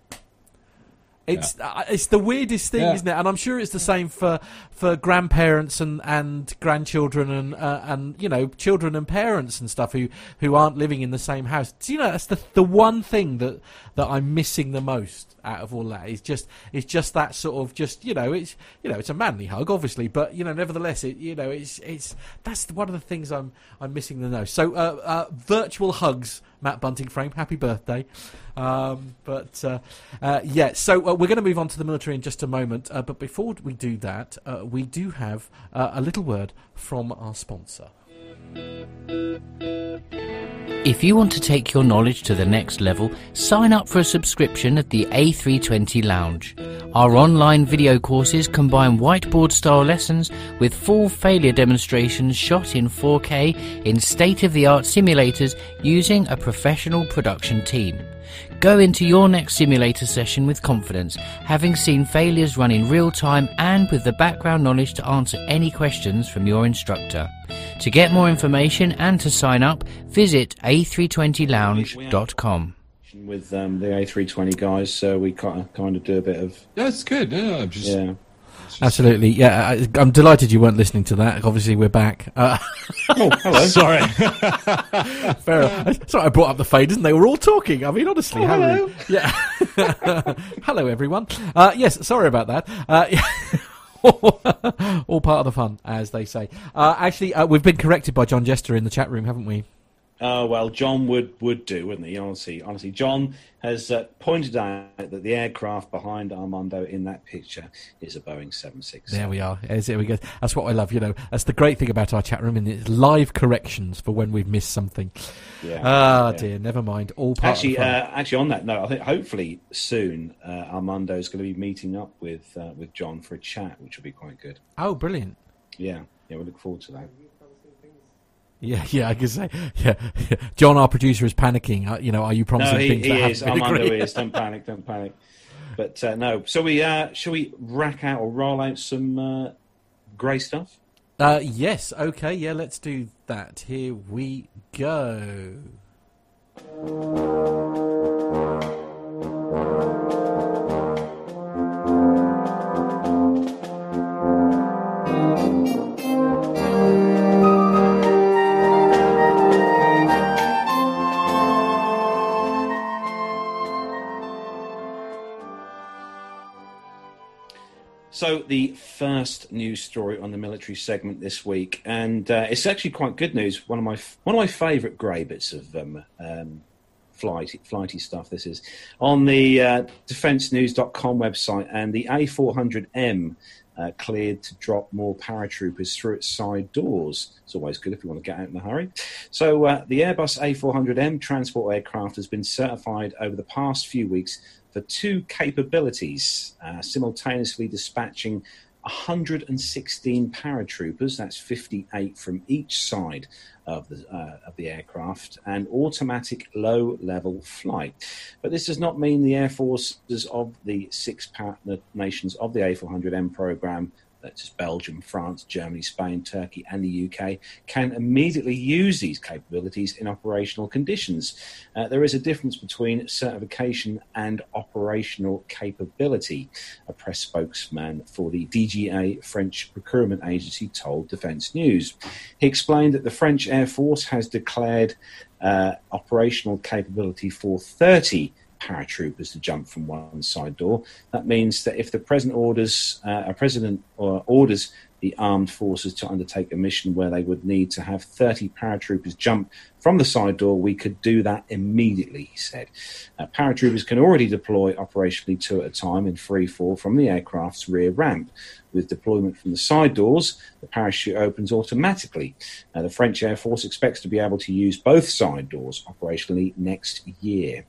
It's yeah. uh, it's the weirdest thing, yeah. isn't it? And I'm sure it's the same for, for grandparents and, and grandchildren and uh, and you know children and parents and stuff who, who aren't living in the same house. Do you know that's the the one thing that, that I'm missing the most out of all that is just it's just that sort of just you know it's you know it's a manly hug obviously, but you know nevertheless it you know it's it's that's one of the things I'm I'm missing the most. So uh, uh virtual hugs Matt Bunting frame. Happy birthday. Um, but uh, uh, yeah, so uh, we're going to move on to the military in just a moment. Uh, but before we do that, uh, we do have uh, a little word from our sponsor. If you want to take your knowledge to the next level, sign up for a subscription at the A320 Lounge. Our online video courses combine whiteboard style lessons with full failure demonstrations shot in 4K in state of the art simulators using a professional production team. Go into your next simulator session with confidence, having seen failures run in real time and with the background knowledge to answer any questions from your instructor. To get more information and to sign up, visit a320lounge.com. With um, the A320 guys, so we kind of, kind of do a bit of. That's good. Yeah, just, yeah. Absolutely, yeah. I, I'm delighted you weren't listening to that. Obviously, we're back. Uh, oh, hello. [laughs] Sorry. [laughs] Fair. Sorry, I brought up the faders and they were all talking. I mean, honestly, Oh, hello. Yeah. [laughs] hello, everyone. Uh, yes, sorry about that. Uh, all part of the fun, as they say. Uh, actually, uh, we've been corrected by John Jester in the chat room, haven't we? Oh well, John would would do, wouldn't he? Honestly, honestly, John has uh, pointed out that the aircraft behind Armando in that picture is a Boeing seven six. There we are. There we go. That's what I love. You know, that's the great thing about our chat room, and it's live corrections for when we've missed something. Yeah. Ah, yeah. dear. Never mind. All part Actually, uh, actually, on that note, I think hopefully soon uh, Armando is going to be meeting up with uh, with John for a chat, which will be quite good. oh, brilliant. Yeah, yeah, we look forward to that. Yeah, [laughs] yeah, I can [laughs] say. Yeah, yeah. John, our producer, is panicking. Uh, you know, are you promising No, he, things he that is. haven't been Armando is. Don't panic. Don't panic. But uh, no. So we uh, shall we rack out or roll out some uh, grey stuff? Uh, yes. Okay. Yeah. Let's do that. Here we go. So the first news story on the military segment this week, and uh, it's actually quite good news. One of my one of my favourite grey bits of um, um, flighty, flighty stuff. This is on the uh, DefenceNews.com website, and the A400M uh, cleared to drop more paratroopers through its side doors. It's always good if you want to get out in a hurry. So uh, the Airbus A400M transport aircraft has been certified over the past few weeks two capabilities, uh, simultaneously dispatching 116 paratroopers, that's 58 from each side of the, uh, of the aircraft, and automatic low level flight. But this does not mean the air forces of the six partner nations of the A400M program. That's just Belgium, France, Germany, Spain, Turkey, and the UK can immediately use these capabilities in operational conditions. Uh, there is a difference between certification and operational capability, a press spokesman for the DGA French procurement agency told Defense News. He explained that the French Air Force has declared uh, operational capability for 30 paratroopers to jump from one side door. That means that if the president orders uh, a president or orders the armed forces to undertake a mission where they would need to have 30 paratroopers jump from the side door, we could do that immediately, he said. Uh, paratroopers can already deploy operationally two at a time in free fall from the aircraft's rear ramp. With deployment from the side doors, the parachute opens automatically. Uh, the French Air Force expects to be able to use both side doors operationally next year.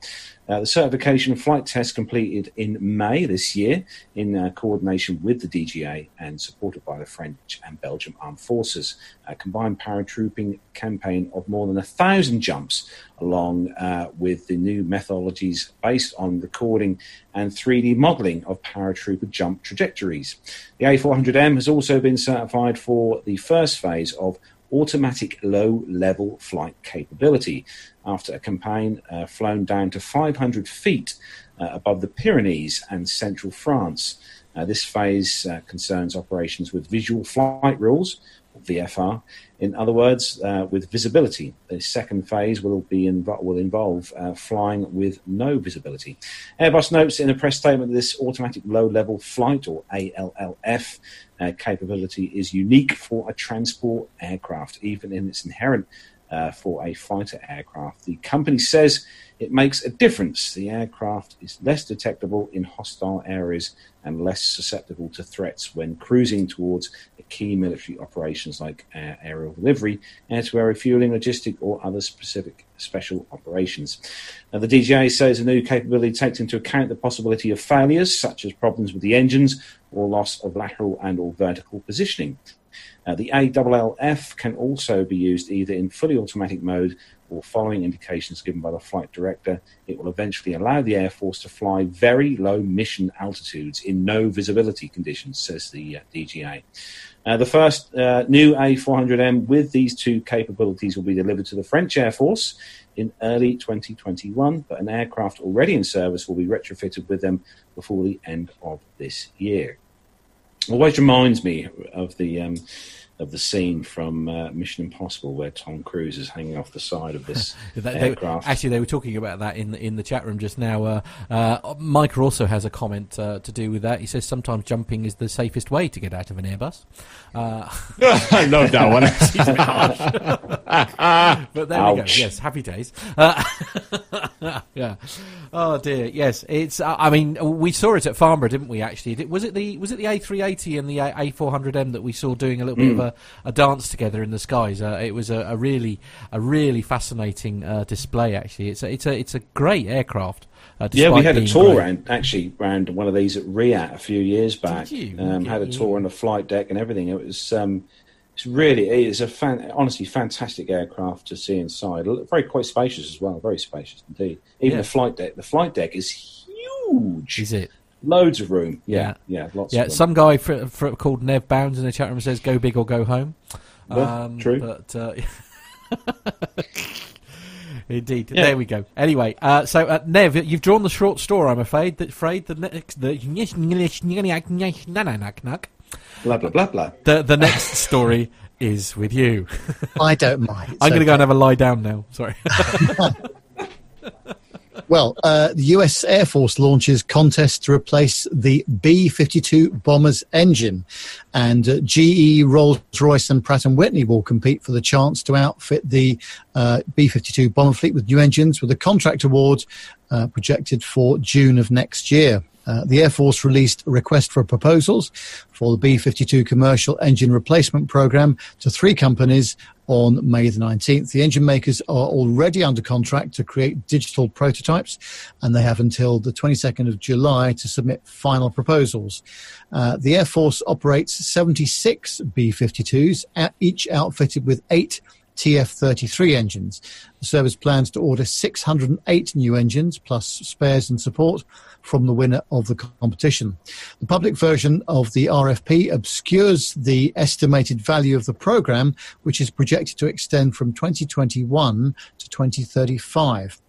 Uh, the certification flight test completed in May this year in uh, coordination with the DGA and supported by the French and Belgium armed forces. A combined paratrooping campaign of more than a thousand jumps, along uh, with the new methodologies based on recording and 3D modeling of paratrooper jump trajectories. The A400M has also been certified for the first phase of automatic low level flight capability after a campaign uh, flown down to 500 feet uh, above the Pyrenees and central France. Uh, this phase uh, concerns operations with visual flight rules, VFR. In other words, uh, with visibility. The second phase will be inv- will involve uh, flying with no visibility. Airbus notes in a press statement that this automatic low-level flight, or ALLF, uh, capability is unique for a transport aircraft, even in its inherent uh, for a fighter aircraft. The company says it makes a difference. The aircraft is less detectable in hostile areas and less susceptible to threats when cruising towards key military operations like uh, aerial delivery, air to air refueling, logistic, or other specific special operations. Now, the DGA says the new capability takes into account the possibility of failures, such as problems with the engines or loss of lateral and or vertical positioning. Uh, the ALLF can also be used either in fully automatic mode or following indications given by the flight director. It will eventually allow the Air Force to fly very low mission altitudes in no visibility conditions, says the uh, DGA. Uh, the first uh, new A400M with these two capabilities will be delivered to the French Air Force in early 2021, but an aircraft already in service will be retrofitted with them before the end of this year. Always reminds me of the um, of the scene from uh, Mission Impossible where Tom Cruise is hanging off the side of this [laughs] they, aircraft. They, actually, they were talking about that in the, in the chat room just now. Uh, uh, Micah also has a comment uh, to do with that. He says sometimes jumping is the safest way to get out of an Airbus. Uh, I love that one. [laughs] but there Ouch. we go. Yes, happy days. Uh, [laughs] yeah. Oh dear. Yes, it's. I mean, we saw it at Farnborough, didn't we? Actually, was it the was it the A380 and the A400M that we saw doing a little mm. bit of a a, dance together in the skies. Uh, it was a, a, really a really fascinating uh, display. Actually, it's a, it's a it's a great aircraft. Uh, yeah, we had a tour around actually around one of these at RIAT a few years back. Um, had a tour on the flight deck and everything. It was um, it's really it is a fan, honestly fantastic aircraft to see inside. Very quite spacious as well. Very spacious indeed. Even yeah. the flight deck. The flight deck is huge. Is it? Loads of room. Yeah, yeah, yeah lots. Yeah, some guy for, for, called Nev Bounds in the chat room says, "Go big or go home." um, true, but. Uh, [laughs] Indeed. Yeah. There we go. Anyway, uh, so uh, Nev, you've drawn the short story. I'm afraid. That afraid the next the blah blah blah blah. The the next [laughs] story is with you. I don't mind. [laughs] I'm going to go and have a lie down now. Sorry. Well, uh, the US Air Force launches contest to replace the B 52 bomber's engine. And uh, GE, Rolls Royce, and Pratt and Whitney will compete for the chance to outfit the uh, B 52 bomber fleet with new engines, with a contract award uh, projected for June of next year. Uh, the Air Force released a request for proposals for the B 52 commercial engine replacement program to three companies on May the 19th. The engine makers are already under contract to create digital prototypes, and they have until the 22nd of July to submit final proposals. Uh, the Air Force operates 76 B 52s, each outfitted with eight TF33 engines. The service plans to order 608 new engines, plus spares and support from the winner of the competition. The public version of the RFP obscures the estimated value of the program, which is projected to extend from 2021 to 2035.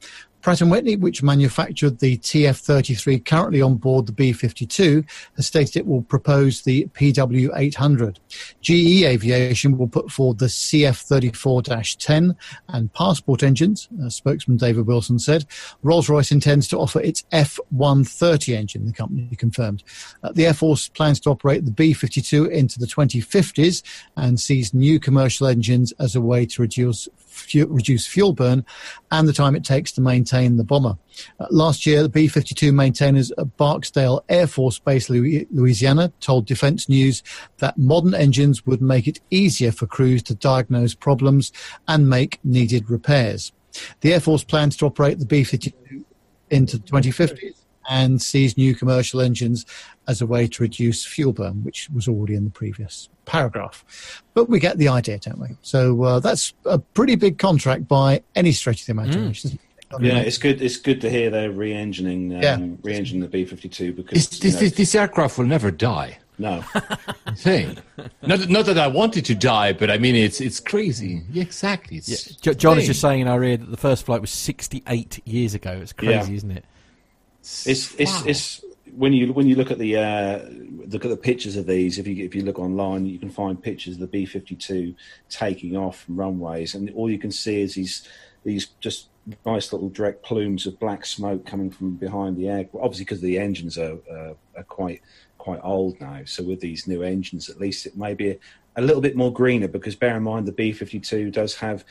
Pratt & Whitney, which manufactured the TF-33 currently on board the B-52, has stated it will propose the PW-800. GE Aviation will put forward the CF-34-10 and Passport engines, spokesman David Wilson said. Rolls-Royce intends to offer its F-130 engine, the company confirmed. Uh, the Air Force plans to operate the B-52 into the 2050s and sees new commercial engines as a way to reduce reduce fuel burn and the time it takes to maintain the bomber. Uh, last year, the B 52 maintainers at Barksdale Air Force Base, Louisiana, told Defense News that modern engines would make it easier for crews to diagnose problems and make needed repairs. The Air Force plans to operate the B 52 into the 2050s and sees new commercial engines as a way to reduce fuel burn, which was already in the previous paragraph. But we get the idea, don't we? So uh, that's a pretty big contract by any stretch of the imagination. Mm. Yeah, it's good. It's good to hear they're re-engineing, um, yeah. re-engineing the B fifty two because this, this, this, aircraft will never die. No, [laughs] thing. Not, not that I wanted it to die, but I mean it's it's crazy. Yeah, exactly. It's yeah. John is just saying in our ear that the first flight was sixty eight years ago. It's crazy, yeah. isn't it? It's it's wow. it's when you when you look at the uh, look at the pictures of these, if you if you look online, you can find pictures of the B fifty two taking off from runways, and all you can see is these these just nice little direct plumes of black smoke coming from behind the air. Obviously, because the engines are uh, are quite quite old now. So with these new engines, at least it may be a, a little bit more greener. Because bear in mind, the B fifty two does have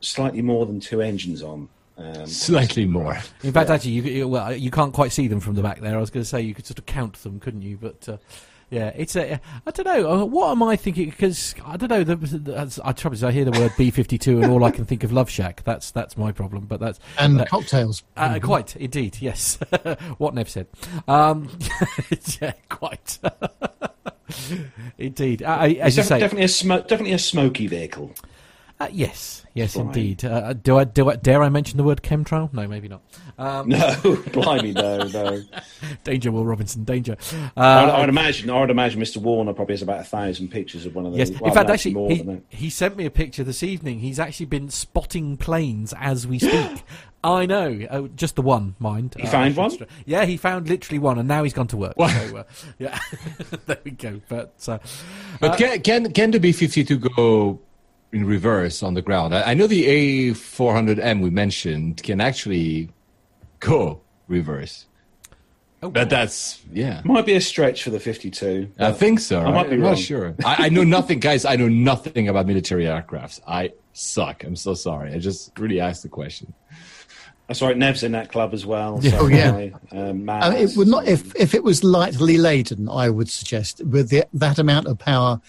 slightly more than two engines on. Um, Slightly more. In fact, actually, you, you well, you can't quite see them from the back there. I was going to say you could sort of count them, couldn't you? But uh, yeah, it's a. I don't know. uh, What am I thinking? Because I don't know. The, the, I trouble is I hear the word B fifty two and all I can think of Love Shack. That's that's my problem. But that's And that- cocktails. Uh, quite, indeed, yes. [laughs] what Nev said. Um, [laughs] yeah, quite. [laughs] indeed. Uh, I- as it's you def- say, definitely a smo- definitely a smoky vehicle. Uh, yes, yes, Fine. indeed. Uh, do I do I, dare I mention the word chemtrail? No, maybe not. Um, No, [laughs] blimey, no, no. [laughs] danger, Will Robinson, danger. Uh, I'd, I'd imagine. I'd imagine Mr. Warner probably has about a thousand pictures of one of those. Yes, Well, in fact, no, actually, more he, he sent me a picture this evening. He's actually been spotting planes as we speak. [gasps] I know, uh, just the one, mind. He Uh, found one? stra- Yeah, he found literally one, and now he's gone to work. What? So, uh, yeah, [laughs] there we go. But uh, But can, can can the B fifty two go in reverse on the ground? I, I know the A four hundred M we mentioned can actually go reverse, oh, but that's yeah. Might be a stretch for the 52. I think so. I might be I'm wrong. not sure. I, I know nothing, guys. I know nothing about military aircrafts. I suck. I'm so sorry. I just really asked the question. That's right. Nev's in that club as well. Yeah. So Oh, yeah. I, um, Matt, I mean, it would not if if it was lightly laden. I would suggest with the, that amount of power,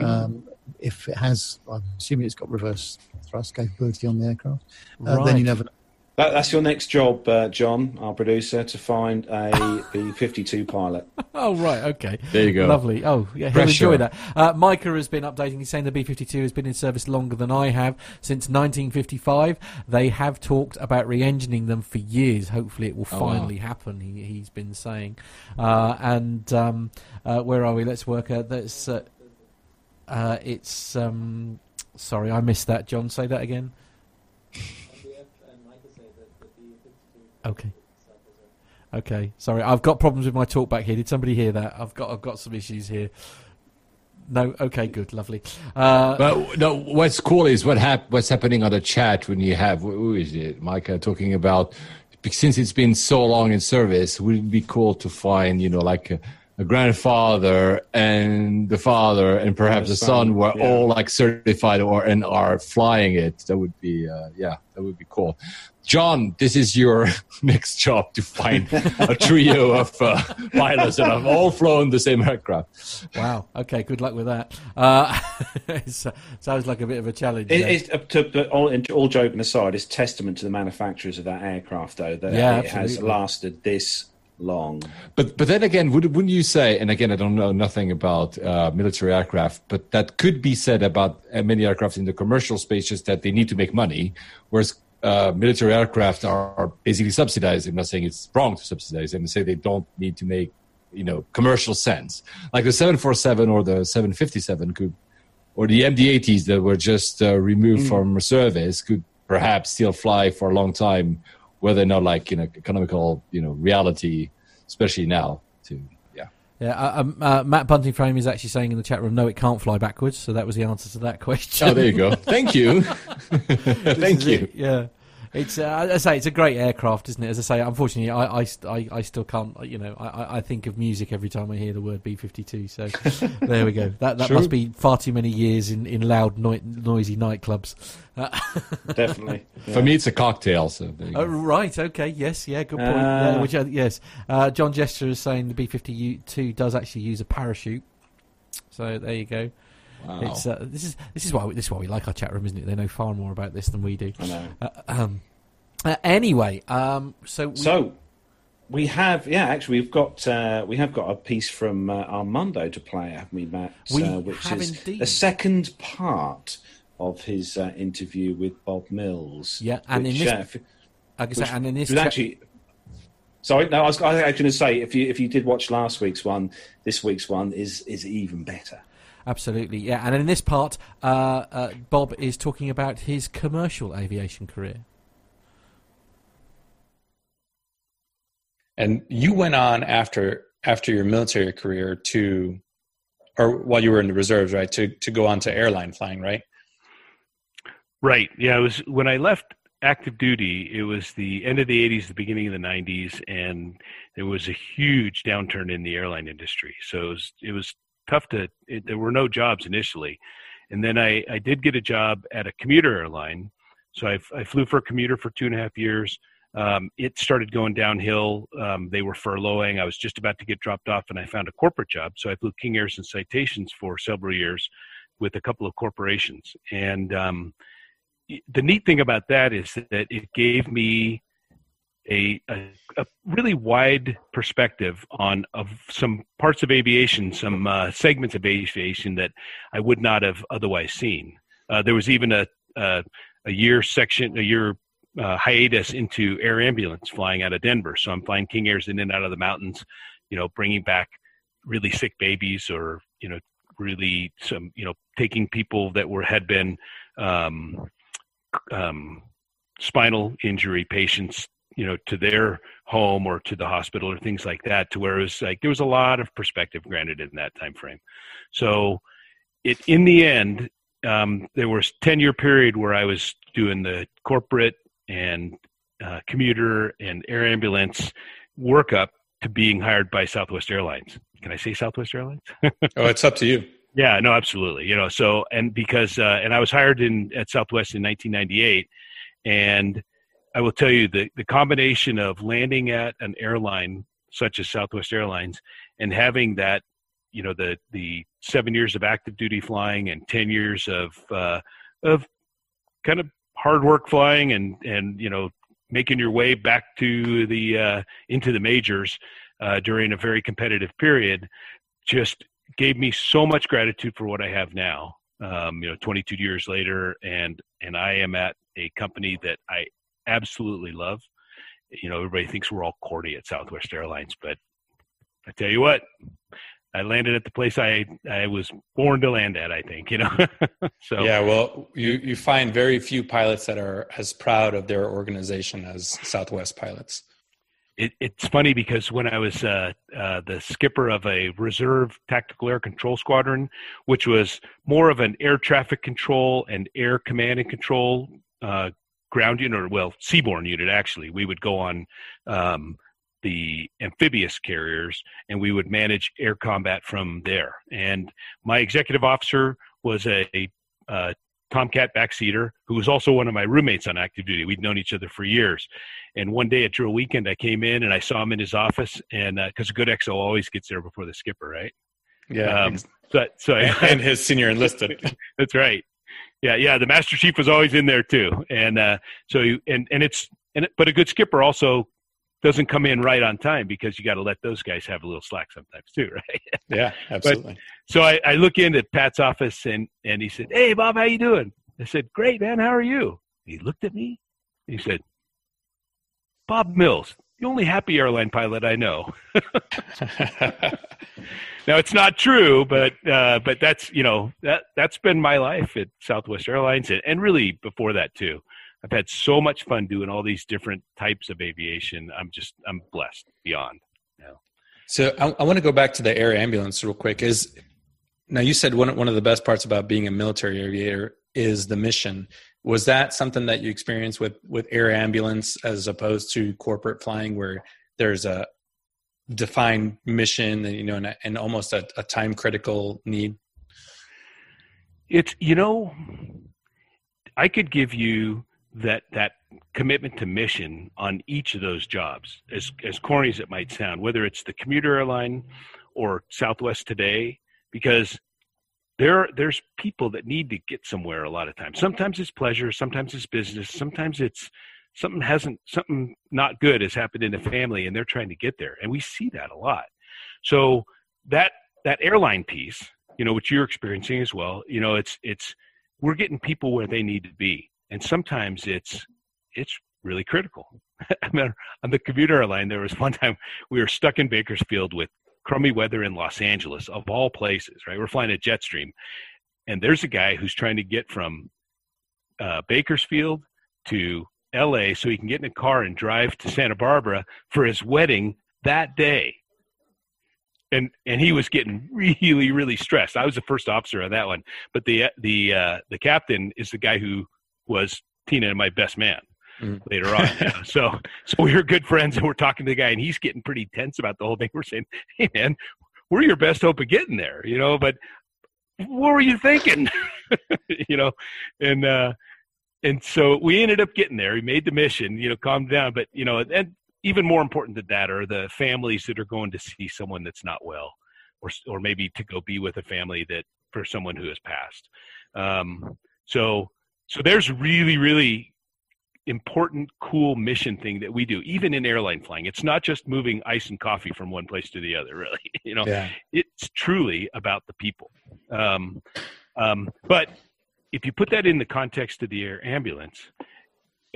um, if it has, I'm assuming it's got reverse thrust capability on the aircraft. Uh, Then you never. know. That, that's your next job, uh, John, our producer, to find a B 52 pilot. [laughs] Oh right, okay. There you go. Lovely. Oh yeah, he'll Pressure. enjoy that. Uh, Micah has been updating. He's saying the B-52 has been in service longer than I have since 1955. They have talked about re-engineering them for years. Hopefully, it will Oh, wow. finally happen. He, he's been saying. Uh, and um, uh, where are we? Let's work out. That's uh, it's. Um, sorry, I missed that. John, say that again. Okay. Okay, sorry, I've got problems with my talk back here. Did somebody hear that? I've got I've got some issues here. No, okay, good, lovely. Uh, But no, what's cool is what hap- what's happening on the chat when you have who is it, Micah, talking about since it's been so long in service, would it be cool to find you know like a, a grandfather and the father and perhaps the the son son, were yeah. all like certified or and are flying it? That would be uh, yeah, that would be cool. John, this is your [laughs] next job to find a trio [laughs] of uh, pilots that have all flown the same aircraft. wow. Okay, good luck with that. Uh, [laughs] it's, uh, sounds like a bit of a challenge. It, it's, uh, to, but all, all joking aside, it's testament to the manufacturers of that aircraft, though, that Yeah, it has lasted this long. But but then again, would, wouldn't you say? And again, I don't know nothing about uh, military aircraft, but that could be said about uh, many aircraft in the commercial space, just that they need to make money, whereas uh, military aircraft are, are basically subsidized. I'm not saying it's wrong to subsidize them. I say they don't need to make you know commercial sense. Like the 747 or the 757 could, or the MD-80s that were just uh, removed from service could perhaps still fly for a long time, whether or not like you know economical you know reality, especially now. To yeah, yeah. Uh, um, uh, Matt Bunting Frame is actually saying in the chat room, no, it can't fly backwards. So that was the answer to that [laughs] question. oh there you go. Thank you, [laughs] thank you. it, Yeah. It's uh, as I say, it's a great aircraft, isn't it? As I say, unfortunately, I I, I, I still can't. You know, I, I- I think of music every time I hear the word B fifty two. So [laughs] there we go. That that True. must be far too many years in, in loud, noi- noisy nightclubs. Uh, [laughs] Definitely. Yeah. For me, it's a cocktail. So oh, right. Okay. Yes. Yeah. Good point. Uh, yeah, which uh, yes. Uh, John Gesture is saying the B fifty two does actually use a parachute. So there you go. Wow. It's uh, this is this is why we, this is why we like our chat room, isn't it? They know far more about this than we do. I know. Uh, um, uh, anyway, um, so we, So we have, yeah, actually, we've got uh, we have got a piece from uh, Armando to play, haven't we, Matt? We uh, which have is indeed. the second part of his uh, interview with Bob Mills. Yeah, and in this- uh, I guess, and in this was actually. Sorry, no, I was, I was going to say if you if you did watch last week's one, this week's one is is even better. Absolutely, yeah. And in this part, uh, uh, Bob is talking about his commercial aviation career. And you went on after after your military career to, or while you were in the reserves, right? To to go on to airline flying, right? Right. Yeah. It was when I left active duty. It was the end of the '80s, the beginning of the '90s, and there was a huge downturn in the airline industry. So it was it was tough to. It, there were no jobs initially, and then I I did get a job at a commuter airline, So I, I flew for a commuter for two and a half years. Um, it started going downhill. Um, they were furloughing. I was just about to get dropped off, and I found a corporate job. So I flew King Airs and Citations for several years with a couple of corporations. And um, the neat thing about that is that it gave me a, a, a, really wide perspective on of some parts of aviation, some uh, segments of aviation that I would not have otherwise seen. Uh, there was even a, a, a year section, a year uh, hiatus into air ambulance flying out of Denver. So I'm flying King Airs in and out of the mountains, you know, bringing back really sick babies or you know really some you know taking people that were had been um, um, spinal injury patients you know to their home or to the hospital or things like that to where it was like there was a lot of perspective granted in that time frame so it in the end um, there was 10 year period where i was doing the corporate and uh, commuter and air ambulance workup to being hired by southwest airlines. Can i say southwest airlines? [laughs] Oh it's up to you. Yeah no absolutely you know so and because uh, and i was hired in at southwest in 1998 and I will tell you the, the combination of landing at an airline such as Southwest Airlines and having that, you know, the the seven years of active duty flying and ten years of uh, of kind of hard work flying and and you know making your way back to the uh, into the majors uh, during a very competitive period just gave me so much gratitude for what I have now. Um, you know, 22 years later, and and I am at a company that I absolutely love. You know, everybody thinks we're all corny at Southwest Airlines, but I tell you what, I landed at the place I I was born to land at. I think you know. [laughs] so yeah, well, you you find very few pilots that are as proud of their organization as Southwest pilots. It, it's funny because when I was uh, uh, the skipper of a reserve tactical air control squadron, which was more of an air traffic control and air command and control uh, ground unit, or well, seaborne unit actually. We would go on um, the amphibious carriers and we would manage air combat from there. And my executive officer was a, a, Tomcat backseater who was also one of my roommates on active duty. We'd known each other for years. And one day at drill weekend, I came in and I saw him in his office, and because uh, a good XO always gets there before the skipper, right? Yeah. Um, so, so [laughs] and his senior enlisted. [laughs] that's right. Yeah, yeah. The master chief was always in there too, and uh, so you, and and it's and but a good skipper also doesn't come in right on time because you got to let those guys have a little slack sometimes too, [laughs] right? Yeah, absolutely. But, so I, I look in at Pat's office and and he said, "Hey, Bob, how you doing?" I said, "Great, man. How are you?" He looked at me. He said, "Bob Mills, the only happy airline pilot I know." now it's not true, but uh, but that's you know that that's been my life at Southwest Airlines and, and really before that too. I've had so much fun doing all these different types of aviation. I'm just I'm blessed beyond. So I, I want to go back to the air ambulance real quick. Is now you said one one of the best parts about being a military aviator is the mission. Was that something that you experienced with with air ambulance as opposed to corporate flying, where there's a defined mission and you know and, and almost a, a time critical need? It's you know i could give you that that commitment to mission on each of those jobs as as corny as it might sound whether it's the commuter airline or southwest today because there there's people that need to get somewhere a lot of times. Sometimes it's pleasure sometimes it's business sometimes it's something hasn't something not good has happened in the family and they're trying to get there and we see that a lot. So that that airline piece you know which you're experiencing as well you know it's it's we're getting people where they need to be and sometimes it's it's really critical. [laughs] I mean, on the commuter airline there was one time we were stuck in bakersfield with crummy weather in los angeles of all places right we're flying a Jetstream. and there's a guy who's trying to get from uh, bakersfield to LA so he can get in a car and drive to Santa Barbara for his wedding that day. And and he was getting [laughs] really really stressed. I was the first officer on that one, but the the uh, the captain is the guy who was Tina and my best man mm. later on. [laughs] So so we were good friends and we're talking to the guy and he's getting pretty tense about the whole thing. [laughs] We're saying, "Hey man, we're your best hope of getting there," you know, but what were you thinking? [laughs] you know, and uh and so we ended up getting there. He made the mission, you know, calm down. But you know, and even more important than that are the families that are going to see someone that's not well, or or maybe to go be with a family that for someone who has passed. Um, so so there's really really important cool mission thing that we do even in airline flying. It's not just moving ice and coffee from one place to the other [laughs] really you know. Yeah. it's truly about the people. Um, um, but if you put that in the context of the air ambulance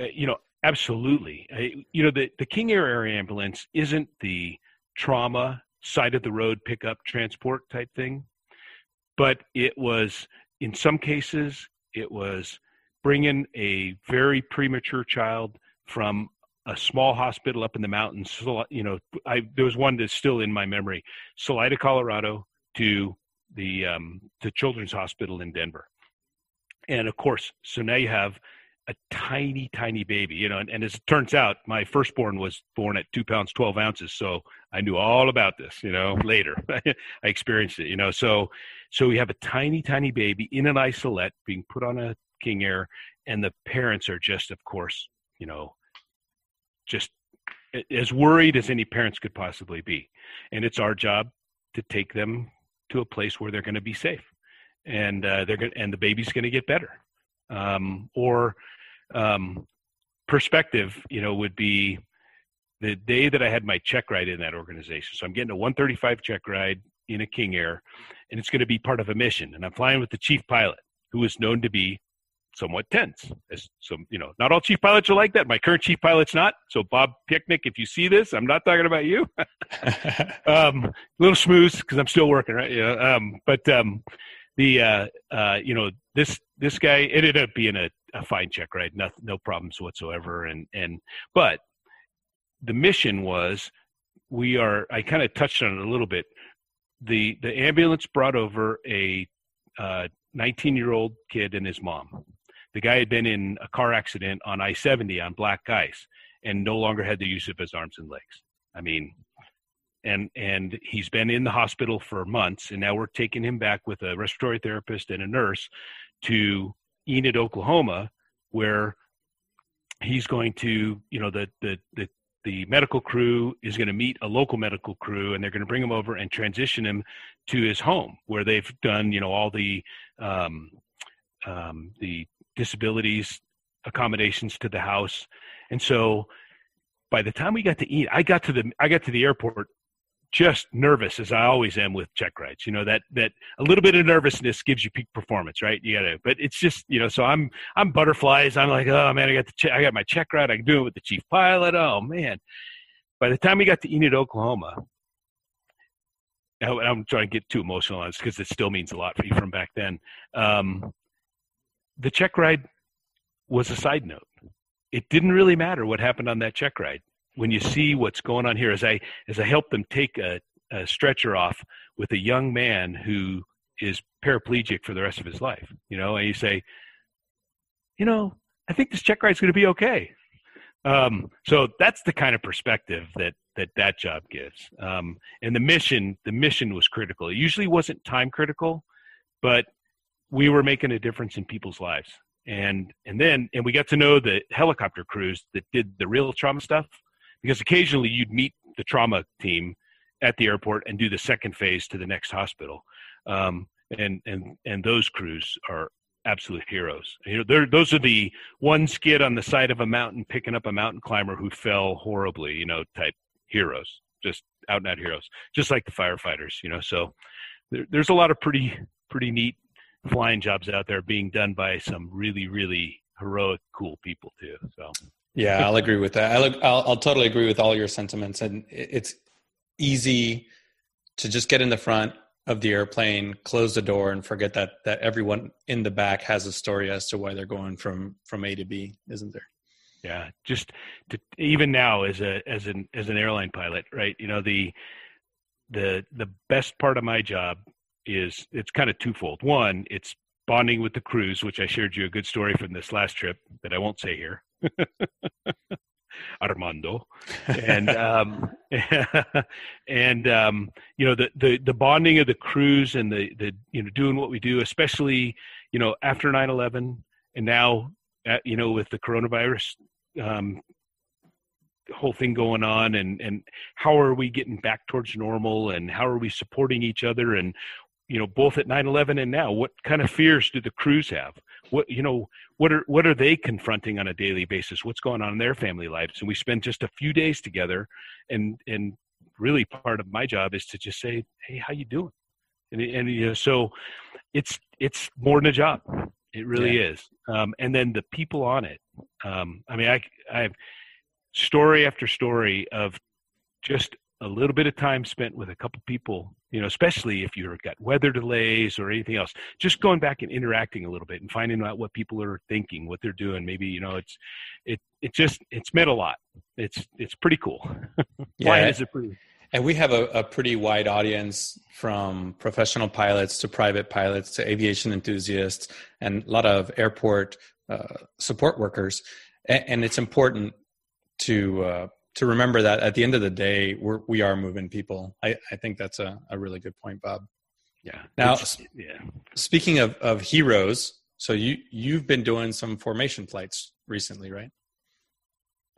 uh, you know absolutely. Uh, you know the, the king air air ambulance isn't the trauma side of the road pickup transport type thing but it was in some cases it was bringing a very premature child from a small hospital up in the mountains. You know, I, there was one that's still in my memory, Salida, Colorado, to the um, the Children's Hospital in Denver. And of course, so now you have a tiny, tiny baby, you know, and, and, as it turns out, my firstborn was born at two pounds, 12 ounces. So I knew all about this, you know, [laughs] later [laughs] I experienced it, you know, so, so we have a tiny, tiny baby in an isolette being put on a King Air, and the parents are just, of course, you know, just as worried as any parents could possibly be. And it's our job to take them to a place where they're going to be safe, and uh, they're going and the baby's going to get better. Um, or um, perspective, you know, would be the day that I had my check ride in that organization. So I'm getting a 135 check ride in a King Air, and it's going to be part of a mission. And I'm flying with the chief pilot, who is known to be somewhat tense. As some, you know, not all chief pilots are like that. My current chief pilot's not. So Bob Picnic, if you see this, I'm not talking about you. [laughs] um, a little smooth because I'm still working, right? Yeah. Um, but um, the uh, uh, you know this this guy ended up being a, a fine check right? no no problems whatsoever. And and but the mission was we are. I kind of touched on it a little bit. The the ambulance brought over a 19 uh, year old kid and his mom the guy had been in a car accident on I 70 on black ice and no longer had the use of his arms and legs. I mean, and and he's been in the hospital for months and now we're taking him back with a respiratory therapist and a nurse to Enid, Oklahoma, where he's going to, you know, the the the the medical crew is going to meet a local medical crew and they're going to bring him over and transition him to his home where they've done you know all the um, um, the disabilities accommodations to the house. And so by the time we got to Enid, I got to the I got to the airport just nervous as I always am with check rides. You know that that a little bit of nervousness gives you peak performance, right? You gotta, but it's just you know. So I'm I'm butterflies. I'm like, oh man, I got the check, I got my check ride. I can do it with the chief pilot. Oh man. By the time we got to Enid, Oklahoma, I'm trying to get too emotional on this because it still means a lot for you from back then. Um, the check ride was a side note. It didn't really matter what happened on that check ride. When you see what's going on here, as I as I help them take a, a stretcher off with a young man who is paraplegic for the rest of his life, you know, and you say, you know, I think this check ride's going to be okay. Um, so that's the kind of perspective that that that job gives. Um, and the mission, the mission was critical. It usually wasn't time critical, but we were making a difference in people's lives. And and then and we got to know the helicopter crews that did the real trauma stuff because occasionally you'd meet the trauma team at the airport and do the second phase to the next hospital. Um, and and and those crews are absolute heroes. You know those are the one skid on the side of a mountain picking up a mountain climber who fell horribly you know type heroes just out and out heroes just like the firefighters you know. So there, there's a lot of pretty pretty neat flying jobs out there being done by some really, really heroic, cool people too. So. Yeah, I'll agree with that. I look, I'll, I'll totally agree with all your sentiments, and it's easy to just get in the front of the airplane, close the door, and forget that that everyone in the back has a story as to why they're going from from A to B, isn't there? Yeah, just to, even now as a as an as an airline pilot, right? You know the the the best part of my job is it's kind of twofold. One, it's bonding with the crews, which I shared you a good story from this last trip that I won't say here. [laughs] Armando, and um, [laughs] and um, you know the, the the bonding of the crews and the the you know doing what we do, especially you know after 9/11 and now at, you know, with the coronavirus um, whole thing going on, and and how are we getting back towards normal, and how are we supporting each other, and you know, both at 9/11 and now, what kind of fears do the crews have? What you know, what are what are they confronting on a daily basis? What's going on in their family lives? And we spend just a few days together, and and really part of my job is to just say, hey, how you doing? And, and you know, so it's it's more than a job. It really yeah. is. Um, and then the people on it. Um, I mean, I I have story after story of just a little bit of time spent with a couple people you know especially if you've got weather delays or anything else just going back and interacting a little bit and finding out what people are thinking what they're doing. Maybe you know it's it it just it's meant a lot. It's it's pretty cool. [laughs] Yeah. pretty? And we have a, a pretty wide audience from professional pilots to private pilots to aviation enthusiasts and a lot of airport uh, support workers. And, and, it's important to uh, to remember that at the end of the day, we're, we are moving people. I, I think that's a, a really good point, Bob. Yeah. Now, yeah. Speaking of, of heroes, so you you've been doing some formation flights recently, right?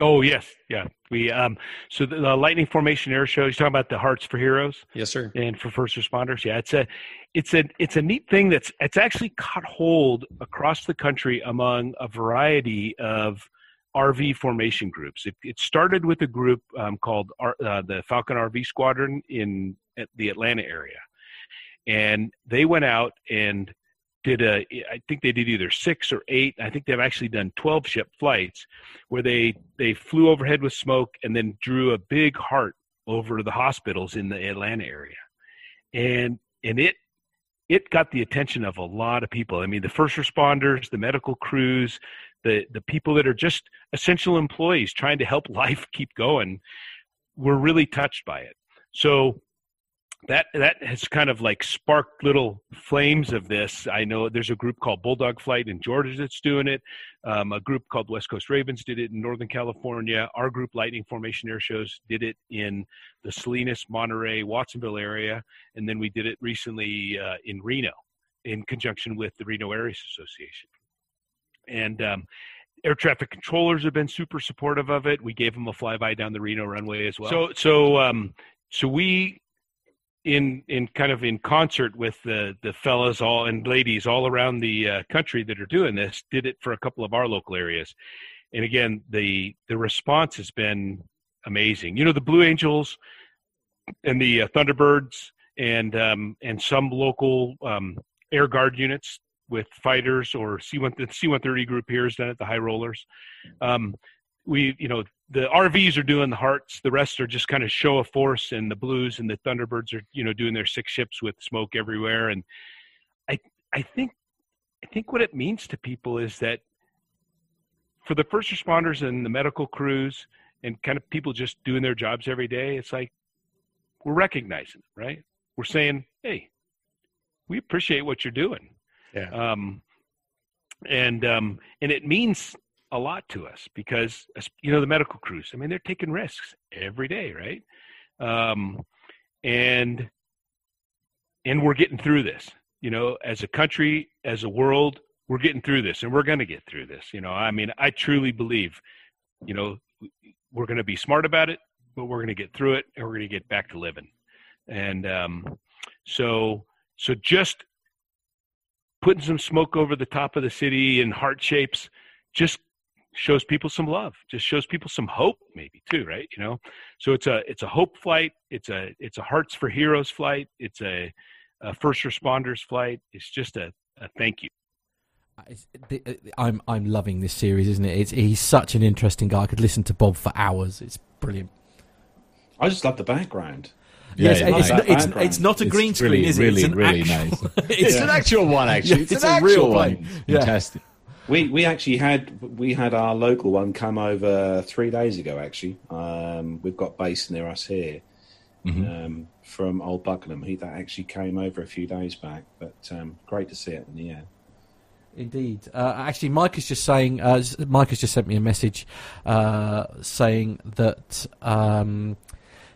Oh yes, yeah. We um so the, the Lightning Formation Air Show. You're talking about the Hearts for Heroes, yes, sir, and for first responders. Yeah, it's a it's a it's a neat thing that's it's actually caught hold across the country among a variety of RV formation groups. It, it started with a group um, called uh, the Falcon RV Squadron in the Atlanta area, and they went out and did a. I think they did either six or eight. I think they've actually done twelve ship flights, where they they flew overhead with smoke and then drew a big heart over the hospitals in the Atlanta area, and and it it got the attention of a lot of people. I mean, the first responders, the medical crews, the the people that are just essential employees trying to help [laughs] life keep going were really touched by it so that that has kind of like sparked little flames of this. I know there's a group called Bulldog Flight in Georgia that's doing it. Um, a group called West Coast Ravens did it in Northern California. Our group, Lightning Formation Air Shows, did it in the Salinas, Monterey, Watsonville area, and then we did it recently uh, in Reno in conjunction with the Reno Airways Association and um, air traffic controllers have been super supportive of it. We gave them a flyby down the Reno runway as well. So so um, so we in in kind of in concert with the the fellas all and ladies all around the uh, country that are doing this did it for a couple of our local areas and again the the response has been amazing you know the blue angels and the uh, thunderbirds and um, and some local um, air guard units with fighters or C1 the C130 group here is done at the high rollers. Um, we, you know, the RVs are doing the hearts. The rest are just kind of show of force, and the blues and the Thunderbirds are, you know, doing their six ships with smoke everywhere. And I, I think, I think what it means to people is that for the first responders and the medical crews and kind of people just doing their jobs every day, it's like we're recognizing, right? We're saying, hey, we appreciate what you're doing yeah. Um, and um, and it means a lot to us because you know the medical crews. I mean, they're taking risks every day, right? Um, and and we're getting through this. You know, as a country, as a world, we're getting through this, and we're going to get through this. You know, I mean, I truly believe, you know, we're going to be smart about it, but we're going to get through it, and we're going to get back to living. And um, so, so just putting some smoke over the top of the city and heart shapes just shows people some love just shows people some hope maybe too right you know so it's a it's a hope flight it's a it's a hearts for heroes flight it's a, a first responders flight it's just a, a thank you uh, uh, I'm I'm loving this series, isn't it? It's, he's such an interesting guy. I could listen to Bob for hours. It's brilliant. I just love the background. Yeah, yes, it's, it's, it's, it's, not a green screen, really, is it? Really, it's really actual, nice. [laughs] it's yeah. an actual one, actually. it's, it's a real one. Fantastic. We we actually had we had our local one come over three days ago. Actually, um, we've got based near us here mm-hmm. um, from Old Buckenham. He that actually came over a few days back, but um, great to see it in the air. Indeed. Uh, actually, Mike is just saying. Uh, Mike has just sent me a message uh, saying that um,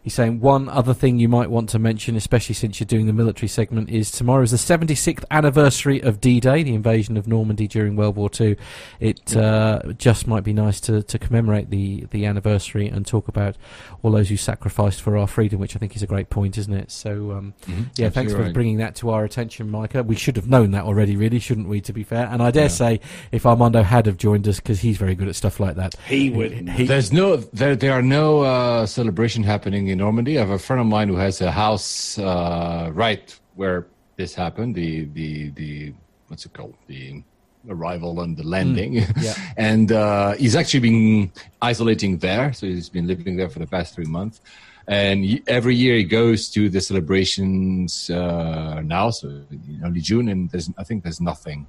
He's saying one other thing you might want to mention, especially since you're doing the military segment, is tomorrow is the 76th anniversary of D-Day, the invasion of Normandy during World War II. It uh, just might be nice to, to commemorate the, the anniversary and talk about all those who sacrificed for our freedom, which I think is a great point, isn't it? So, um, mm-hmm. yeah, thanks for right. bringing that to our attention, Micah. We should have known that already, really, shouldn't we? To be fair, and I dare yeah. say, if Armando had have joined us, because he's very good at stuff like that, he would. He, There's no, there, there are no uh, celebration happening in Normandy. I have a friend of mine who has a house uh, right where this happened. The the the what's it called? The arrival and the landing. Mm, yeah. [laughs] and uh, he's actually been isolating there, so he's been living there for the past three months. And every year he goes to the celebrations uh, now, so in early June, and there's I think there's nothing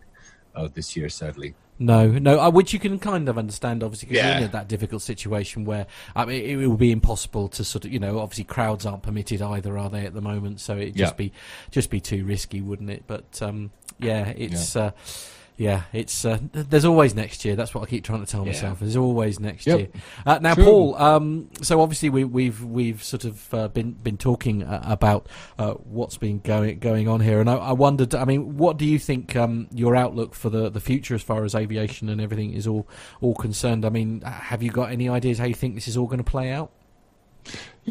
uh, this year, sadly. No, no, uh, which you can kind of understand, obviously, because yeah. you're in that difficult situation where I mean, it, it will be impossible to sort of, you know, obviously crowds aren't permitted either, are they, at the moment? So it'd just yeah. be just be too risky, wouldn't it? But um, yeah, it's. Yeah. Uh, yeah, it's uh, there's always next year. That's what I keep trying to tell yeah. myself. There's always next yep. year. Uh, now, True. Paul. Um, so obviously we, have we've, we've sort of uh, been been talking uh, about uh, what's been going going on here, and I, I wondered. I mean, what do you think um, your outlook for the, the future as far as aviation and everything is all all concerned? I mean, have you got any ideas how you think this is all going to play out?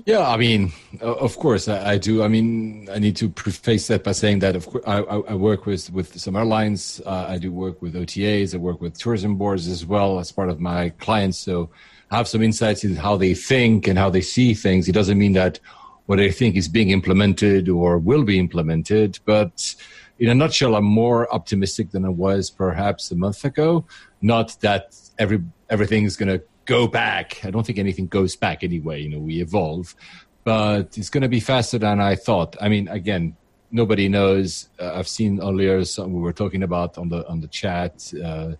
Yeah, I mean, of course, I, I, do. I mean, I need to preface that by saying that, of course, I, I work with with some airlines. Uh, I do work with OTAs. I work with tourism boards as well as part of my clients. So, I have some insights into how they think and how they see things. It doesn't mean that what they think is being implemented or will be implemented, but in a nutshell, I'm more optimistic than I was perhaps a month ago. Not that every everything is going to go back. I don't think anything goes back anyway. You know, we evolve, but it's going to be faster than I thought. I mean, again, nobody knows. Uh, I've seen earlier some we were talking about on the on the chat. Uh,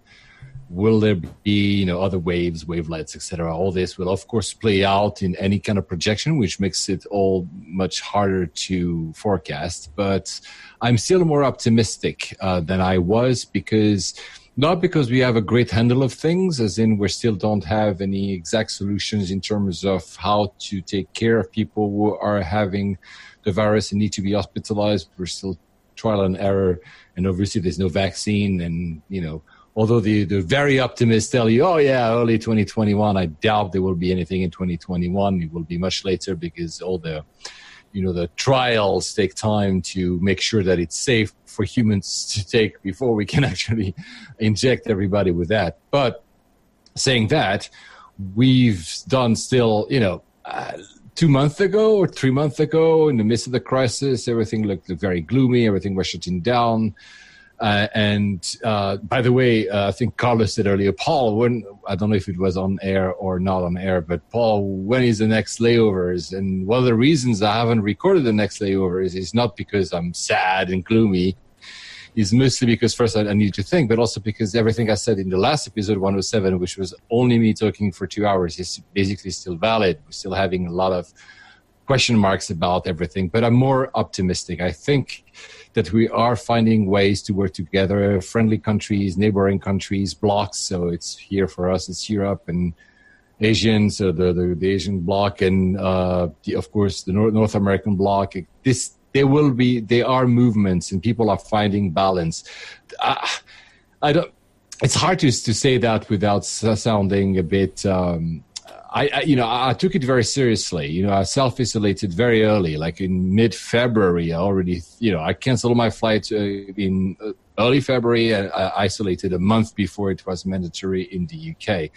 will there be you know other waves, wavelets, etc. All this will of course play out in any kind of projection, which makes it all much harder to forecast. But I'm still more optimistic uh, than I was because not because we have a great handle of things, as in we still don't have any exact solutions in terms of how to take care of people who are having the virus and need to be hospitalized. We're still trial and error, and obviously there's no vaccine. And you know, although the the very optimists tell you, oh yeah, early 2021, I doubt there will be anything in 2021. It will be much later because all the you know the trials take time to make sure that it's safe for humans [laughs] to take before we can [laughs] actually inject everybody with that. But saying that we've done still you know uh, two months ago or three months ago in the midst of the crisis everything looked, looked very gloomy everything was shutting down uh, and uh, by the way, uh, I think Carlos said earlier, Paul, when I don't know if it was on air or not on air, but Paul, when is the next layovers? And one of the reasons I haven't recorded the next layovers is not because I'm sad and gloomy. Is mostly because first I, I need to think, but also because everything I said in the last episode 107, which was only me talking for two hours, is basically still valid. We're still having a lot of question marks about everything, but I'm more optimistic. I think that we are finding ways to work together, friendly countries, neighboring countries, blocks. So it's here for us, it's Europe and Asian, so the, the, the Asian bloc, and uh, the, of course the North, North American bloc. This there will be, there are movements, and people are finding balance. Uh, I don't. It's hard to to say that without sounding a bit. Um, I, I, you know, I took it very seriously. You know, I self isolated very early, like in mid February. I already, you know, I canceled my flight uh, in uh, early February and I isolated a month before it was mandatory in the UK.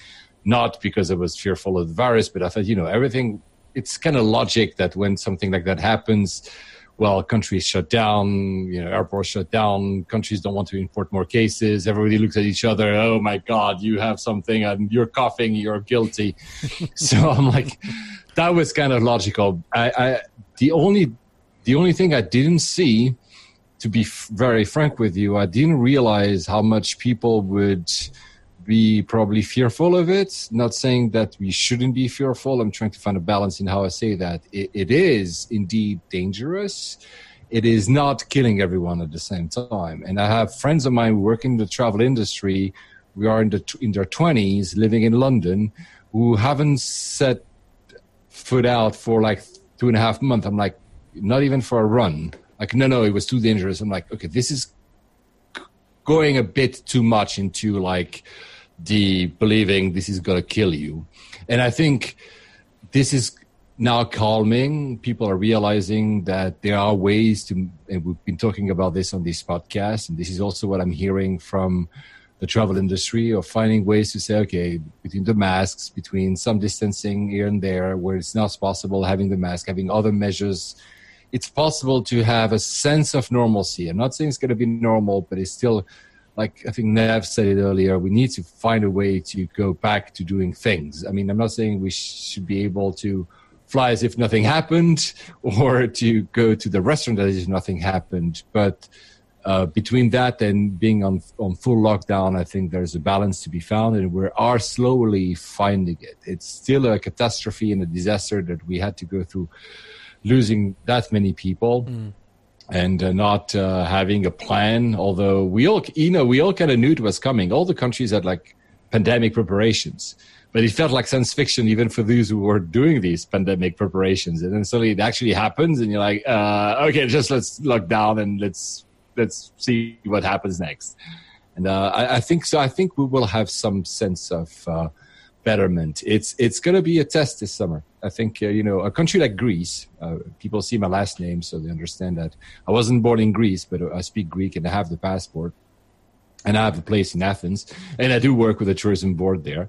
Not because I was fearful of the virus, but I thought, you know, everything. It's kind of logic that when something like that happens, well, countries shut down, you know, airports shut down, countries don't want to import more cases. Everybody looks at each other. Oh my God, you have something and you're coughing, you're guilty. [laughs] so I'm like, that was kind of logical. I, I, the only, the only thing I didn't see, to be f- very frank with you, I didn't realize how much people would, be probably fearful of it. Not saying that we shouldn't be fearful. I'm trying to find a balance in how I say that. it, it is indeed dangerous. It is not killing everyone at the same time. And I have friends of mine working in the travel industry. We are in, the, in their 20s, living in London, who haven't set foot out for like two and a half months. I'm like, not even for a run. Like, no, no, it was too dangerous. I'm like, okay, this is going a bit too much into like the believing this is going to kill you. And I think this is now calming. People are realizing that there are ways to, and we've been talking about this on this podcast, and this is also what I'm hearing from the travel industry of finding ways to say, okay, between the masks, between some distancing here and there, where it's not possible, having the mask, having other measures, it's possible to have a sense of normalcy. I'm not saying it's going to be normal, but it's still, like I think Nev said it earlier, we need to find a way to go back to doing things. I mean, I'm not saying we should be able to fly as if nothing happened [laughs] or to go to the restaurant as if nothing happened, but uh, between that and being on on full lockdown, I think there's a balance to be found, and we are slowly finding it. It's still a catastrophe and a disaster that we had to go through, losing that many people. Mm. And uh, not uh, having a plan, although we all, you know, we all kind of knew it was coming. All the countries had like pandemic preparations, but it felt like science fiction even for those who were doing these pandemic preparations. And then suddenly it actually happens, and you're like, uh, okay, just let's lock down and let's let's see what happens next. And uh, I, I, think so. I think we will have some sense of uh, betterment. It's it's going to be a test this summer. I think uh, you know a country like Greece. Uh, people see my last name, so they understand that I wasn't born in Greece, but I speak Greek and I have the passport. And I have a place in Athens, and I do work with the tourism board there.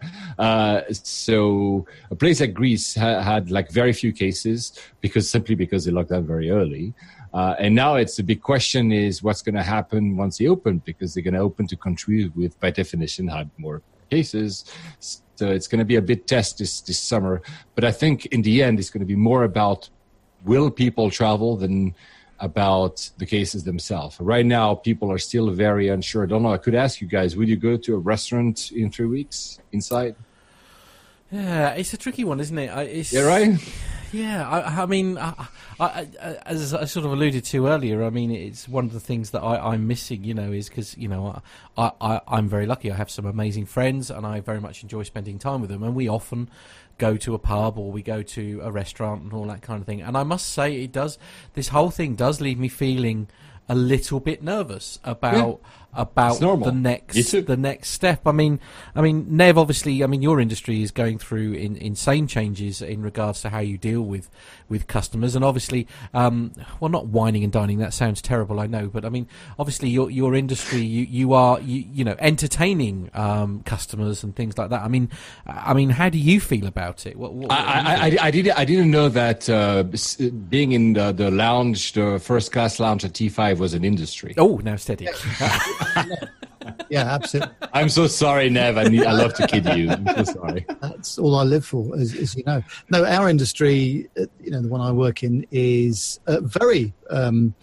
Uh, so a place like Greece ha- had like very few cases because simply because they locked down very early. Uh, and now it's the big question is what's going to happen once they open because they're going to open to countries with, by definition, had more cases. So it's going to be a bit test this, this summer. But I think in the end, it's going to be more about will people travel than about the cases themselves. Right now, people are still very unsure. I don't know. I could ask you guys, will you go to a restaurant in three weeks inside? Yeah, it's a tricky one, isn't it? It's, yeah, right. Yeah, I, I mean, I, I, as I sort of alluded to earlier, I mean, it's one of the things that I, am missing. You know, is because you know, I, I, I'm very lucky. I have some amazing friends, and I very much enjoy spending time with them. And we often go to a pub or we go to a restaurant and all that kind of thing. And I must say, it does. This whole thing does leave me feeling a little bit nervous about yeah about the next the next step. I mean, I mean, Nev, obviously, I mean, your industry is going through in, insane changes in regards to how you deal with with customers, and obviously, um, well, not whining and dining. That sounds terrible, I know, but I mean, obviously, your your industry, you you are you, you know entertaining um, customers and things like that. I mean, I mean, how do you feel about it? What, what, what I, I, I, did I didn't know that uh, being in the, the lounge, the first class lounge at T5 was an industry. Oh, now steady. [laughs] yeah, absolutely. I'm so sorry, Nev. I, need, I love to kid you. I'm so sorry. That's all I live for, as, as you know. No, our industry, uh, you know, the one I work in, is uh, very. Um,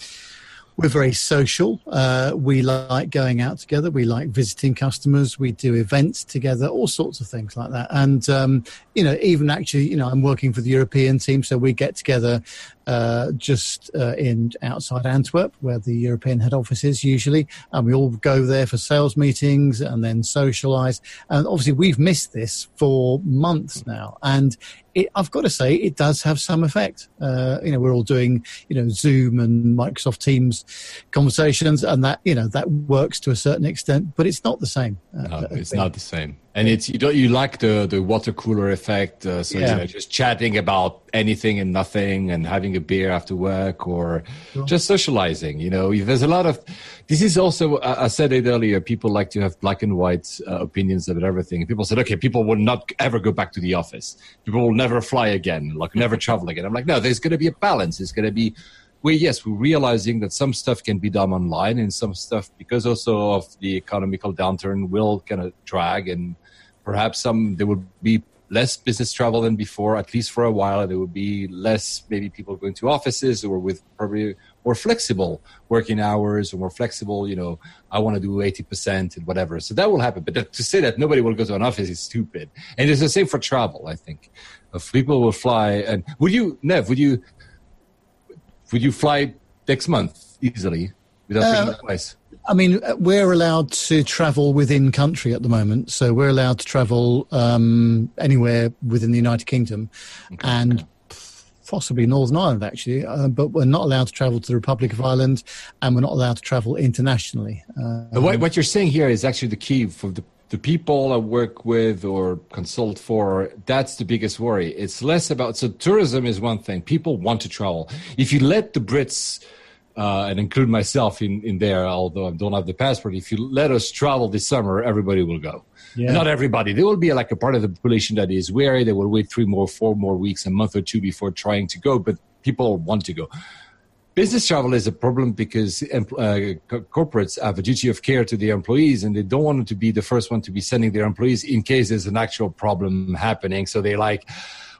we're very social. Uh, we like going out together. We like visiting customers. We do events together, all sorts of things like that. And, um, you know, even actually, you know, I'm working for the European team, so we get together uh, just uh, in outside Antwerp, where the European head office is usually, and we all go there for sales meetings and then socialise. And obviously, we've missed this for months now, and it, I've got to say, it does have some effect. Uh, you know, we're all doing, you know, Zoom and Microsoft Teams conversations, and that, you know, that works to a certain extent, but it's not the same. Uh, no, it's not the same and it's you don't you like the the water cooler effect uh, so yeah. you know just chatting about anything and nothing and having a beer after work or sure. just socializing you know. There's a lot of this is also i said it earlier people like to have black and white uh, opinions about everything. People said okay people will not ever go back to the office. People will never fly again like never travel again. I'm like no there's going to be a balance. It's going to be we yes, we're realizing that some stuff can be done online and some stuff because also of the economical downturn will kind of drag and perhaps some there would be less business travel than before, at least for a while. There would be less maybe people going to offices or with probably more flexible working hours or more flexible, you know, I want to do 80% and whatever. So that will happen. But to say that nobody will go to an office is stupid. And it's the same for travel, I think. If people will fly and would you, Nev, would you, would you fly next month easily without uh, thinking twice? I mean, we're allowed to travel within country at the moment, so we're allowed to travel um, anywhere within the United Kingdom, okay. and possibly Northern Ireland actually, uh, but we're not allowed to travel to the Republic of Ireland, and we're not allowed to travel internationally. Uh, what, what, you're saying here is actually the key for the the people I work with or consult for. That's the biggest worry. It's less about so tourism is one thing. People want to travel. If you let the Brits uh, and include myself in, in there, although I don't have the passport. If you let us travel this summer, everybody will go. Yeah. Not everybody. There will be like a part of the population that is wary. They will wait three more, four more weeks, a month or two before trying to go, but people want to go. Business travel is a problem because uh, corporates have a duty of care to their employees and they don't want to be the first one to be sending their employees in case there's an actual problem happening. So they like,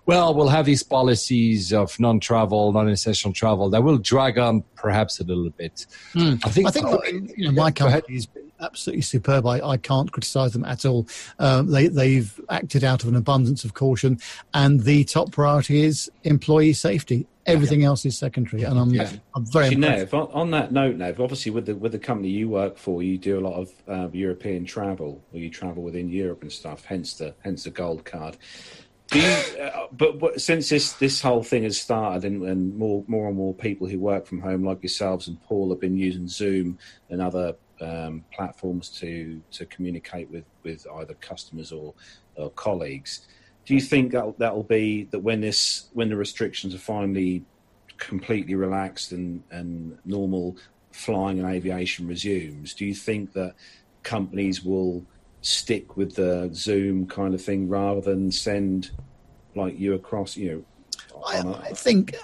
well, we'll have these policies of non-travel, non-essential travel that will drag on perhaps a little bit. Mm. I think, I think uh, you know, my company is absolutely superb. I, I can't criticise them at all. Um, they, they've acted out of an abundance of caution, and the top priority is employee safety. Everything yeah. else is secondary, and I'm, yeah. I'm very. Actually, Nev, on, on, that note, Nev, obviously with the with the company you work for, you do a lot of uh, European travel, or you travel within Europe and stuff. Hence the hence the gold card. You, uh, but, but, since this this whole thing has started, and, and, more more and more people who work from home, like yourselves and Paul, have been using Zoom and other um, platforms to to communicate with with either customers or, or colleagues. Do you think that that'll be that when this when the restrictions are finally completely relaxed and and normal flying and aviation resumes? Do you think that companies will stick with the Zoom kind of thing rather than send like you across, you know. I, I think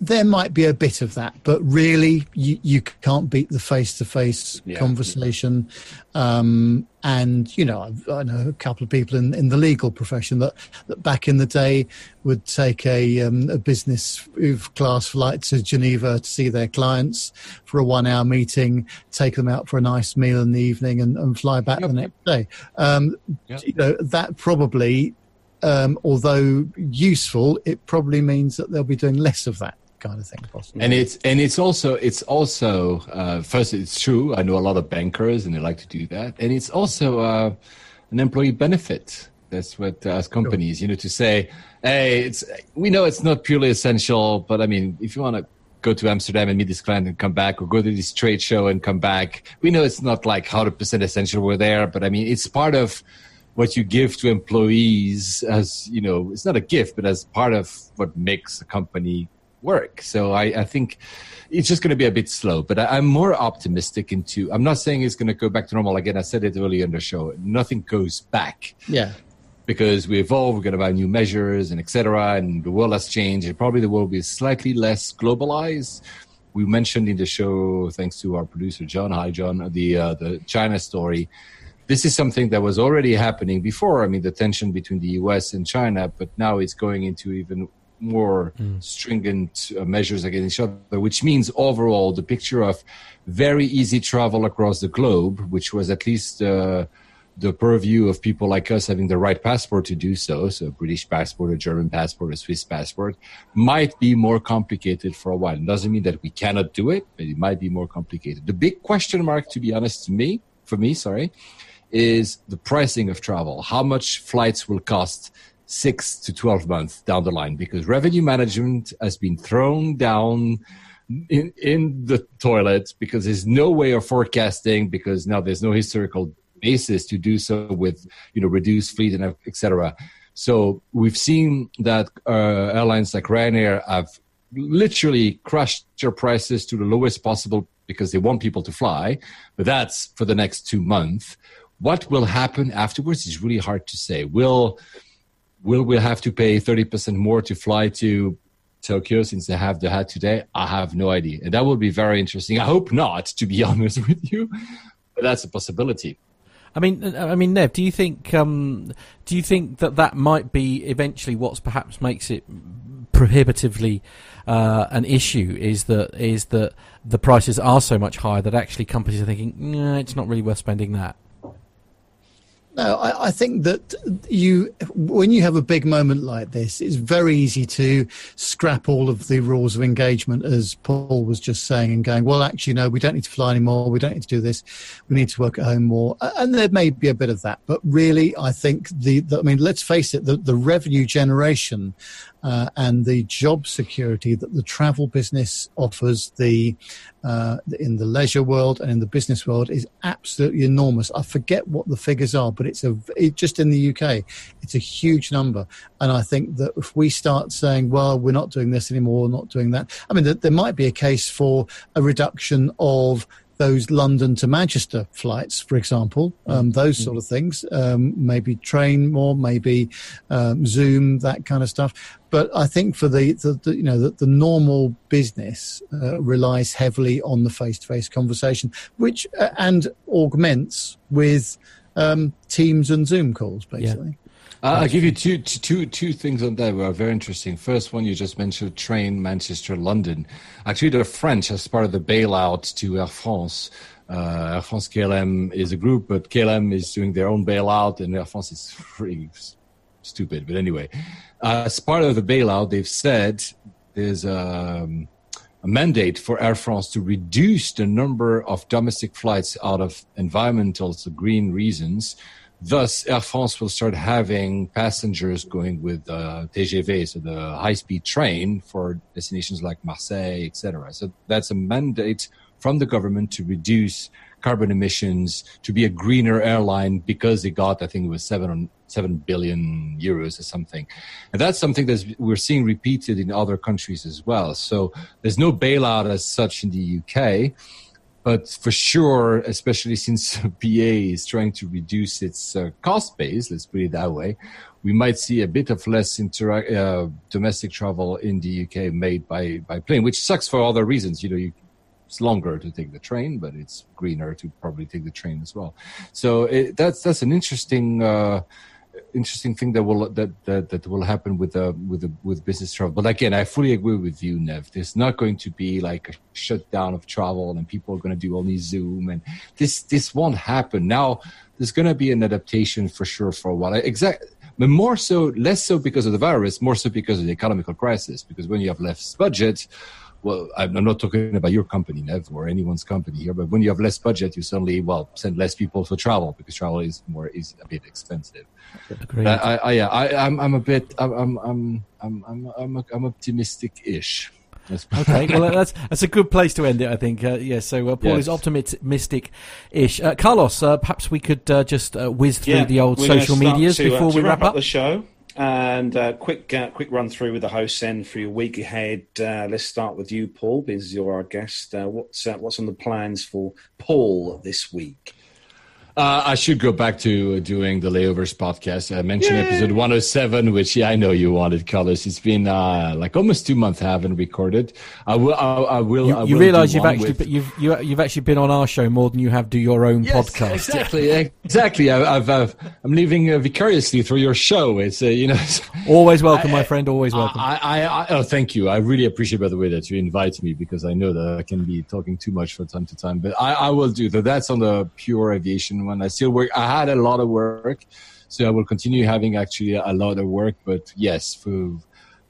there might be a bit of that, but really, you, you can't beat the face to face conversation. Um, and, you know, I, I, know a couple of people in, in the legal profession that, that back in the day would take a, um, a business class flight to Geneva to see their clients for a one hour meeting, take them out for a nice meal in the evening, and, and fly back yep. the next day. Um, yep. You know, that probably um, although useful, it probably means that they'll be doing less of that kind of thing possibly. And it's and it's also it's also uh, first it's true. I know a lot of bankers and they like to do that, and it's also uh, an employee benefit. That's what uh, as companies, you know, to say, hey, it's we know it's not purely essential, but I mean, if you want to go to Amsterdam and meet this client and come back, or go to this trade show and come back, we know it's not like hundred percent essential. We're there, but I mean, it's part of what you give to employees as you know it's not a gift but as part of what makes a company work. So I, I think it's just going to be a bit slow, but I, am more optimistic into, I'm not saying it's going to go back to normal again. I said it earlier in the show. Nothing goes back. Yeah. Because we evolve, we're going to buy new measures and etc. And the world has changed. And probably the world will be slightly less globalized. We mentioned in the show, thanks to our producer John. Hi, John. The uh, the China story. This is something that was already happening before. I mean, the tension between the U.S. and China, but now it's going into even more mm. stringent uh, measures against each other, which means overall the picture of very easy travel across the globe, which was at least uh, the purview of people like us having the right passport to do so, so a British passport, a German passport, a Swiss passport, might be more complicated for a while. It doesn't mean that we cannot do it, but it might be more complicated. The big question mark, to be honest, to me, for me, sorry, is the pricing of travel. How much flights will cost six to 12 months down the line because revenue management has been thrown down in, in the toilet because there's no way of forecasting because now there's no historical basis to do so with you know reduced fleet and etc. So we've seen that uh, airlines like Ryanair have literally crushed their prices to the lowest possible because they want people to fly, but that's for the next two months. What will happen afterwards is really hard to say. Will will we have to pay 30% more to fly to Tokyo since they have the hat today? I have no idea. And that would be very interesting. I hope not, to be [laughs] honest with you, but that's a possibility. I mean, I mean, Nev, do you think um, do you think that that might be eventually what's perhaps makes it prohibitively uh, an issue? Is that is that the prices are so much higher that actually companies are thinking, nah, it's not really worth spending that. No, I, I, think that you, when you have a big moment like this, it's very easy to scrap all of the rules of engagement, as Paul was just saying, and going, well, actually, no, we don't need to fly anymore. We don't need to do this. We need to work at home more. And there may be a bit of that, but really, I think the, the I mean, let's face it, the, the revenue generation uh, and the job security that the travel business offers the uh, in the leisure world and in the business world is absolutely enormous. I forget what the figures are, but it's a it, just in the UK, it's a huge number. And I think that if we start saying, "Well, we're not doing this anymore, we're not doing that," I mean, there, there might be a case for a reduction of those London to Manchester flights, for example, um, mm-hmm. those sort of things. Um, maybe train more, maybe um, Zoom, that kind of stuff. But I think for the, the, the you know the, the normal business uh, relies heavily on the face-to-face conversation, which uh, and augments with um, Teams and Zoom calls, basically. Uh, I'll give you two, two, two things on that were very interesting. First one, you just mentioned train Manchester London. Actually, the French, as part of the bailout to Air France, uh, Air France KLM is a group, but KLM is doing their own bailout, and Air France is [laughs] pretty stupid. But anyway, uh, as part of the bailout, they've said there's a, um, a mandate for Air France to reduce the number of domestic flights out of environmental, so green reasons Thus, Air France will start having passengers going with uh, TGV, so the high-speed train for destinations like Marseille, etc. So that's a mandate from the government to reduce carbon emissions, to be a greener airline because they got, I think it was seven seven billion euros or something, and that's something that we're seeing repeated in other countries as well. So there's no bailout as such in the UK but for sure, especially since [laughs] BA is trying to reduce its uh, cost base, let's put it that way, we might see a bit of less intera- uh, domestic travel in the UK made by, by plane, which sucks for other reasons. You know, you, it's longer to take the train, but it's greener to probably take the train as well. So it, that's that's an interesting. Uh, interesting thing that will that that, that will happen with the uh, with the with business travel. But again, I fully agree with you, Nev. There's not going to be like a shutdown of travel and people are going to do only Zoom and this this won't happen. Now there's going to be an adaptation for sure for a while. Exactly. But more so, less so because of the virus, more so because of the economical crisis. Because when you have less budget, well, I'm not talking about your company, Nev, or anyone's company here, but when you have less budget, you suddenly, well, send less people for travel because travel is more, is a bit expensive. I, I, I, yeah, I, I'm, I'm a bit, I'm, I'm, I'm, I'm, I'm, I'm optimistic-ish. okay, well that's that's a good place to end it, I think. Uh, yeah, so uh, Paul yes. is optimistic-ish. Uh, Carlos, uh, perhaps we could uh, just uh, whiz through yeah, the old social medias to, before we wrap, wrap up the show. And uh, quick, uh, quick run through with the hosts then for your week ahead. Uh, let's start with you, Paul, because you're our guest. Uh, what's uh, what's on the plans for Paul this week? Uh, I should go back to doing the layovers podcast. I mentioned Yay. episode 107, which yeah, I know you wanted, Carlos. It's been uh, like almost two months I haven't recorded. I will. I, I will. You, I you realize you've actually with... you've you, have you have actually been on our show more than you have do your own yes, podcast. Exactly. exactly. I, have i am living uh, vicariously through your show. It's uh, you know. [laughs] always welcome, my friend. Always welcome. I, I, oh, thank you. I really appreciate by the way that you invite me because I know that I can be talking too much from time to time. But I, I will do that. That's on the pure aviation one. I still work. I had a lot of work, so I will continue having actually a lot of work. But yes, for,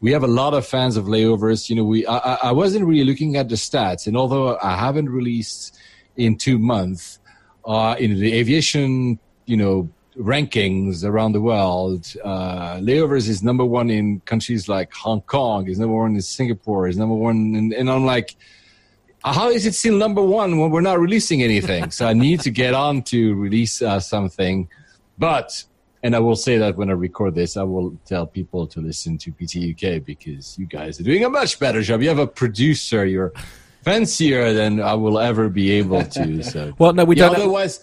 we have a lot of fans of layovers. You know, we I, I wasn't really looking at the stats, and although I haven't released in two months, uh, in the aviation, you know, rankings around the world, uh, layovers is number one in countries like Hong Kong, is number one in Singapore, is number one, and I'm like how is it still number one when we're not releasing anything? so I need to get on to release uh, something. But, and I will say that when I record this, I will tell people to listen to PT UK because you guys are doing a much better job. You have a producer, you're fancier than I will ever be able to. So, [laughs] well, no, we yeah, don't. Otherwise,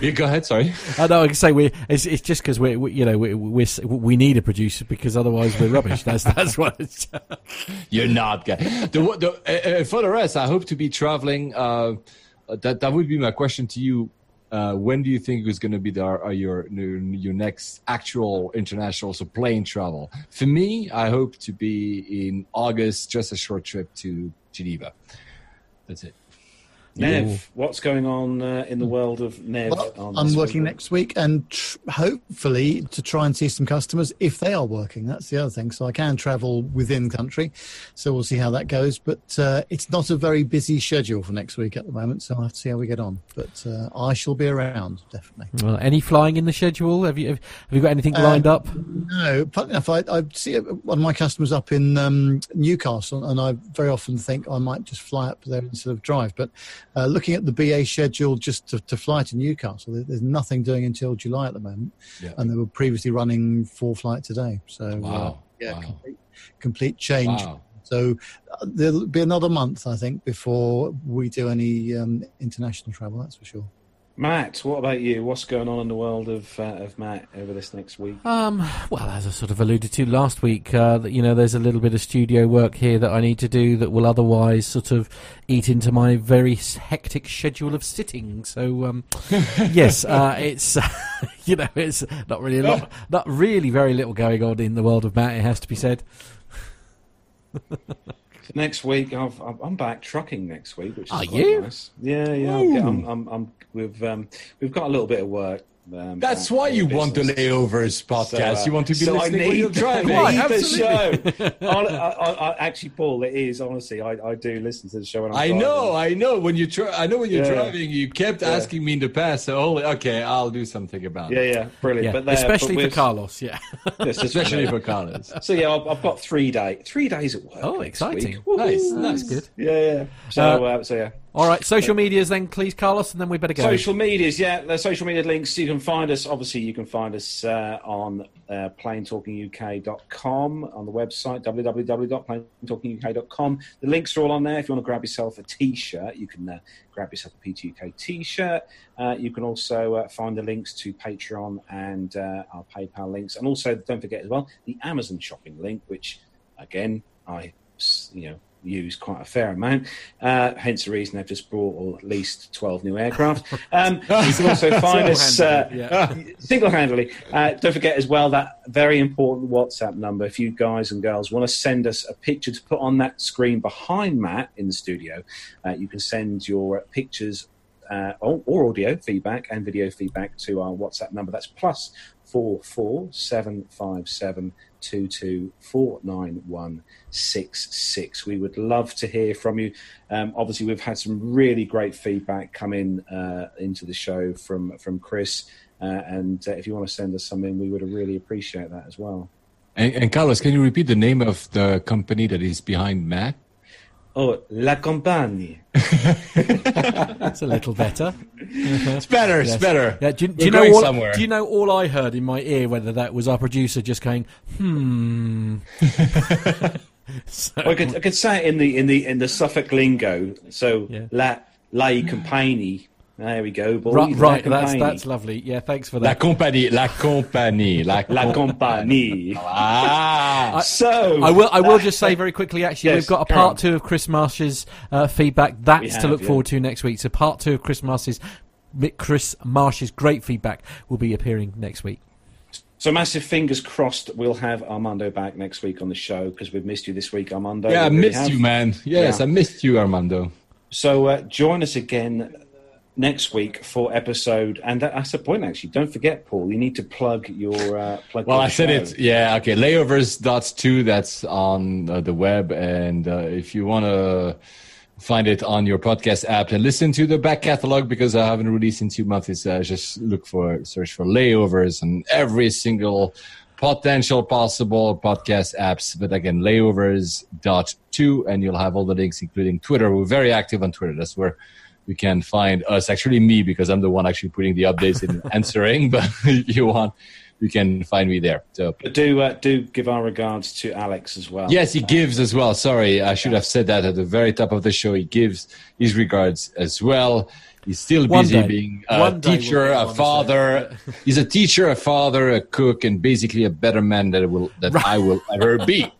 you go ahead. Sorry. [laughs] I know. I can say we. It's, it's just because we, we, you know, we, we we need a producer because otherwise we're rubbish. That's that's what. It's [laughs] You're not. The, the, uh, uh, for the rest, I hope to be traveling. Uh, that that would be my question to you. Uh, when do you think is going to be the, uh, your your next actual international so plane travel? For me, I hope to be in August, just a short trip to Geneva. That's it. Nev, what's going on uh, in the world of Nev? Well, I'm working week? next week and tr- hopefully to try and see some customers if they are working. That's the other thing. So I can travel within country. So we'll see how that goes. But uh, it's not a very busy schedule for next week at the moment. So I'll have to see how we get on. But uh, I shall be around, definitely. Well, any flying in the schedule? Have you have, you got anything uh, lined up? No. Funny enough, I, I, see one of my customers up in um, Newcastle and I very often think I might just fly up there instead of drive. But uh, looking at the BA schedule just to, to, fly to Newcastle, there's nothing doing until July at the moment, yeah. and they were previously running four flights a day. So uh, wow. Uh, yeah, wow. Complete, complete, change. Wow. So uh, there'll be another month, I think, before we do any um, international travel. That's for sure. Matt, what about you? What's going on in the world of uh, of Matt over this next week? Um, well, as I sort of alluded to last week, uh, you know, there's a little bit of studio work here that I need to do that will otherwise sort of eat into my very hectic schedule of sitting. So, um, [laughs] yes, uh, it's [laughs] you know, it's not really a lot, not really very little going on in the world of Matt. It has to be said. [laughs] next week, i am back trucking next week, which is Are you? nice. Yeah, yeah. I'm, I'm, I'm, we've um, we've got a little bit of work um, That's why you business. want the layovers podcast. So, uh, you want to be so listening I need, you're driving. I need the show. [laughs] I, I, I, actually, Paul, it is honestly. I, do listen to the show. When I'm i driving. know, I know. When you try, I know when you're yeah. driving, you kept yeah. asking me in the past. So, holy, okay, I'll do something about it. Yeah, yeah, brilliant. Yeah. But there, especially but for Carlos, yeah. [laughs] yes, especially for Carlos. [laughs] So yeah, I've, I've, got three day, three days at work. Oh, exciting! Nice, that's good. Yeah, yeah. So, uh, uh, so yeah. All right, social medias then, please, Carlos, and then we better go. Social medias, yeah, the social media links. You can find us. Obviously, you can find us uh, on uh, planetalkinguk.com on the website www.planetalkinguk.com. The links are all on there. If you want to grab yourself a T-shirt, you can uh, grab yourself a PTUK T-shirt. Uh, you can also uh, find the links to Patreon and uh, our PayPal links, and also don't forget as well the Amazon shopping link, which again I you know use quite a fair amount. Uh, hence the reason they've just brought at least 12 new aircraft. Um, [laughs] you can also find us uh, yeah. [laughs] single handedly. Uh, don't forget as well that very important WhatsApp number. If you guys and girls want to send us a picture to put on that screen behind Matt in the studio, uh, you can send your pictures. Uh, or audio feedback and video feedback to our WhatsApp number. That's plus four four seven five seven two two four nine one six six. We would love to hear from you. Um, obviously, we've had some really great feedback come in uh, into the show from from Chris, uh, and uh, if you want to send us something, we would really appreciate that as well. And, and Carlos, can you repeat the name of the company that is behind Matt? Oh, La Compagnie. [laughs] That's a little better. [laughs] it's better. It's yes. better. Yeah, do, do you know all, somewhere. Do you know all I heard in my ear? Whether that was our producer just going, hmm. so, [laughs] well, I, could, I could say it in the in the in the Suffolk lingo. So yeah. La La Compagnie there we go, boys. Right, right that's that's lovely. Yeah, thanks for that. La compagnie, la compagnie, la, la compagnie. [laughs] ah, so I will I will just say very quickly. Actually, yes, we've got a part two of Chris Marsh's uh, feedback. That's have, to look yeah. forward to next week. So part two of Chris Marsh's Chris Marsh's great feedback will be appearing next week. So massive fingers crossed we'll have Armando back next week on the show because we've missed you this week, Armando. Yeah, I missed you, man. Yes, yeah. I missed you, Armando. So uh, join us again next week for episode. And that's a point, actually. Don't forget, Paul. You need to plug your uh, plug. Well, I said it. Yeah. Okay. Layovers dot two. That's on uh, the web, and uh, if you want to find it on your podcast app and listen to the back catalog because I haven't released in two months. Uh, just look for search for layovers and every single potential possible podcast apps. But again, layovers dot two, and you'll have all the links, including Twitter. We're very active on Twitter. That's where you can find us actually me because i'm the one actually putting the updates and answering [laughs] but if you want you can find me there. So but do uh, do give our regards to alex as well. Yes he gives as well. Sorry i should have said that at the very top of the show. He gives his regards as well He's still busy being a teacher, a father. he's a teacher, a father, a cook, and basically a better man that will that right. I will ever be.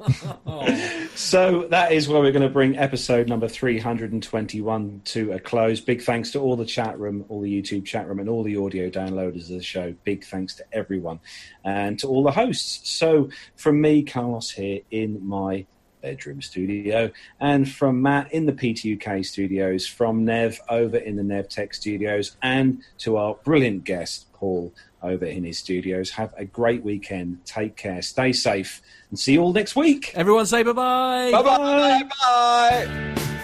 [laughs] so that is where we're going to bring episode number three hundred and twenty-one to a close. Big thanks to all the chat room, all the YouTube chat room, and all the audio downloaders of the show. Big thanks to everyone and to all the hosts. So from me, Carlos here in my bedroom studio, and from Matt in the PTUK studios, from Nev over in the Nev Tech studios, and to our brilliant guest, Paul, over in his studios. Have a great weekend. Take care. Stay safe. And see you all next week. Everyone say bye-bye. Bye-bye. Bye.